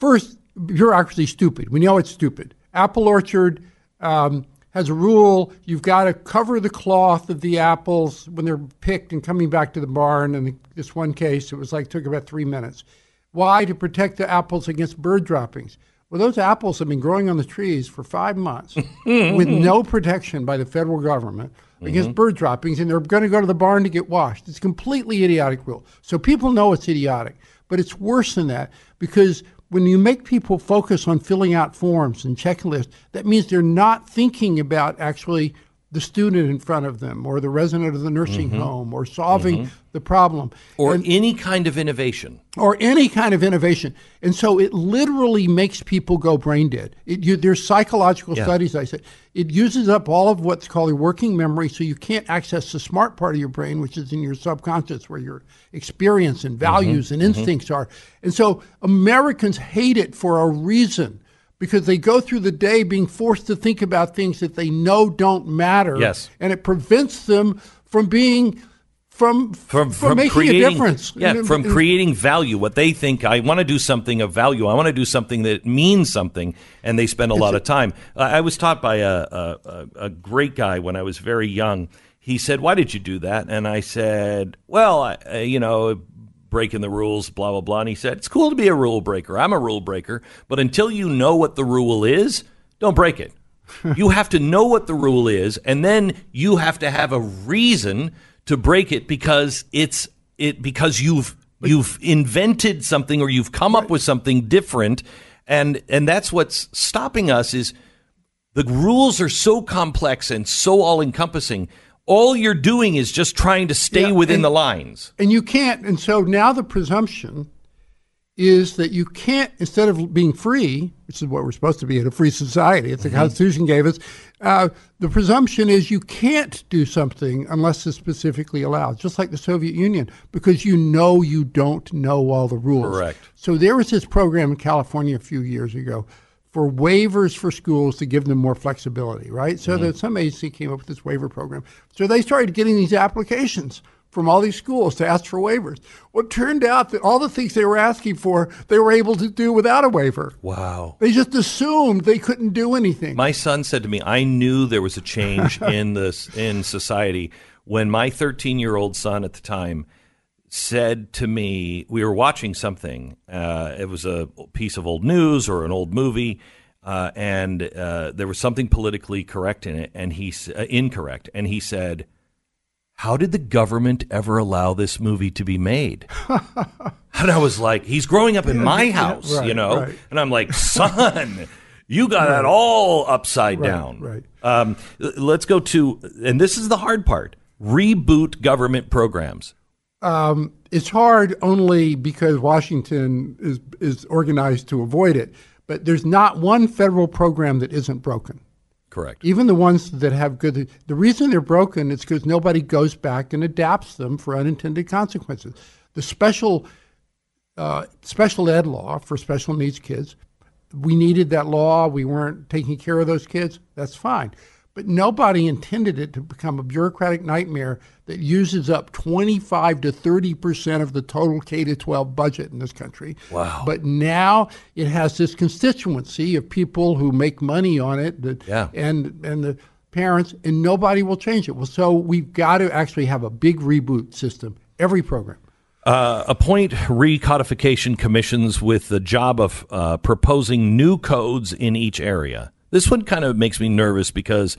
H: first, bureaucracy is stupid. We know it's stupid. Apple Orchard um, has a rule: you've got to cover the cloth of the apples when they're picked and coming back to the barn. And this one case, it was like took about three minutes. Why? To protect the apples against bird droppings. Well, those apples have been growing on the trees for five months with no protection by the federal government against mm-hmm. bird droppings, and they're going to go to the barn to get washed. It's a completely idiotic rule. So people know it's idiotic, but it's worse than that because when you make people focus on filling out forms and checklists, that means they're not thinking about actually the student in front of them or the resident of the nursing mm-hmm. home or solving mm-hmm. the problem
B: or and, any kind of innovation
H: or any kind of innovation and so it literally makes people go brain dead it, you, there's psychological yeah. studies i said it uses up all of what's called your working memory so you can't access the smart part of your brain which is in your subconscious where your experience and values mm-hmm. and mm-hmm. instincts are and so americans hate it for a reason because they go through the day being forced to think about things that they know don't matter.
B: Yes.
H: And it prevents them from being from from, from, from making
B: creating,
H: a difference.
B: Yeah, from creating value. What they think, I want to do something of value. I want to do something that means something, and they spend a lot of time. Uh, I was taught by a, a, a great guy when I was very young. He said, "Why did you do that?" And I said, "Well, I, you know, breaking the rules, blah, blah, blah. And he said, It's cool to be a rule breaker. I'm a rule breaker. But until you know what the rule is, don't break it. you have to know what the rule is, and then you have to have a reason to break it because it's it because you've you've invented something or you've come up with something different and and that's what's stopping us is the rules are so complex and so all encompassing all you're doing is just trying to stay yeah, within
H: and,
B: the lines.
H: And you can't. And so now the presumption is that you can't, instead of being free, which is what we're supposed to be in a free society, it's the mm-hmm. Constitution gave us, uh, the presumption is you can't do something unless it's specifically allowed, just like the Soviet Union, because you know you don't know all the rules.
B: Correct.
H: So there was this program in California a few years ago for waivers for schools to give them more flexibility, right? So mm-hmm. that some agency came up with this waiver program. So they started getting these applications from all these schools to ask for waivers. Well, it turned out that all the things they were asking for, they were able to do without a waiver.
B: Wow.
H: They just assumed they couldn't do anything.
B: My son said to me, I knew there was a change in this in society when my 13 year old son at the time said to me, we were watching something. Uh, it was a piece of old news or an old movie, uh, and uh, there was something politically correct in it, and he uh, incorrect, and he said, "How did the government ever allow this movie to be made?" and I was like, "He's growing up in my house,
H: yeah, right,
B: you know,"
H: right.
B: and I'm like, "Son." You got right. that all upside down.
H: Right.
B: Um, let's go to, and this is the hard part reboot government programs.
H: Um, it's hard only because Washington is is organized to avoid it. But there's not one federal program that isn't broken.
B: Correct.
H: Even the ones that have good. The reason they're broken is because nobody goes back and adapts them for unintended consequences. The special uh, special ed law for special needs kids. We needed that law. We weren't taking care of those kids. That's fine. But nobody intended it to become a bureaucratic nightmare that uses up 25 to 30 percent of the total K to 12 budget in this country.
B: Wow.
H: But now it has this constituency of people who make money on it that,
B: yeah.
H: and, and the parents, and nobody will change it. Well, so we've got to actually have a big reboot system, every program.
B: Uh, appoint recodification commissions with the job of uh, proposing new codes in each area. This one kind of makes me nervous because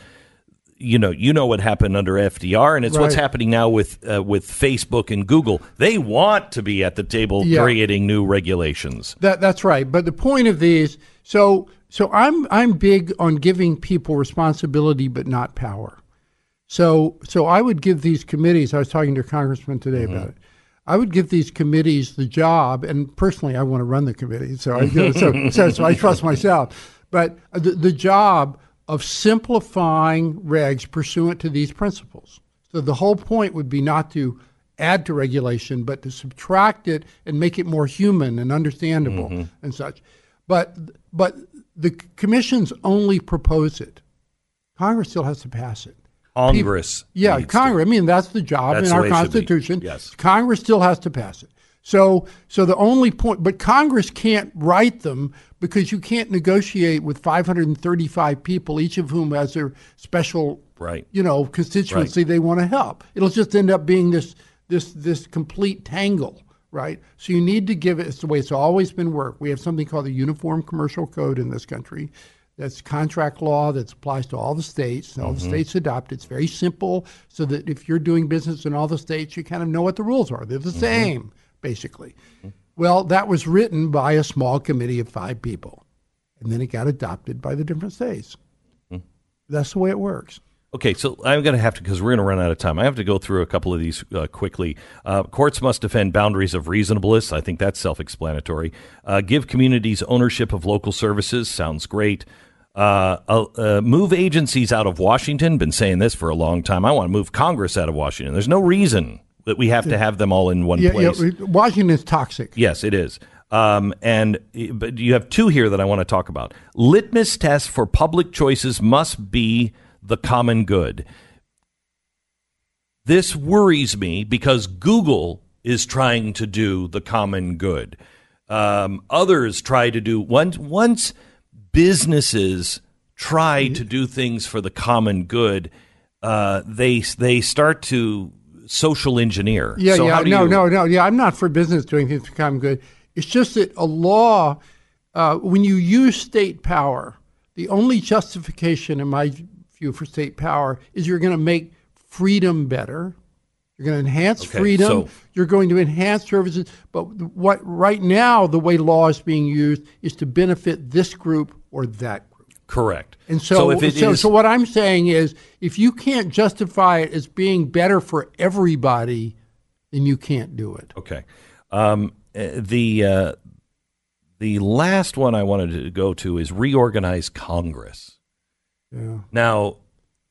B: you know you know what happened under FDR, and it's right. what's happening now with uh, with Facebook and Google. They want to be at the table yeah. creating new regulations.
H: That that's right. But the point of these, so so I'm I'm big on giving people responsibility, but not power. So so I would give these committees. I was talking to a congressman today mm-hmm. about it. I would give these committees the job, and personally, I want to run the committee. So I so, so so I trust myself but the, the job of simplifying regs pursuant to these principles. So the whole point would be not to add to regulation, but to subtract it and make it more human and understandable
B: Mm-hmm.
H: and such. But but the commissions only propose it. Congress still has to pass it.
B: Congress.
H: Yeah,
B: needs to.
H: Congress. I mean, that's the job
B: That's
H: in our
B: way it should be.
H: Constitution.
B: Yes.
H: Congress still has to pass it. So, so the only point, but Congress can't write them because you can't negotiate with 535 people, each of whom has their special,
B: Right.
H: you know, constituency they want to help. It'll just end up being this, this, this complete tangle, right? So you need to give it. It's the way it's always been worked. We have something called the Uniform Commercial Code in this country. That's contract law that applies to all the states. and All the mm-hmm. states adopt it. It's very simple, so that if you're doing business in all the states, you kind of know what the rules are. They're the mm-hmm. same, basically. Well, that was written by a small committee of five people, and then it got adopted by the different states. That's the way it works.
B: Okay, so I'm going to have to, because we're going to run out of time, I have to go through a couple of these uh, quickly. Uh, courts must defend boundaries of reasonableness. I think that's self explanatory. Uh, give communities ownership of local services. Sounds great. Uh, uh, uh, move agencies out of Washington. Been saying this for a long time. I want to move Congress out of Washington. There's no reason that we have to have them all in one
H: Yeah,
B: place.
H: yeah, is toxic.
B: Yes, it is. Um, and but you have two here that I want to talk about. Litmus test for public choices must be the common good. This worries me because Google is trying to do the common good. Um, others try to do once once businesses try to do things for the common good. Uh, they they start to social engineer.
H: Yeah,
B: So
H: yeah.
B: how do
H: No,
B: you-
H: no, no. Yeah, I'm not for business doing things for common good. It's just that a law, uh, when you use state power, the only justification, in my view, for state power is you're going to make freedom better. You're going to enhance
B: Okay,
H: freedom.
B: so-
H: you're going to enhance services. But what right now, the way law is being used is to benefit this group or that group.
B: Correct.
H: And so,
B: it
H: so,
B: is-
H: so what I'm saying is, if you can't justify it as being better for everybody, then you can't do it.
B: Okay. Um, uh, the uh, the last one I wanted to go to is reorganize Congress.
H: Yeah.
B: Now,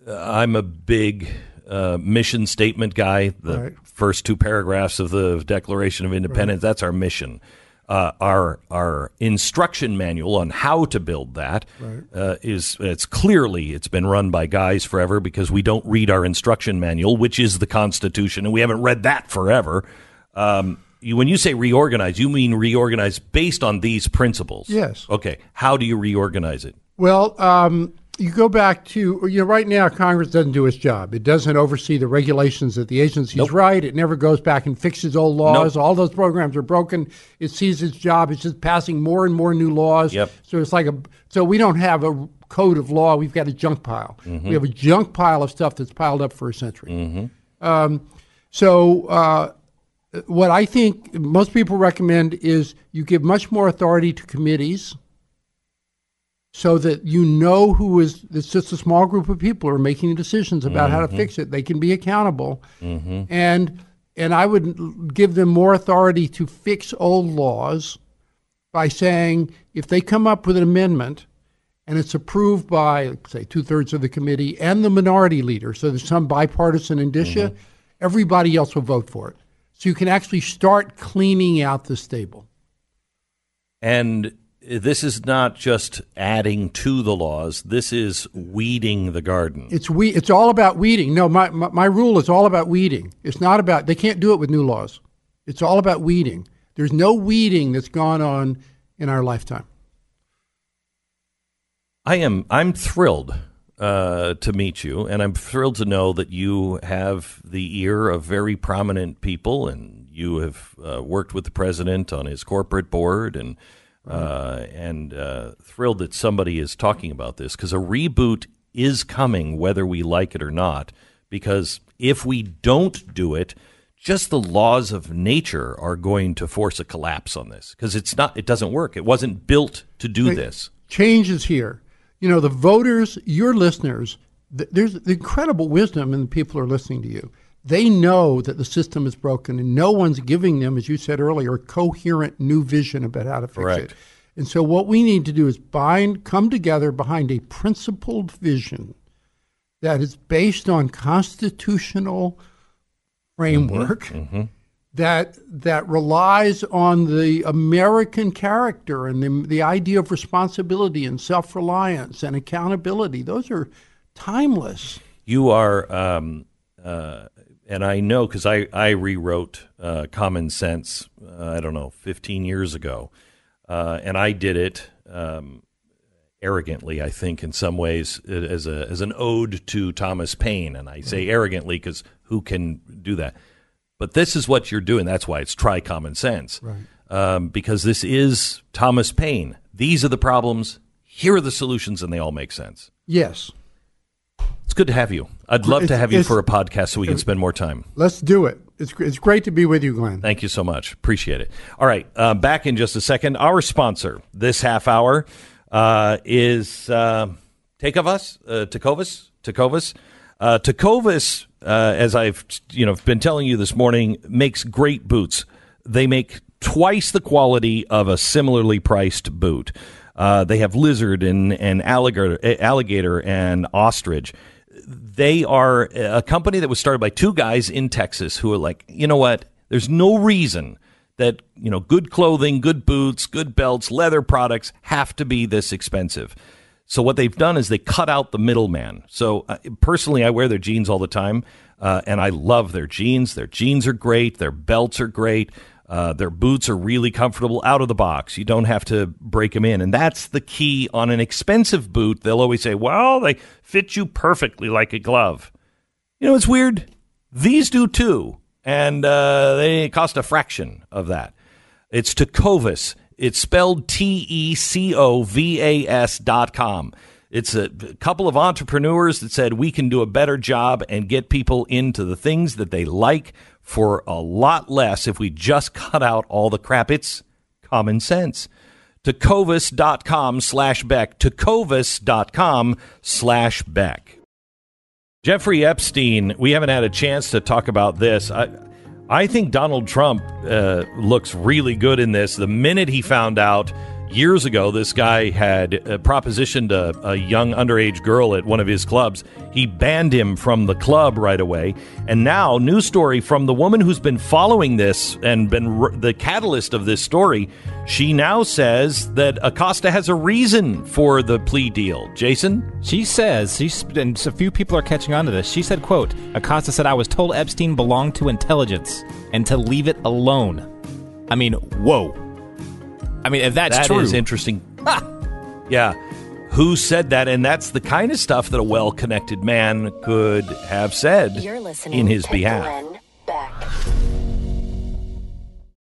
B: uh, I'm a big uh, mission statement guy. The
H: Right.
B: first two paragraphs of the Declaration of Independence, that's our mission. Uh, our our instruction manual on how to build that uh, is it's clearly it's been run by guys forever because we don't read our instruction manual, which is the Constitution, and we haven't read that forever. Um, you, when you say reorganize, you mean reorganize based on these principles?
H: Yes.
B: Okay. How do you reorganize it?
H: Well, um, you go back to you know right now Congress doesn't do its job. It doesn't oversee the regulations that the agencies
B: Nope.
H: write. It never goes back and fixes old laws.
B: Nope.
H: All those programs are broken. It sees its job. It's just passing more and more new laws.
B: Yep.
H: So it's like a so we don't have a code of law. We've got a junk pile.
B: Mm-hmm.
H: We have a junk pile of stuff that's piled up for a century. Um, so. Uh, what I think most people recommend is you give much more authority to committees so that you know who is it's just a small group of people who are making decisions about how to mm-hmm. fix it. They can be accountable. Mm-hmm. And and i would give them more authority to fix old laws by saying if they come up with an amendment and it's approved by say two-thirds of the committee and the minority leader so there's some bipartisan indicia mm-hmm. everybody else will vote for it. So you can actually start cleaning out the stable.
B: And this is not just adding to the laws. This is weeding the garden.
H: It's we. It's all about weeding. No, my, my my rule is all about weeding. It's not about. They can't do it with new laws. It's all about weeding. There's no weeding that's gone on in our lifetime.
B: I am. I'm thrilled uh, to meet you, and I'm thrilled to know that you have the ear of very prominent people, and you have uh, worked with the president on his corporate board, and uh, and uh, thrilled that somebody is talking about this because a reboot is coming, whether we like it or not. Because if we don't do it, just the laws of nature are going to force a collapse on this because it's not. It doesn't work. It wasn't built to do this.
H: Change is here. You know, the voters, your listeners. th- There's incredible wisdom in the people who are listening to you. They know that the system is broken, and no one's giving them, as you said earlier, a coherent new vision about how to fix
B: Correct.
H: it. And so, what we need to do is bind, come together behind a principled vision that is based on constitutional framework
B: Mm-hmm.
H: that that relies on the American character and the, the idea of responsibility and self reliance and accountability. Those are timeless.
B: You are, um, uh, and I know because I, I rewrote uh, Common Sense, uh, I don't know, 15 years ago. Uh, and I did it um, arrogantly, I think, in some ways, as, a, as an ode to Thomas Paine. And I say arrogantly because who can do that? But this is what you're doing. That's why it's try common sense.
H: Right.
B: Um, because this is Thomas Paine. These are the problems. Here are the solutions, and they all make sense.
H: Yes.
B: It's good to have you. I'd love to have you for a podcast so we can spend more time.
H: Let's do it. It's, it's great to be with you, Glenn.
B: Thank you so much. Appreciate it. All right, uh, back in just a second. Our sponsor this half hour uh, is uh, Tecovas, uh. Uh, uh, as I've you know been telling you this morning, makes great boots. They make twice the quality of a similarly priced boot. Uh, they have lizard and, and alligator, alligator and ostrich they are a company that was started by two guys in Texas who are like, you know what? There's no reason that you know good clothing, good boots, good belts, leather products have to be this expensive. So what they've done is they cut out the middleman. So uh, personally, I wear their jeans all the time, uh, and I love their jeans. Their jeans are great. Their belts are great. Uh, their boots are really comfortable out of the box. You don't have to break them in. And that's the key on an expensive boot. They'll always say, well, they fit you perfectly like a glove. You know, it's weird. These do too. And uh, they cost a fraction of that. It's Tecovas. It's spelled T E C O V A S dot com. It's a couple of entrepreneurs that said we can do a better job and get people into the things that they like for a lot less if we just cut out all the crap. It's common sense. Tecovas.com slash Beck. Tecovas.com slash Beck. Jeffrey Epstein, we haven't had a chance to talk about this. I, I think Donald Trump uh, looks really good in this. The minute he found out years ago this guy had uh, propositioned a, a young underage girl at one of his clubs, he banned him from the club right away. And now, news story from the woman who's been following this and been r- the catalyst of this story. She now says that Acosta has a reason for the plea deal. Jason?
C: She says, she's, and a few people are catching on to this. She said, quote, Acosta said, I was told Epstein belonged to intelligence and to leave it alone. I mean, whoa. I mean, if that's
B: That
C: true.
B: is interesting. Yeah. Who said that? And that's the kind of stuff that a well connected man could have said
A: You're listening
B: in his
A: to
B: behalf.
A: Glenn Beck.